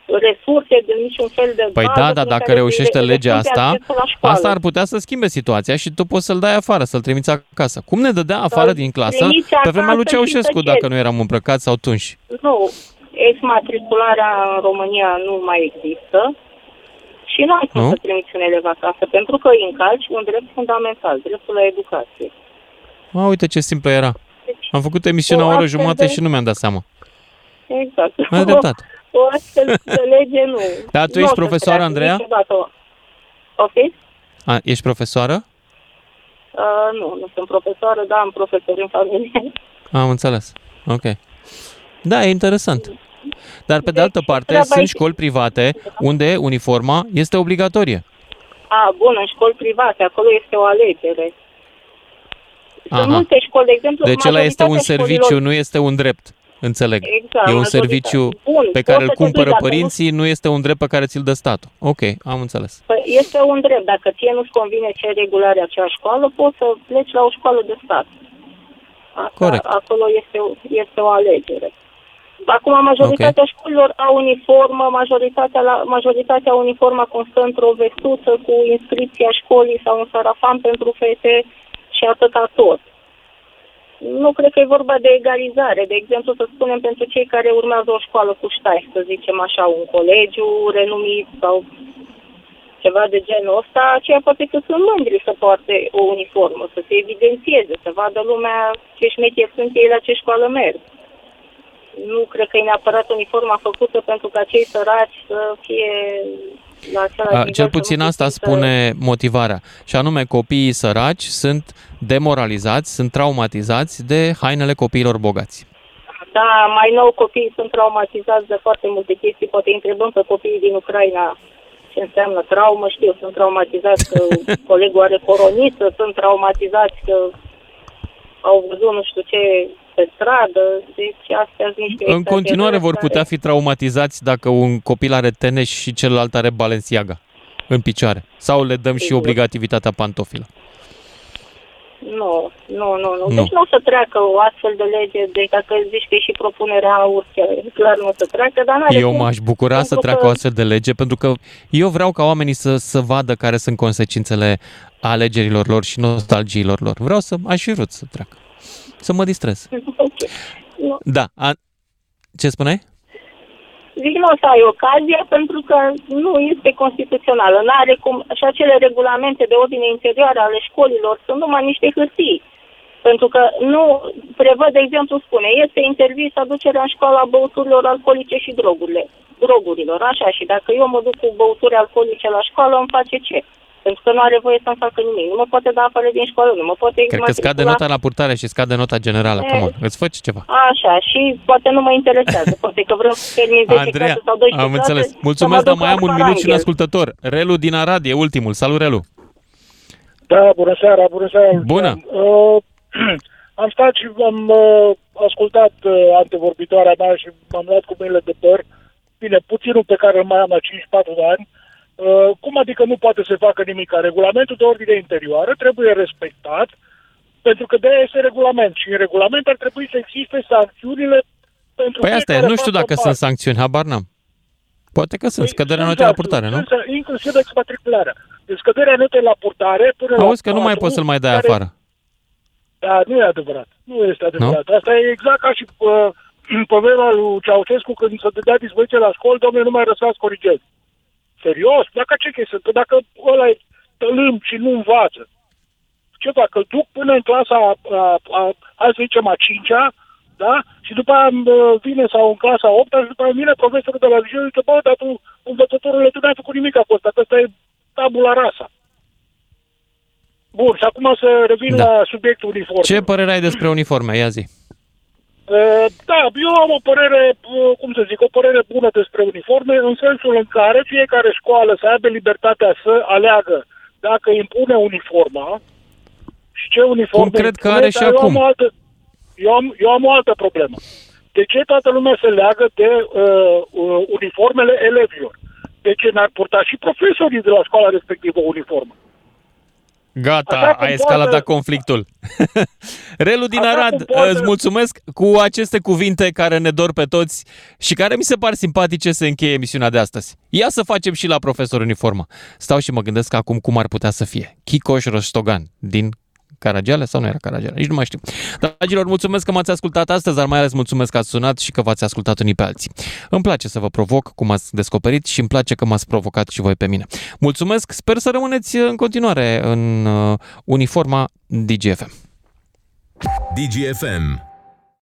Speaker 17: resurse, de niciun fel de
Speaker 3: Păi
Speaker 17: bază
Speaker 3: da, dar
Speaker 17: prin
Speaker 3: dacă
Speaker 17: care
Speaker 3: reușește
Speaker 17: să-i le-
Speaker 3: legea
Speaker 17: rezolve
Speaker 3: asta,
Speaker 17: accesul la școală.
Speaker 3: asta ar putea să schimbe situația și tu poți să-l dai afară, să-l trimiți acasă. Cum ne dădea afară din clasă
Speaker 17: trimiți
Speaker 3: pe vremea lui
Speaker 17: acasă și
Speaker 3: Ceaușescu,
Speaker 17: tăceri.
Speaker 3: dacă nu eram îmbrăcați sau tunși?
Speaker 17: Nu, exmatricularea în România nu mai există și nu ai cum
Speaker 3: Nu?
Speaker 17: să trimiți un elev acasă, pentru că îi încalci un drept fundamental, dreptul la educație.
Speaker 3: A, uite ce simplu era. Am făcut emisiunea
Speaker 17: o
Speaker 3: o oră
Speaker 17: astfel
Speaker 3: jumate
Speaker 17: de-
Speaker 3: și nu mi-am dat seama.
Speaker 17: Exact.
Speaker 3: Ai dreptate.
Speaker 17: O, o astfel de lege nu.
Speaker 3: Dar tu
Speaker 17: nu
Speaker 3: ești
Speaker 17: o să
Speaker 3: profesoară,
Speaker 17: treacă
Speaker 3: Andreea?
Speaker 17: Niciodată. Ok?
Speaker 3: A, ești profesoară?
Speaker 17: Uh, nu, nu sunt profesoară, dar am profesori în familie.
Speaker 3: Am înțeles. Ok. Da, e interesant. Dar pe de altă parte,
Speaker 17: treaba
Speaker 3: sunt
Speaker 17: e-
Speaker 3: școli private unde uniforma este obligatorie.
Speaker 17: A, bun, în școli private, acolo este o alegere. Sunt
Speaker 3: Aha.
Speaker 17: multe școli, de exemplu,
Speaker 3: Deci ăla este un
Speaker 17: majoritatea
Speaker 3: serviciu,
Speaker 17: școlilor-
Speaker 3: nu este un drept. Înțeleg.
Speaker 17: Exact,
Speaker 3: e un
Speaker 17: majoritatea.
Speaker 3: serviciu
Speaker 17: Bun,
Speaker 3: pe
Speaker 17: poți
Speaker 3: care
Speaker 17: să
Speaker 3: îl
Speaker 17: te duci
Speaker 3: cumpără
Speaker 17: dacă nu-
Speaker 3: părinții, nu este un drept pe care ți-l dă statul. Ok, am înțeles.
Speaker 17: Păi este un drept. Dacă ție nu-ți convine ce regulă are acea școală, poți să pleci la o școală de stat. Asta,
Speaker 3: Corect.
Speaker 17: Acolo este, o- este o alegere. Acum, majoritatea okay. școlilor au uniformă, majoritatea, la, majoritatea uniforma constă într-o vestuță cu inscripția școlii sau un sarafan pentru fete și atâta tot. Nu cred că e vorba de egalizare. De exemplu, să spunem pentru cei care urmează o școală cu ștai, să zicem așa, un colegiu renumit sau ceva de genul ăsta, aceia poate că sunt mândri să poarte o uniformă, să se evidențieze, să vadă lumea ce șmecheri sunt ei la ce școală merg. Nu cred că e neapărat uniforma făcută pentru ca cei săraci să fie la același
Speaker 3: A,
Speaker 17: nivel,
Speaker 3: cel
Speaker 17: să nu
Speaker 3: puțin
Speaker 17: se
Speaker 3: asta
Speaker 17: simtă-
Speaker 3: spune motivarea. Și anume, copiii săraci sunt demoralizați, sunt traumatizați de hainele copiilor bogați.
Speaker 17: Da, mai nou copiii sunt traumatizați de foarte multe chestii. Poate îi întrebăm pe copiii din Ucraina ce înseamnă traumă. Știu, sunt traumatizați că colegul are coroniță, sunt traumatizați că au văzut nu știu ce pe stradă. Deci astea sunt niște
Speaker 3: În continuare
Speaker 17: exagerări
Speaker 3: vor
Speaker 17: care-
Speaker 3: putea fi traumatizați dacă un copil are tenis și celălalt are Balenciaga în picioare. Sau le dăm și
Speaker 17: Sigur.
Speaker 3: obligativitatea pantofilă.
Speaker 17: Nu, nu, nu, nu.
Speaker 3: Nu.
Speaker 17: Deci nu o să treacă o astfel de lege, deci dacă zici că e și propunerea urche, clar nu o să treacă, dar n-are
Speaker 3: Eu
Speaker 17: cum,
Speaker 3: m-aș bucura să
Speaker 17: pentru
Speaker 3: treacă
Speaker 17: că-
Speaker 3: o astfel de lege, pentru că eu vreau ca oamenii să, să vadă care sunt consecințele alegerilor lor și nostalgiilor lor. Vreau să, aș fi vrut să treacă. Să mă distrez.
Speaker 17: Nu.
Speaker 3: Da. A, ce spuneai?
Speaker 17: Zic, nu o să ai ocazia pentru că nu este constituțională. Nu are cum, și acele regulamente de ordine interioară ale școlilor sunt numai niște hârtii. Pentru că nu prevăd, de exemplu, spune, este interzis aducerea în școală a băuturilor alcoolice și drogurile, drogurilor, așa, și dacă eu mă duc cu băuturi alcoolice la școală, îmi face ce? Pentru că nu are voie să-mi facă nimic. Nu mă poate da afară din școală, nu mă poate
Speaker 3: Cred că scade
Speaker 17: matricula.
Speaker 3: nota la purtare și scade nota generală.
Speaker 17: E.
Speaker 3: Come on, îți faci ceva.
Speaker 17: Așa, și poate nu mă interesează. Poate că vreau să termin 10
Speaker 3: Andreea,
Speaker 17: clase sau 12
Speaker 3: am
Speaker 17: clase,
Speaker 3: înțeles.
Speaker 17: să
Speaker 3: Mulțumesc,
Speaker 17: mă
Speaker 3: dar
Speaker 17: duc
Speaker 3: mai
Speaker 17: la
Speaker 3: am un minut și un
Speaker 17: Paranghel.
Speaker 3: ascultător. Relu din Arad e ultimul. Salut, Relu.
Speaker 18: Da, bună seara, bună seara.
Speaker 3: Bună.
Speaker 18: Uh, am stat și am uh, ascultat uh, antevorbitoarea mea și m-am luat cu mâinile de păr. Bine, puținul pe care îl mai am la 54 de ani. Uh, cum adică nu poate să facă nimic? Regulamentul de ordine interioară trebuie respectat pentru că de este regulament și în regulament ar trebui să existe sancțiunile pentru
Speaker 3: Păi asta e,
Speaker 18: fiecare
Speaker 3: nu știu
Speaker 18: faptă
Speaker 3: dacă
Speaker 18: în
Speaker 3: sunt
Speaker 18: parte.
Speaker 3: sancțiuni, habar n-am. Poate că sunt, scăderea
Speaker 18: Sunt
Speaker 3: notei la
Speaker 18: sancțiuni,
Speaker 3: purtare, nu?
Speaker 18: sunt, Inclusiv exmatricularea. Deci scăderea notei la purtare până la
Speaker 3: Auzi că nu mai
Speaker 18: patru,
Speaker 3: poți să-l mai dai
Speaker 18: care-
Speaker 3: afară.
Speaker 18: Da, nu e adevărat. Nu este adevărat. Asta e exact ca și uh, problema lui Ceaușescu când se dădea dispoziție la școală, domnule, nu mai răsați corigezi. Serios? Dacă ce chestie? Că dacă ăla e tălâm și nu învață, ce fac? Îl duc până în clasa, a, a, a, hai să zicem, a cincea, da? Și după aia uh, vine sau în clasa 8 și după aia vine profesorul de la liceu și zice, bă, dar tu, învățătorule, tu n-ai făcut nimic cu asta, că ăsta e tabula rasa. Bun, și acum să revin
Speaker 3: Da.
Speaker 18: la subiectul uniform.
Speaker 3: Ce părere ai despre uniforme? Ia zi.
Speaker 18: Uh, Da, eu am o părere, uh, cum să zic, o părere bună despre uniforme, în sensul în care fiecare școală să aibă libertatea să aleagă dacă impune uniforma și ce uniforme
Speaker 3: Cum cred că
Speaker 18: impune,
Speaker 3: are și
Speaker 18: dar eu
Speaker 3: acum.
Speaker 18: Am o altă, eu, am, eu am o altă problemă. De ce toată lumea se leagă de uh, uh, uniformele elevilor? De ce n-ar purta și profesorii de la școala respectivă o uniformă?
Speaker 3: Gata,
Speaker 18: Așa cum
Speaker 3: ai escaladat
Speaker 18: poate-
Speaker 3: conflictul. Relu din
Speaker 18: Așa
Speaker 3: Arad,
Speaker 18: cum poate-
Speaker 3: îți mulțumesc cu aceste cuvinte care ne dor pe toți și care mi se par simpatice să încheie emisiunea de astăzi. Ia să facem și la profesor uniformă. Stau și mă gândesc acum cum ar putea să fie. Chicoș Rostogan din Caragiale sau nu era Caragiale? Nici nu mai știu. Dragilor, mulțumesc că m-ați ascultat astăzi, dar mai ales mulțumesc că ați sunat și că v-ați ascultat unii pe alții. Îmi place să vă provoc, cum ați descoperit și îmi place că m-ați provocat și voi pe mine. Mulțumesc, sper să rămâneți în continuare în uh, uniforma DGFM.
Speaker 1: DGFM.